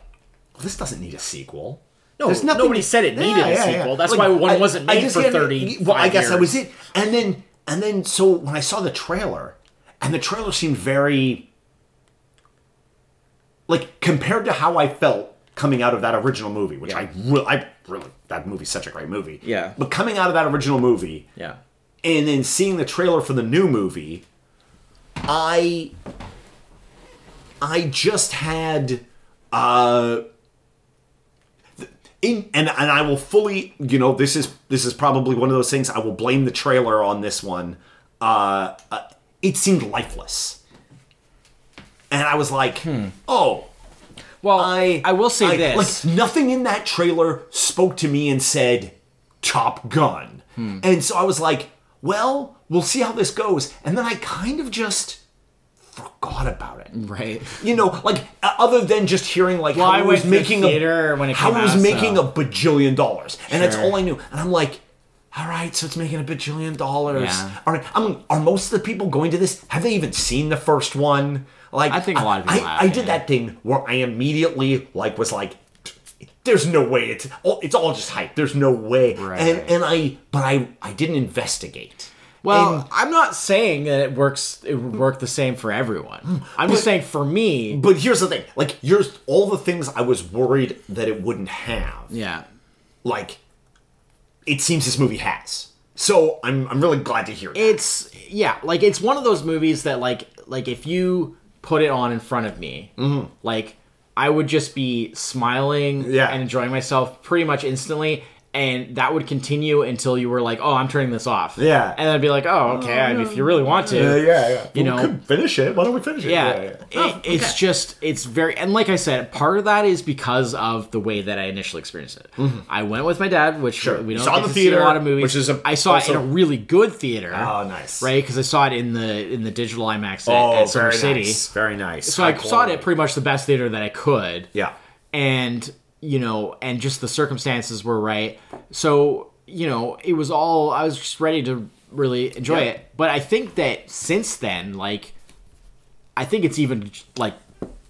well, this doesn't need a sequel. No, nobody said it needed a sequel. That's why one wasn't made for 30 Well, I guess that was it. And then, and then, so when I saw the trailer, and the trailer seemed very, like compared to how I felt coming out of that original movie, which I really, I really, that movie's such a great movie. Yeah. But coming out of that original movie, Yeah. and then seeing the trailer for the new movie, I I just had uh in, and and I will fully, you know, this is this is probably one of those things I will blame the trailer on this one. Uh, uh it seemed lifeless. And I was like, "Oh, Well, I I will say I- this. Like nothing in that trailer spoke to me and said Top Gun. Hmm. And so I was like, well, we'll see how this goes. And then I kind of just forgot about it. right. You know, like uh, other than just hearing like Well, how I it was to the making theater a when it how it was out, making so- a bajillion dollars, and that's all I knew. And I'm like, all right, so it's making a bajillion dollars. Yeah. All right, I'm, are most of the people going to this? Have they even seen the first one? Like, I think a lot of people I, have, I did yeah. that thing where I immediately like was like. There's no way it's all, it's all just hype. There's no way, Right. and and I but I I didn't investigate. Well, And- I'm not saying that it works. It would work the same for everyone. I'm just saying for me. but here's the thing: like, here's all the things I was worried that it wouldn't have. Yeah. like it seems this movie has. So I'm I'm really glad to hear that. It's yeah, like it's one of those movies that like like if you put it on in front of me, mm-hmm. like I would just be smiling Yeah. and enjoying myself pretty much instantly. And that would continue until you were like, "Oh, I'm turning this off." Yeah. and then I'd be like, "Oh, okay." I mean, if you really want to, yeah, yeah. You Well, know- we could finish it. Why don't we finish it? yeah, yeah. Oh, It, it's just it's very and like I said, part of that is because of the way that I initially experienced it. I went with my dad, which Mm-hmm. Sure. we don't saw get in to the see theater, a lot of movies. which is a- I saw it in a really good theater. Oh, nice. right? Because I saw it in the in the digital IMAX at, Oh, at Summer very City. nice. Very nice. So I saw it at pretty much the best theater that I could. Yeah. And you know, and just the circumstances were right. So you know, it was all I was just ready to really enjoy Yeah. it. But I think that since then, like, I think it's even like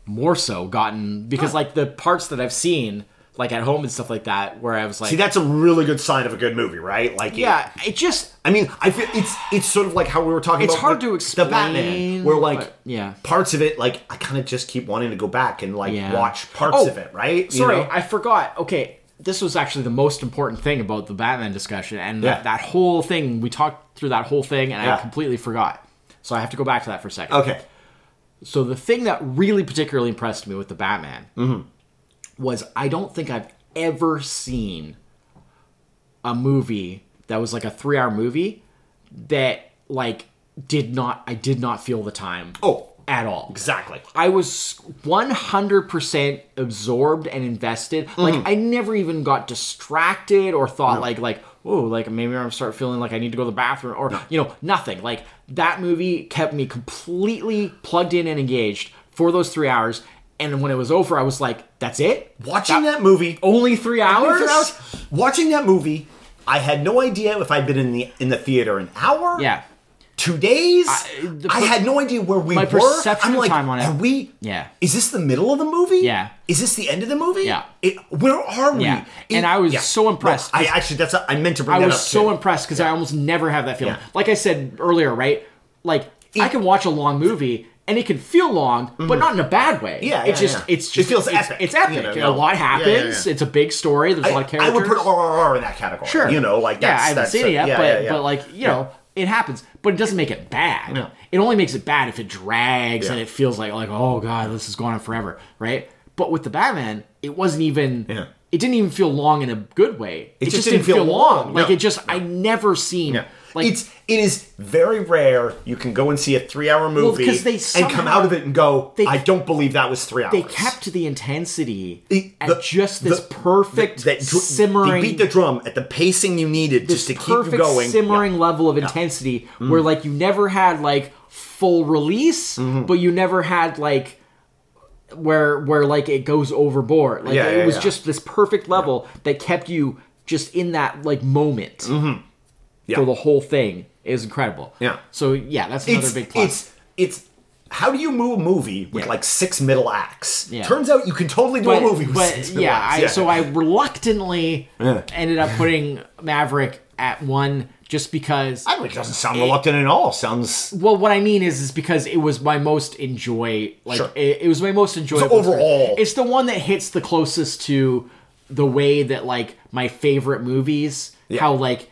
more so gotten because like the parts that I've seen like at home and stuff like that, where I was like, See, that's a really good sign of a good movie, right? Like, yeah, it just I mean, I feel it's it's sort of like how we were talking It's about hard with to explain, the Batman, where like but- yeah. parts of it, like I kind of just keep wanting to go back and like Yeah. watch parts Oh, of it, right? You Sorry, know? I forgot. Okay, this was actually the most important thing about the Batman discussion, and Yeah. that, that whole thing. We talked through that whole thing, and Yeah. I completely forgot. So I have to go back to that for a second. okay. So the thing that really particularly impressed me with the Batman Mm-hmm. Was I don't think I've ever seen a movie that was like a three-hour movie that like did not I did not feel the time Oh, at all. exactly. I was 100% absorbed and invested. Like mm. I never even got distracted or thought like like oh like maybe I'm start feeling like I need to go to the bathroom or you know nothing. Like that movie kept me completely plugged in and engaged for those 3 hours and when it was over I was like that's it? Watching that, movie, Only 3 hours? Three hours? Watching that movie, I had no idea if I'd been in the in the theater an hour, Yeah. two days. I, I- had no idea where we my were. perception I'm of like, time on it- are we? Yeah. Is this the middle of the movie? Yeah. Is this the end of the movie? Yeah. It, where are we? Yeah. And I was so impressed. No, I actually, that's a, I meant to bring that. I that was up. so too. impressed because I almost never have that feeling. Yeah. Like I said earlier, right? Like I can watch a long movie and it can feel long, but not in a bad way. Mm-hmm. Yeah, it's yeah, just yeah. it's just It feels it's, epic, It's epic. you know, a no. lot Yeah, yeah, happens. yeah. It's a big story. There's a lot of characters. I would put RRR in that category. Sure. You know, like that's, yeah, I haven't that's seen it yet, yeah, but but like you know, it happens, but it doesn't make it bad. No. It only makes it bad if it drags and it feels like like oh god, this is going on forever, right? But with the Batman, it wasn't even. Yeah. It didn't even feel long in a good way. It, just didn't feel long, Like no. it just, I never seen. Yeah. Like it's it is very rare you can go and see a three hour movie 'cause they and come out of it and go, they- I don't believe that was three hours. they kept the intensity The- at just this the- perfect that dr- simmering. They beat the drum at the pacing you needed just to keep you perfect going. simmering level of intensity where Mm. like you never had like full release Mm-hmm. but you never had like where where like it goes overboard like Yeah, it yeah, was yeah. just this perfect level that kept you just in that like moment Mm-hmm. Yeah. for the whole thing is incredible Yeah. so yeah that's another It's big plus it's it's how do you move a movie with Yeah. like six middle acts? Yeah. Turns out you can totally do but, a movie with but six middle yeah, acts. I, so I reluctantly Yeah. ended up putting Maverick at one just because I mean, it doesn't sound reluctant at all. Sounds Well, what I mean is, is because it was my most enjoy, like Sure. it, it was my most enjoyable. overall- it's the one that hits the closest to the way that like my favorite movies, Yeah. how like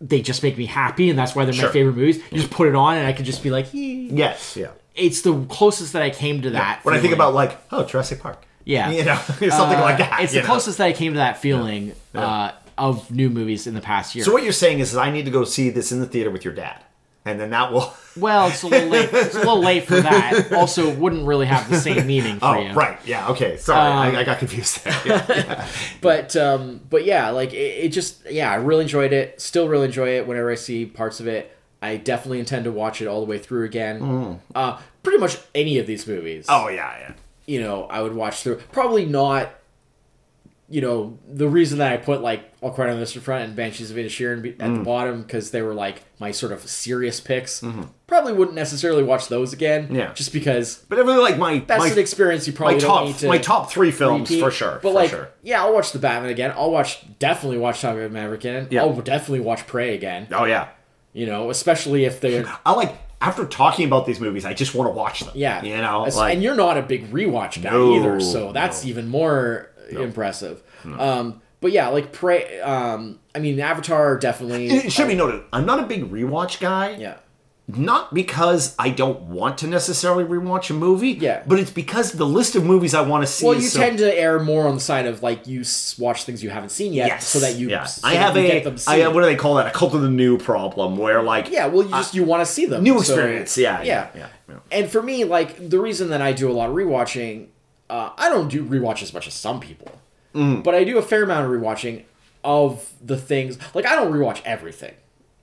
they just make me happy, and that's why they're Sure. my favorite movies. You just put it on, and I could just be like, "Yee." yes, yeah. it's the closest that I came to that. When I think about like, oh, Jurassic Park. Yeah. You know, something like that. it's the know? closest that I came to that feeling Uh, of new movies in the past year. So what you're saying is, is I need to go see this in the theater with your dad, and then that will. well, it's a little late. It's a little late for that. Also, wouldn't really have the same meaning for Oh, you. right. Yeah. Okay. Sorry, Um, I, I got confused there. Yeah. but um but yeah like it, it just yeah i really enjoyed it still really enjoy it whenever i see parts of it i definitely intend to watch it all the way through again uh pretty much any of these movies oh yeah, yeah. you know i would watch through probably not you know the reason that i put like all quiet on the western front and banshees of Inisherin at the mm. bottom because they were like my sort of serious picks mm-hmm. probably wouldn't necessarily watch those again Yeah. just because But really like my that's my, an experience you probably my top need to my top three films repeat. for sure. But for like, sure. yeah, I'll watch the Batman again. I'll watch definitely watch Top Gun Maverick again. Yeah. I'll definitely watch Prey again. Oh yeah. You know, especially if they're I like after talking about these movies, I just want to watch them. yeah, You know, like and you're not a big rewatch guy No, either, so that's no. even more impressive. Um, but yeah, like Prey. Um, I mean, Avatar definitely. it should be noted. I'm not a big rewatch guy. yeah. Not because I don't want to necessarily rewatch a movie. Yeah. But it's because the list of movies I want to see. Well, you so- tend to err more on the side of like you watch things you haven't seen yet, Yes. so that you. Yeah. so I have a. get them I have, what do they call that? A cult of the new problem, where like Yeah, well, you just you want to see them. new so- experience. yeah, yeah, yeah, yeah. And for me, like the reason that I do a lot of rewatching, uh, I don't do rewatch as much as some people, Mm. but I do a fair amount of rewatching of the things. Like I don't rewatch everything,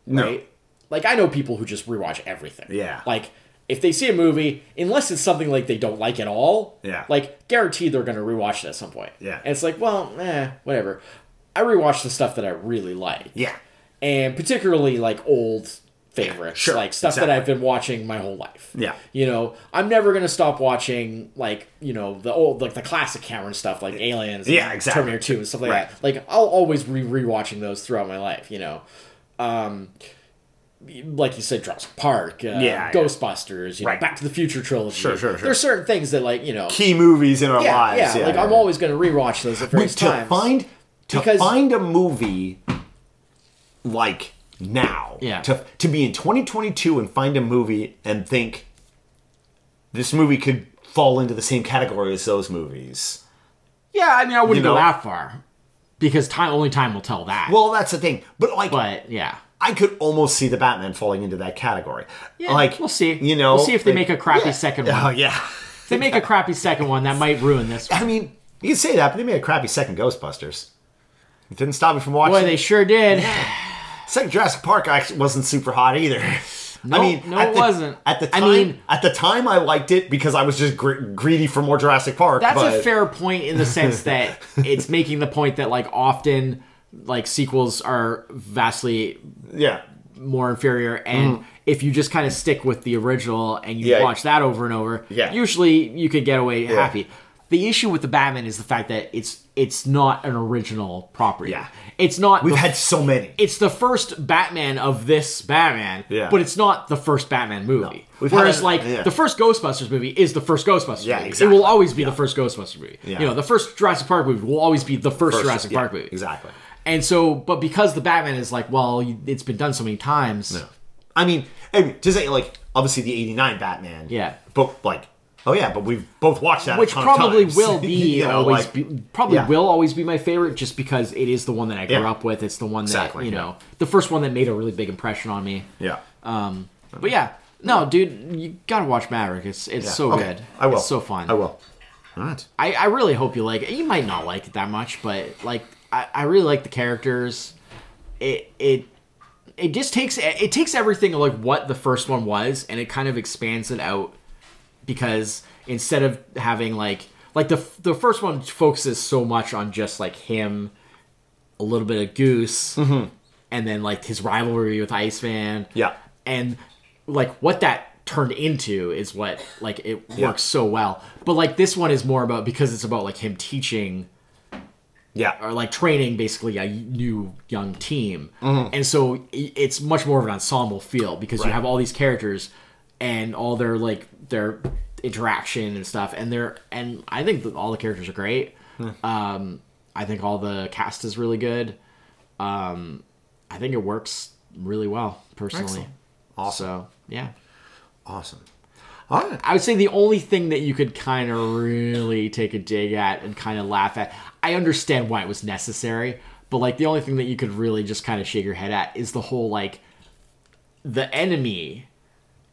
No. right? Like I know people who just rewatch everything. Yeah. Like if they see a movie, unless it's something like they don't like at all, Yeah. like guaranteed they're gonna rewatch it at some point. Yeah. And it's like, well, eh, whatever. I rewatch the stuff that I really like Yeah. and particularly like old favorites, sure, like stuff that. I've been watching my whole life. Yeah. you know, I'm never gonna stop watching like you know the old like the classic Cameron stuff, like Aliens, and Yeah, exactly. Terminator Two, and stuff like Right. that. Like I'll always be rewatching those throughout my life. You know, um, like you said, Jurassic Park, uh, yeah. Ghostbusters, you know, Right. Back to the Future trilogy. Sure, sure, sure. There's certain things that like you know, Key movies in our yeah, lives. yeah, yeah like I'm always gonna rewatch those at various to times. find to find a movie like now Yeah. to to be in 2022 and find a movie and think this movie could fall into the same category as those movies yeah, I mean, I wouldn't You know? go that far because time only time will tell that. well that's the thing but like but yeah. i could almost see the batman falling into that category Yeah, like we'll see. you know We'll see if they like- make a crappy yeah. second oh, one. oh yeah If they make a crappy second one, that might ruin this one. i mean you can say that but they made a crappy second ghostbusters it didn't stop me from watching Boy, they sure did. Second Jurassic Park actually wasn't super hot either. I mean, no, it the- wasn't. At the time, I mean- at the time, I liked it because I was just gr- greedy for more Jurassic Park. That's but, a fair point in the sense that it's making the point that like often like sequels are vastly Yeah, more inferior and mm-hmm. if you just kind of stick with the original and you. Yeah. watch that over and over Yeah. usually you could get away happy the issue with the batman is the fact that it's it's not an original property Yeah. It's not we've the had so many. it's the first Batman of this Batman, Yeah. but it's not the first Batman movie. We've Whereas, had- like yeah. the first Ghostbusters movie is the first Ghostbusters Yeah, movie. exactly. It will always be the first Ghostbusters movie. Yeah. You know, the first Jurassic Park movie will always be the first, First, Jurassic yeah, Park movie. exactly. And so, but because the Batman is like, well, it's been done so many times, I mean, say like obviously the '89 Batman. Yeah. But like, oh yeah, but we've both watched that, which probably will be You know, always like- be, probably yeah. will always be my favorite just because it is the one that I grew Yeah. up with. It's the one that Exactly, you yeah. know, the first one that made a really big impression on me. Yeah. Um, but yeah, no, dude, you gotta watch Maverick. It's it's Yeah. so Okay. good. I will. It's so fun. I will. All right. I, I really hope you like it. You might not like it that much, but like I, I really like the characters. It it it just takes it takes everything like what the first one was and it kind of expands it out because instead of having like like the the first one focuses so much on just like him a little bit of goose mm-hmm. and then like his rivalry with Iceman Yeah. and like what that turned into is what like it Yeah. works so well but like this one is more about because it's about like him teaching Yeah. or like training basically a new young team mm-hmm. and so it's much more of an ensemble feel because you have all these characters and all their like their interaction and stuff and they're and i think all the characters are great um i think all the cast is really good um i think it works really well personally Excellent. Awesome. so yeah Awesome. Right. I would say the only thing that you could kind of really take a dig at and kind of laugh at, I understand why it was necessary, but like the only thing that you could really just kind of shake your head at is the whole like the enemy.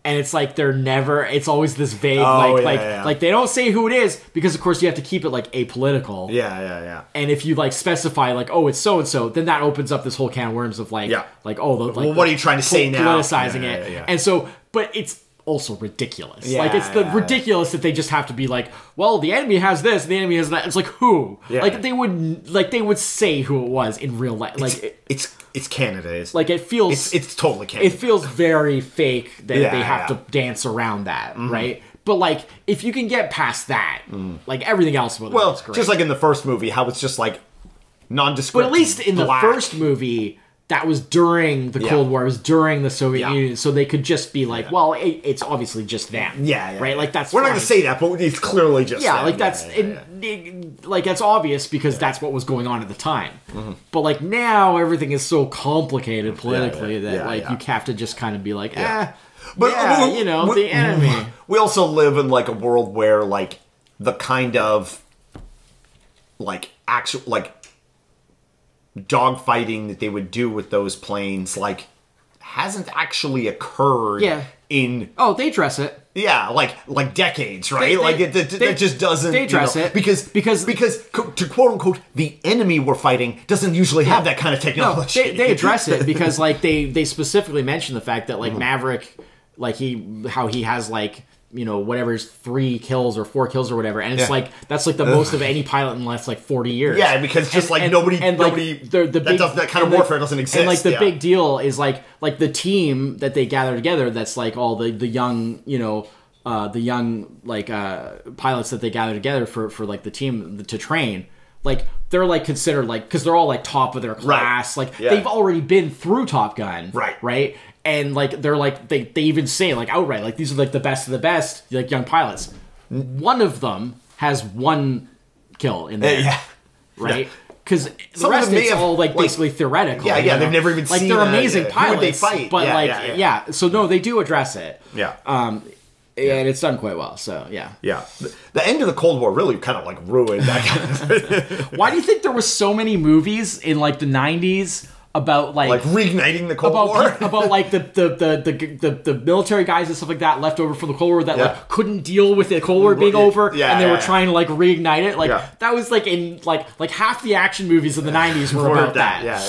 And it's like they're never it's always this vague Oh, like yeah, like yeah, yeah. like they don't say who it is because of course you have to keep it like apolitical. Yeah. Yeah. Yeah. And if you like specify like oh it's so and so, then that opens up this whole can of worms of like Yeah. like oh the, like Well, what are you trying to say now? politicizing Yeah, it. yeah, yeah. And so but it's also ridiculous. Yeah, like it's the yeah, yeah. ridiculous that they just have to be like, well, the enemy has this, the enemy has that. It's like who? Yeah. Like they would like they would say who it was in real life. Like it, It's it's Canada. Is like it feels it's it's totally Canada. it feels very fake that Yeah, they have yeah. Mm-hmm. to dance around that, right? But like if you can get past that, like everything else Mm. well, just like in the first movie, how it's just like nondescript. But at least in the first movie, that was during the Yeah. Cold War, it was during the Soviet Yeah. Union, so they could just be like, well, it, it's obviously just them. Yeah, yeah, right. yeah. Like that's we're not gonna say that, but it's clearly just Yeah, them. like that's yeah, yeah, it- it- like that's obvious because that's what was going on at the time. But like now, everything is so complicated politically Mm-hmm. yeah, that yeah, like yeah. you have to just kind of be like, eh, But, yeah, uh, you know, we- the enemy. we also live in like a world where like the kind of like actual like dogfighting that they would do with those planes like hasn't actually occurred Yeah. in Oh, they dress it. yeah like like decades right They- like it, it, they- it just doesn't they you dress know, it because because- because co- to quote unquote the enemy we're fighting doesn't usually have that kind of No, technology they, they address it because like they they specifically mention the fact that like Mm-hmm. Maverick, like he how he has like you know whatever's three kills or four kills or whatever, and it's Yeah. like that's like the most of any pilot in the last like forty years. Yeah, because just, like, nobody- and nobody- the, the that big, does- that kind of and, like- warfare doesn't exist. And like the yeah. big deal is like like the team that they gather together. That's like all the the young you know. Uh, the young like uh, pilots that they gather together for for like the team to train like they're like considered like because they're all like top of their class like Yeah. they've already been through top gun Right. right and like they're like they, they even say like outright like these are like the best of the best like young pilots. One of them has one kill in there. yeah. Right? Because the Some of rest it's have, all like, like- basically theoretical Yeah, you yeah, know? they've never even like seen they're amazing yeah, would they fight? but Yeah, like yeah, yeah, yeah. so no they do address it. Yeah. Um and it's done quite well so yeah. Yeah, the, the end of the Cold War really kind of like ruined that kind of why do you think there was so many movies in like the 90s about like like reigniting the Cold about War. about like the the, the the the the military guys and stuff like that left over from the Cold War that Yeah. like couldn't deal with the Cold War being over yeah, and they yeah, were trying to like reignite it like that was like in like like half the action movies in the 90s were about that. Yeah,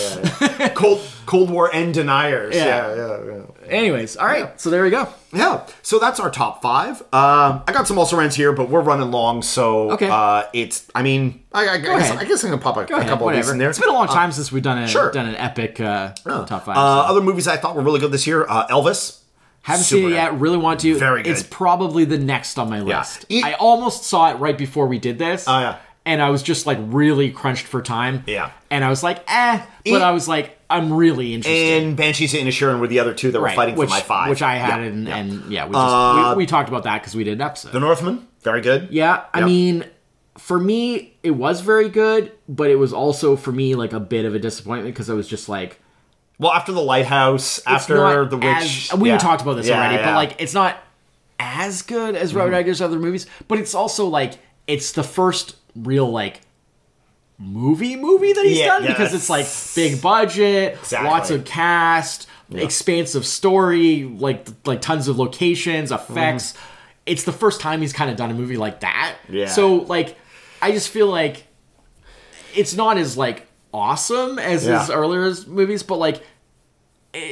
yeah, yeah. Cold Cold War end deniers. Yeah, yeah, yeah. Anyways, all right, so there we go. Yeah, so that's our top five. Um, I got some also rants here, but we're running long, so Okay. uh, it's. I mean, I, I, guess. I guess I can pop a, a ahead, couple of these in there. It's been a long time since we've done a sure. done an epic uh, top five. Uh, so. other movies I thought were really good this year: uh, Elvis. Haven't super seen it yet. Really want to. Very good. It's probably the next on my Yeah. list. I almost saw it right before we did this. Oh, yeah. And I was just like really crunched for time. Yeah. And I was like, eh. But I was like, I'm really interested. And Banshees and Inisherin were the other two that were Right, fighting which, for my five, which I had, Yeah, and, yeah. and yeah, we just Uh, we, we talked about that because we did an episode. The Northman, very good. Yeah, I Yep. mean, for me, it was very good, but it was also for me like a bit of a disappointment because I was just like, Well, after the lighthouse, it's after the witch, as- we yeah. talked about this Yeah, already, yeah. Mm-hmm. but like it's not as good as Robert Eggers' other movies. But it's also like it's the first real like movie movie that he's Yeah, done yeah, because it's like big budget, Exactly. lots of cast, expansive story, like like tons of locations, mm-hmm. effects. It's the first time he's kind of done a movie like that. Yeah. So like, I just feel like it's not as like awesome as his earlier movies, but like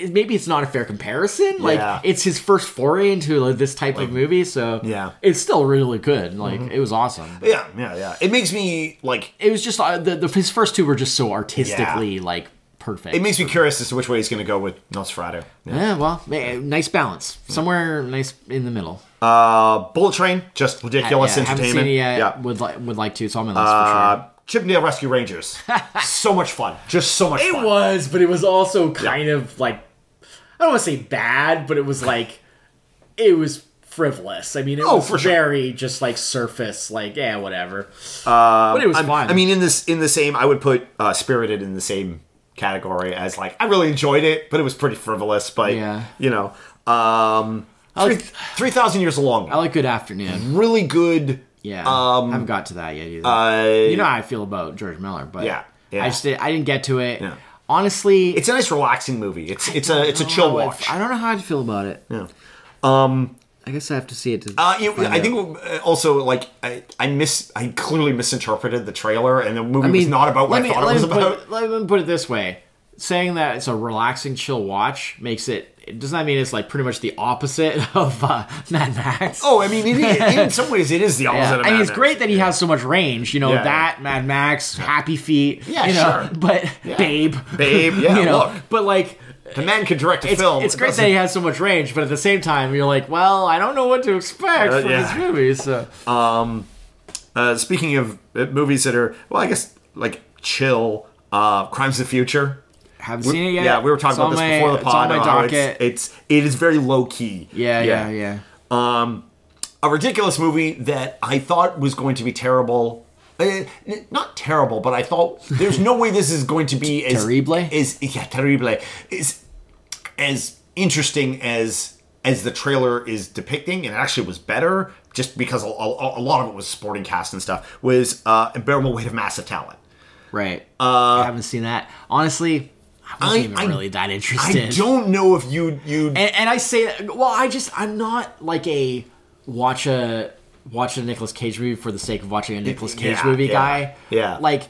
maybe it's not a fair comparison. Like Yeah. it's his first foray into like, this type of movie, so Yeah. it's still really good. Like it was awesome. yeah, yeah, yeah. It makes me like It was just uh, the, the his first two were just so artistically like perfect. it makes me curious as to which way he's going to go with Nosferatu. Yeah. yeah, well, nice balance, somewhere nice in the middle. Uh, Bullet Train, just ridiculous Yeah, haven't entertainment. seen it yet. Yeah. Would like would like to. It's on my list for sure. Uh, Chip 'n Dale Rescue Rangers, so much fun, just so much It fun. was, but it was also kind of like I don't want to say bad, but it was like it was frivolous. I mean, it Oh, was for sure. very just like surface, like yeah, whatever. but it was I'm- fun. I mean, in this in the same, I would put uh, Spirited in the same category as like I really enjoyed it, but it was pretty frivolous. But Yeah. you know, um, like- three thousand years along, I like Good Afternoon. really good. Yeah, Um, I haven't got to that yet either. Uh, you know how I feel about George Miller, but Yeah, yeah. I just did, I didn't get to it. Yeah. Honestly, it's a nice relaxing movie. It's it's a it's a chill Oh, I- watch. I don't know how I feel about it. Yeah. Um, I guess I have to see it. To Uh, I think uh, also like I, I miss I clearly misinterpreted the trailer and the movie I mean, was not about what let I thought it was me about. let me put it this way: saying that it's a relaxing, chill watch makes it. It does not mean it's like pretty much the opposite of uh, Mad Max. Oh, I mean, it in some ways, it is the opposite. Yeah. I mean, it's Max. great that he has so much range. You know Yeah. that Mad Max, Happy Feet. Yeah, you know, sure. But Babe, Babe, yeah, you know, look. but like. The man could direct a It's, film. it's It great doesn't- that he has so much range, but at the same time, you're like, well, I don't know what to expect Uh, from yeah. this movie. So Uh, speaking of uh, movies that are, well, I guess like chill. Uh, Crimes of the Future. Haven't seen it yet. Yeah, we were talking It's about this my- before the it's on pod. my docket. It's, it's it is very low key. yeah, yeah, yeah. Um a ridiculous movie that I thought was going to be terrible. Uh, not terrible, but I thought there's no way this is going to be as Terrible? Is yeah, terrible is as interesting as as the trailer is depicting, and it actually was better just because a, a, a lot of it was sporting cast and stuff. Was uh, unbearable weight of massive talent. Right. Uh, I haven't seen that. Honestly, I wasn't I- even I- really that interested. I don't know if you you and, and I say that. Well, I just I'm not like a watch a watch a Nicolas Cage movie for the sake of watching a Nicolas Cage Yeah, movie yeah, guy. yeah. Like.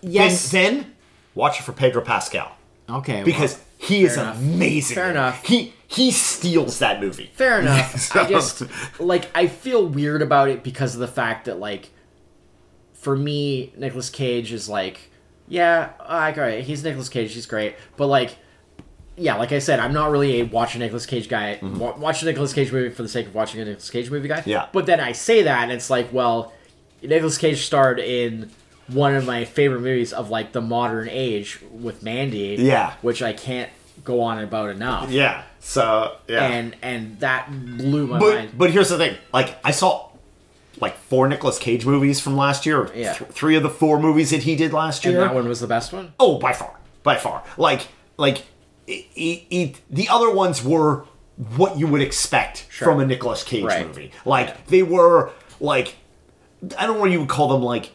Yes. then watch it for Pedro Pascal okay. because well, he is enough. amazing. Fair enough. He he steals that movie. Fair enough. I just like I feel weird about it because of the fact that like for me, Nicolas Cage is like, yeah, I agree. he's Nicolas Cage, he's great, but like. Yeah, like I said, I'm not really a watch a Nicolas Cage guy. Wa- watch a Nicolas Cage movie for the sake of watching a Nicolas Cage movie guy. Mm-hmm. Yeah. But then I say that, and it's like, well, Nicolas Cage starred in one of my favorite movies of like the modern age with Mandy. Yeah. Which I can't go on about enough. Yeah. So yeah. And and that blew my but mind. but here's the thing. Like I saw like four Nicolas Cage movies from last year. Yeah. th- three of the four movies that he did last And year. that one was the best one. Oh, by far, by far. Like, like, it, it, it- the other ones were what you would expect from a Nicolas Cage Right. movie. Like, they were like, I don't know what you would call them, like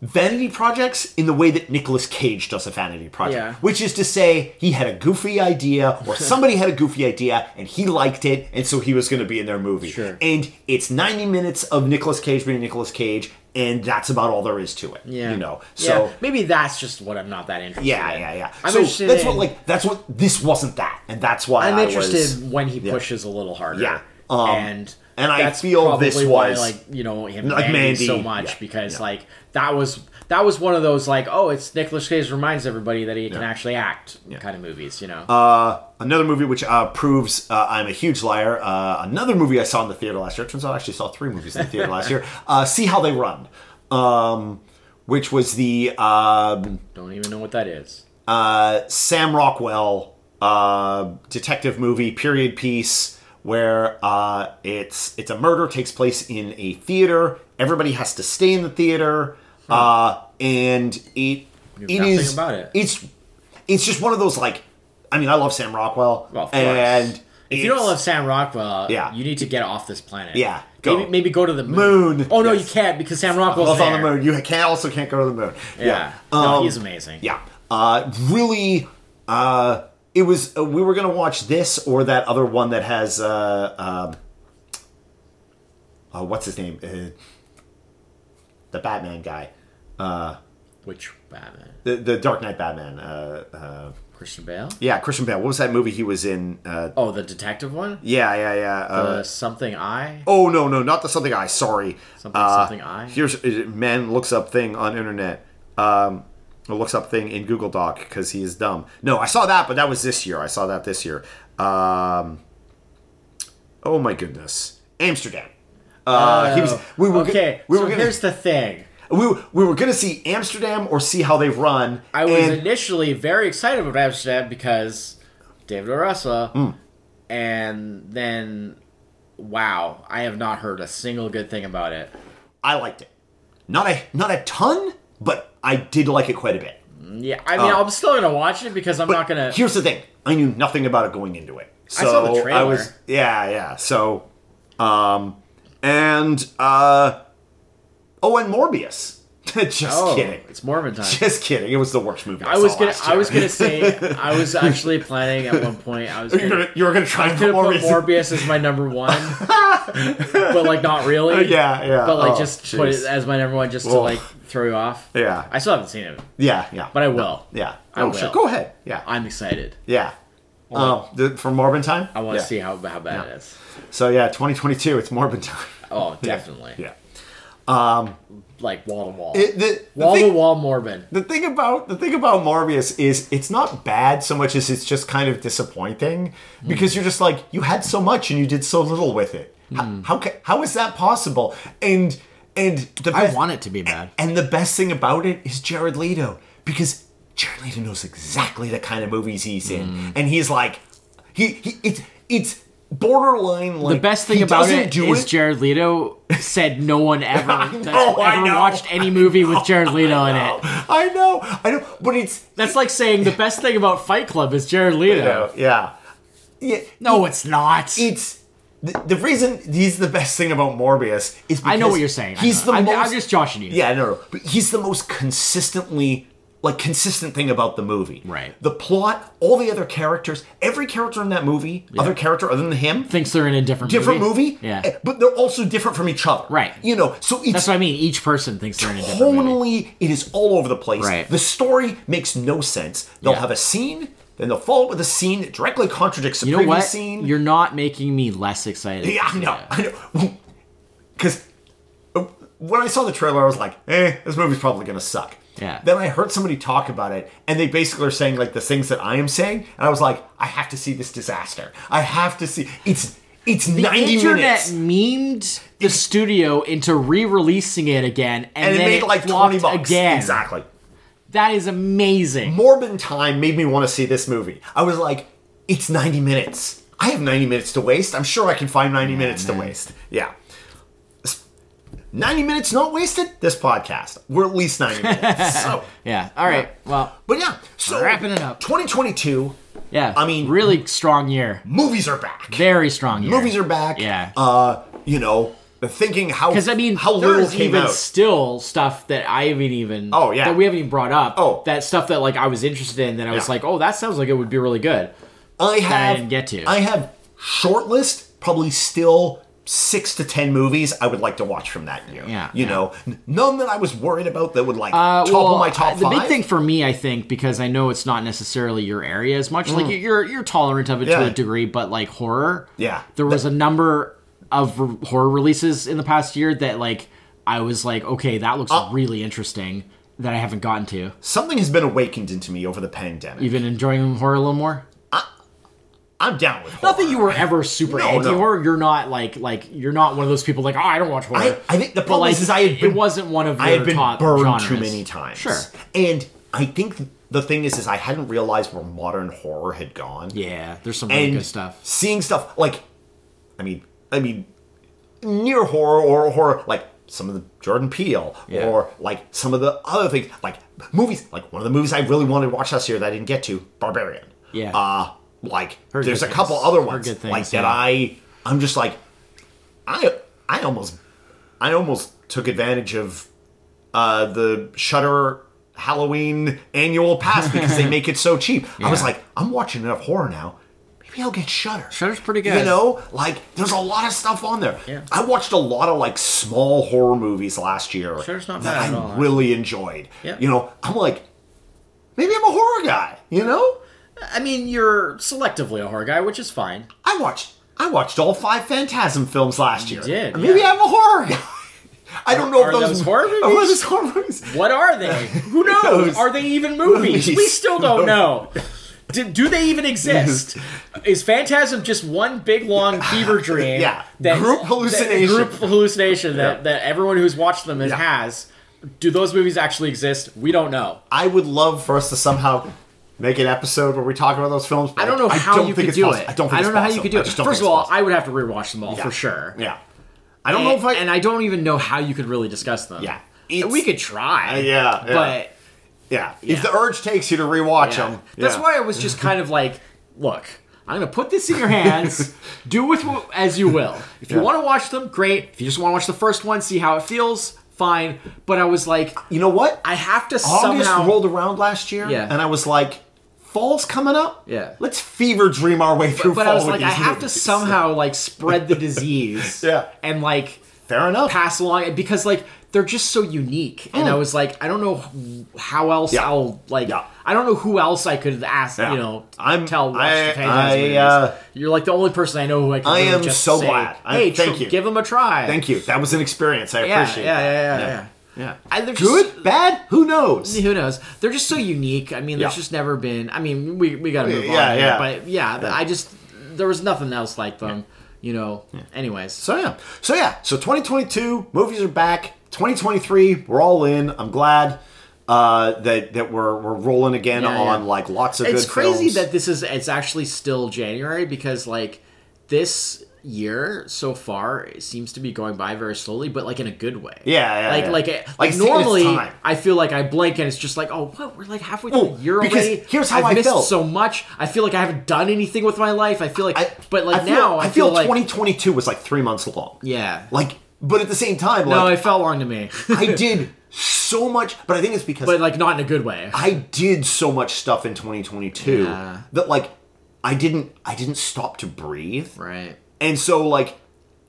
vanity projects in the way that Nicolas Cage does a vanity project. Yeah. Which is to say, he had a goofy idea, or somebody had a goofy idea, and he liked it, and so he was going to be in their movie. Sure. And it's 90 minutes of Nicolas Cage being Nicolas Cage, and that's about all there is to it. Yeah. You know? So. yeah. maybe that's just what I'm not that interested. Yeah, in. yeah, yeah. I'm so interested that's in, what like that's what this wasn't that, and that's why I'm I interested was- when he pushes a little harder. Yeah. Um, and and I feel probably this why, was- like you know him Like Mandy, so much yeah, because yeah. like that was that was one of those like oh it's Nicolas Cage reminds everybody that he can Yeah. actually act kind of movies. You know. Uh, another movie which uh, proves uh, I'm a huge liar. Uh, another movie I saw in the theater last year. It Turns out I actually saw three movies in the theater last year. Uh, See How They Run, um, which was the um, Don't even know what that is. uh, Sam Rockwell uh, detective movie, period piece, where uh, it's it's a murder takes place in a theater. Everybody has to stay in the theater, uh, and it it about it. it's it's just one of those like, I mean, I love Sam Rockwell, Well, of and If you don't love Sam Rockwell, Yeah. you need to get off this planet. Yeah, go. Maybe, maybe go to the moon. Moon, Oh no, yes. you can't because Sam Rockwell's on the moon. You can't also can't go to the moon. Yeah. Um, no, he's amazing. Yeah. Uh, really, uh, it was. Uh, we were gonna watch this or that other one that has. Uh, um, uh, what's his name? Uh, the Batman guy. Uh, Which Batman? the the Dark Knight Batman. Uh, uh, Christian Bale? yeah, Christian Bale. What was that movie he was in? Uh, Oh, the detective one? yeah, yeah, yeah. Something I? Oh no, no, not the something I. Sorry. Something- Uh, something I? Here's uh, man looks up thing on internet. Um, looks up thing in Google Doc because he is dumb. No, I saw that, but that was this year. I saw that this year. Um, oh my goodness, Amsterdam. Uh, he was. We were. okay, We so were gonna. here's the thing. We were, we were gonna see Amsterdam or see how they run. I was and- initially very excited about Amsterdam because David O. Russell, Hmm. and then, wow, I have not heard a single good thing about it. I liked it. Not a not a ton, but I did like it quite a bit. Yeah, I mean, Oh. I'm still gonna watch it because I'm not gonna. Here's the thing: I knew nothing about it going into it. So I saw the trailer. was, yeah, yeah. So, um, and uh, oh, and Morbius. Just oh, kidding. it's Morbin time. Just kidding. It was the worst movie. I, I was gonna. I was gonna say. I was actually planning at one point. I was gonna, gonna, you were gonna try and gonna put Morbius. As my number one, but like not really. yeah, yeah. But like Oh, just put it as my number one, just to like throw you off. Yeah, I still haven't seen it, yeah, yeah. but I will. yeah. I oh, will. sure. Go ahead. Yeah, I'm excited. yeah. Um, the, for Morbin time. I want to Yeah. see how how bad it is. So yeah, 2022. It's Morbin time. Oh, definitely. Yeah. Like wall to wall. It, the, the Wall to thing- wall Morbin. The thing about the thing about Morbius is it's not bad so much as it's just kind of disappointing because mm. you're just like you had so much and you did so little with it. How mm. how, how is that possible? And and the I want it to be bad. and the best thing about it is Jared Leto because Jared Leto knows exactly the kind of movies he's in, mm. and he's like he, he it's it's borderline like The best thing about it do is Jared Leto said no one ever I that's know, I ever know. watched any movie with Jared Leto in it. I know, I know, but it's That's like saying the best thing about Fight Club is Jared Leto. yeah, yeah. No, it's not. it's the, the reason he's the best thing about Morbius is because I know what you're saying. He's the I'm, most. I'm just joshing you. yeah, no, no, but he's the most consistently like consistent thing about the movie. Right. The plot, all the other characters, every character in that movie, other character other than him, Thinks they're in a different different movie. Yeah. eh, But they're also different from each other. Right. You know, so it's That's what I mean. Each person thinks they're in a different movie. it is all over the place. Right. The story makes no sense. They'll Yeah. have a scene, then they'll follow up with a scene that directly contradicts the You know previous what? scene. You're not making me less excited. Yeah, I know. I know. Because when I saw the trailer, I was like, eh, this movie's probably going to suck. Yeah. Then I heard somebody talk about it, and they basically are saying like the things that I am saying, and I was like, I have to see this disaster. I have to see. It's it's The ninety internet minutes, memed the studio into re-releasing it again, and, and it made like flopped twenty bucks. again. Exactly. That is amazing. Morbin time made me want to see this movie. I was like, it's 90 minutes. I have 90 minutes to waste. I'm sure I can find 90 minutes to waste. Yeah. 90 minutes not wasted? This podcast. We're at least 90 minutes. so, Yeah. All right. Well, but yeah. So Wrapping it up. 2022, yeah. I mean- really strong year. movies are back. Very strong year. Movies are back. Yeah. Uh, you know, thinking how Because I mean, how little came even out. still stuff that I haven't even. Oh, yeah. That we haven't even brought up. Oh. that stuff that like I was interested in. That I was like, oh, that sounds like it would be really good. I have didn't get to. I have shortlist probably still six to ten movies I would like to watch from that year. Yeah, you yeah. know, none that I was worried about that would like Uh, top well, my top the five. big thing for me, I think, because I know it's not necessarily your area as much. Like you're you're tolerant of it Mm. Yeah. to a degree, but like horror, Yeah. there was a number of re- horror releases in the past year that like I was like, okay, that looks Uh, really interesting that I haven't gotten to. Something has been awakened into me over the pandemic. You've been enjoying horror a little more. I'm down with it. Not that you were ever super No, anti horror. You're not like like you're not one of those people like oh I don't watch horror. I, I think the problem like is, is I had been it wasn't one of your I had been top burned genres. too many times. Sure. and I think the thing is, is I hadn't realized where modern horror had gone. Yeah, there's some really and good stuff. Seeing stuff like, I mean, I mean, near horror or horror like some of the Jordan Peele Yeah. or like some of the other things, like movies. Like one of the movies I really wanted to watch last year that I didn't get to, Barbarian. Yeah. Uh, like Heard there's a good couple other ones things, like that. I I'm just like I I almost I almost took advantage of uh, the Shudder Halloween annual pass because they make it so cheap. I was like, I'm watching enough horror now. Maybe I'll get Shudder. Shudder's pretty good. You know, like there's a lot of stuff on there. Yeah. I watched a lot of like small horror movies last year Shudder's not that bad I at all, really enjoyed. Yeah. You know, I'm like, maybe I'm a horror guy. You know, I mean, you're selectively a horror guy, which is fine. I watched I watched all five Phantasm films last year. did, Maybe yeah. I'm a horror guy. I don't know Are if those, those horror Are movies? those horror movies? What are they? Who knows? Are they even movies? Movies. We still don't know. Do, do they even exist? Is Phantasm just one big long fever dream? Yeah. Group hallucination. That, group hallucination that, Yeah. that everyone who's watched them has, Yeah. has. Do those movies actually exist? We don't know. I would love for us to somehow make an episode where we talk about those films. I don't know how don't you think could do possible. it. I don't think it's know how you could do it. First of all, I would have to rewatch them all Yeah. for sure. Yeah. I don't know if I. and I don't even know how you could really discuss them. Yeah. we could try. Uh, yeah, yeah. but yeah. Yeah. If the urge takes you to rewatch them, That's why I was just kind of like, look, I'm going to put this in your hands. Do with as you will. If you want to watch them, great. If you just want to watch the first one, see how it feels, fine. But I was like, You know what? I have to August somehow. rolled around last year, Yeah. and I was like, "Fall's coming up. Yeah. let's fever dream our way through." but fall I was like, I these have to somehow like spread the disease. Yeah. And like Fair enough. pass along it because like they're just so unique and i was like i don't know how else. Yeah. i'll like Yeah. i don't know who else i could ask Yeah. you know I'm- tell watch I- the I, uh, you're like the only person i know who i can I really am just so say, glad. I- hey thank tr- you. give them a try Thank you. That was an experience. I appreciate yeah, yeah, yeah, yeah, Yeah. I, they're just- Good, bad, who knows? who knows? They're just so unique. I mean, there's Yeah. just never been. I mean, we we got to move Yeah, on. here, yeah. But yeah, I just there was nothing else like them. You know. Anyways, So yeah, so yeah, so 2022 movies are back. 2023, we're all in. I'm glad uh, that that we're we're rolling again Yeah, on yeah. like lots of it's good crazy films. that this is it's actually still January because like this year so far it seems to be going by very slowly, but like in a good way. Yeah, yeah, like yeah. like Like, like, it's taking its normally. I feel like I blink and it's just like oh what we're like halfway through the year because already. here's how I've I missed felt. so much. I feel like I haven't done anything with my life. I feel like I, but like I feel, now I, feel, like 2022 was like three months long. yeah. Like, but at the same time, no, like it felt long to me, I did so much. But I think it's because but like not in a good way. I did so much stuff in 2022 Yeah. that like I didn't I didn't stop to breathe. right. And so like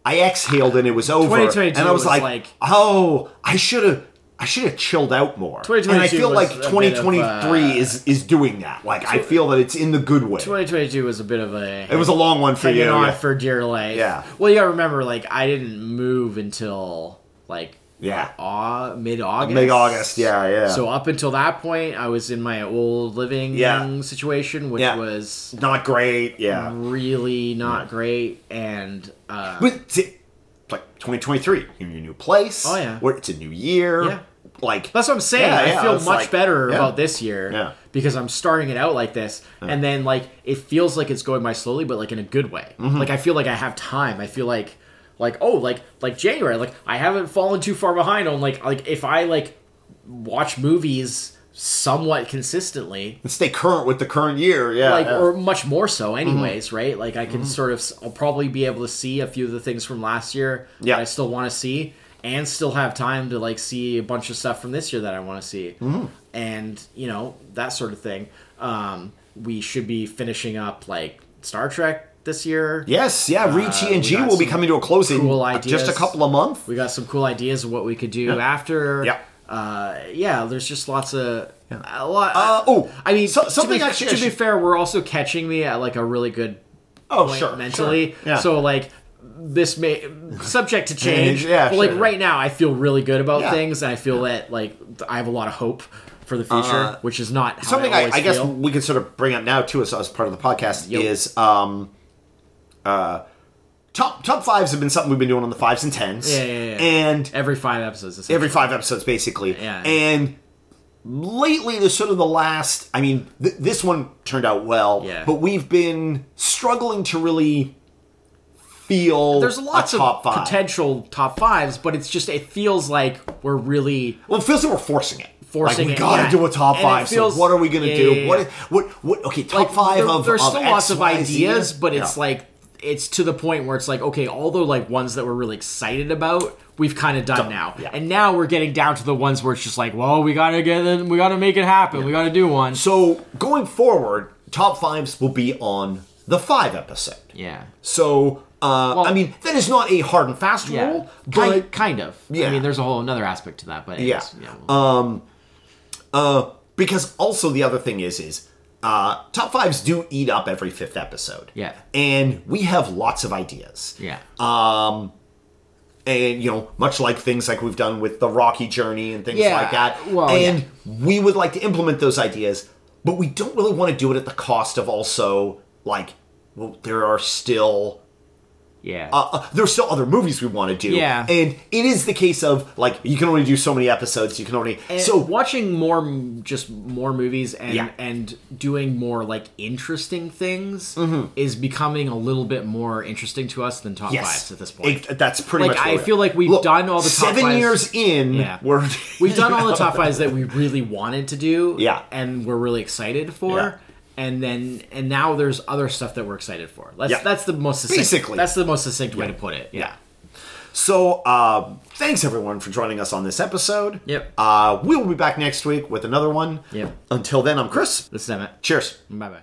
I exhaled and it was over. 2022 and I was, was like, like- oh, I should have I should have chilled out more. 2022 and I feel like 2023 of, uh, is is doing that. Like I feel that it's in the good way. 2022 was a bit of a It was a long one for you. on yeah. for dear life. Yeah. Well, you gotta remember, like, I didn't move until like Yeah. uh, mid August. Mid August, yeah, yeah. So up until that point, I was in my old living Yeah. situation, which Yeah. was not great. Yeah. really not great. And uh, But like 2023, you're in your new place. Oh, yeah. Where it's a new year. Yeah. Like that's what I'm saying. Yeah, yeah, I feel much like- better yeah. about this year Yeah. because I'm starting it out like this, and then like it feels like it's going by slowly, but like in a good way. Mm-hmm. Like I feel like I have time. I feel like like oh like like January like I haven't fallen too far behind on like like if I like watch movies somewhat consistently and stay current with the current year. Yeah. like yeah. or much more so Mm-hmm. anyways right like i can sort of i'll probably be able to see a few of the things from last year Yeah. that i still want to see and still have time to like see a bunch of stuff from this year that i want to see Mm-hmm. and you know that sort of thing um we should be finishing up like star trek this year Yes, yeah. Read Uh, TNG we will be coming to a close in cool uh, just a couple of months. we got some cool ideas of what we could do after Yeah. uh yeah there's just lots of a lot Uh, oh, I mean, so- to something be, actually to be fair, we're also catching me at like a really good Oh, point sure. mentally. sure. Yeah. So like this may subject to change. Yeah, but like sure. right now, I feel really good about Yeah. things, and I feel that like I have a lot of hope for the future, Uh, which is not how something I, I, I guess we can sort of bring up now too as, as part of the podcast Yep. is um uh top top fives have been something we've been doing on the fives and tens Yeah, yeah, yeah. and every five episodes. every five episodes basically Yeah. and lately the sort of the last i mean th- this one turned out well Yeah. but we've been struggling to really feel there's lots top of five. potential top fives, but it's just it feels like we're really Well, it feels like we're forcing it. Forcing like, we gotta yeah. do a top And five. feels- so what are we gonna yeah, do? yeah, What, yeah. what? What? Okay, top like, five there- of there's of still X, lots of Y, Z. ideas, but it's like it's to the point where it's like okay, all the like ones that we're really excited about, we've kind of done, now, yeah. and now we're getting down to the ones where it's just like, well, we gotta get it, we gotta make it happen, we gotta do one. So going forward, top fives will be on the five episode. Yeah, So uh, Well- I mean, that is not a hard and fast yeah, rule, kind, but kind of. Yeah. I mean, there's a whole another aspect to that, but Yeah. yeah well, uh, because also the other thing is is uh, top fives do eat up every fifth episode. Yeah. and we have lots of ideas. yeah. Um, and you know much like things like we've done with the rocky journey and things Yeah, like that well, and we would like to implement those ideas but we don't really want to do it at the cost of also like well there are still yeah. uh, uh, there's still other movies we want to do Yeah. and it is the case of like you can only do so many episodes you can only And so watching more just more movies and Yeah. and doing more like interesting things Mm-hmm. is becoming a little bit more interesting to us than top yes fives at this point. It- that's pretty Like, much I feel like we've Look, done all the top seven fives- years in Yeah. we're We've done all the top fives that we really wanted to do, Yeah. and we're really excited for. Yeah. And then and now there's other stuff that we're excited for. That's Yeah. that's the most succinct, Basically. that's the most succinct way to put it. Yeah. So, uh, thanks everyone for joining us on this episode. Yep. Uh, we will be back next week with another one. Yep. Until then, I'm Chris. This is Emmett. Cheers. Bye bye.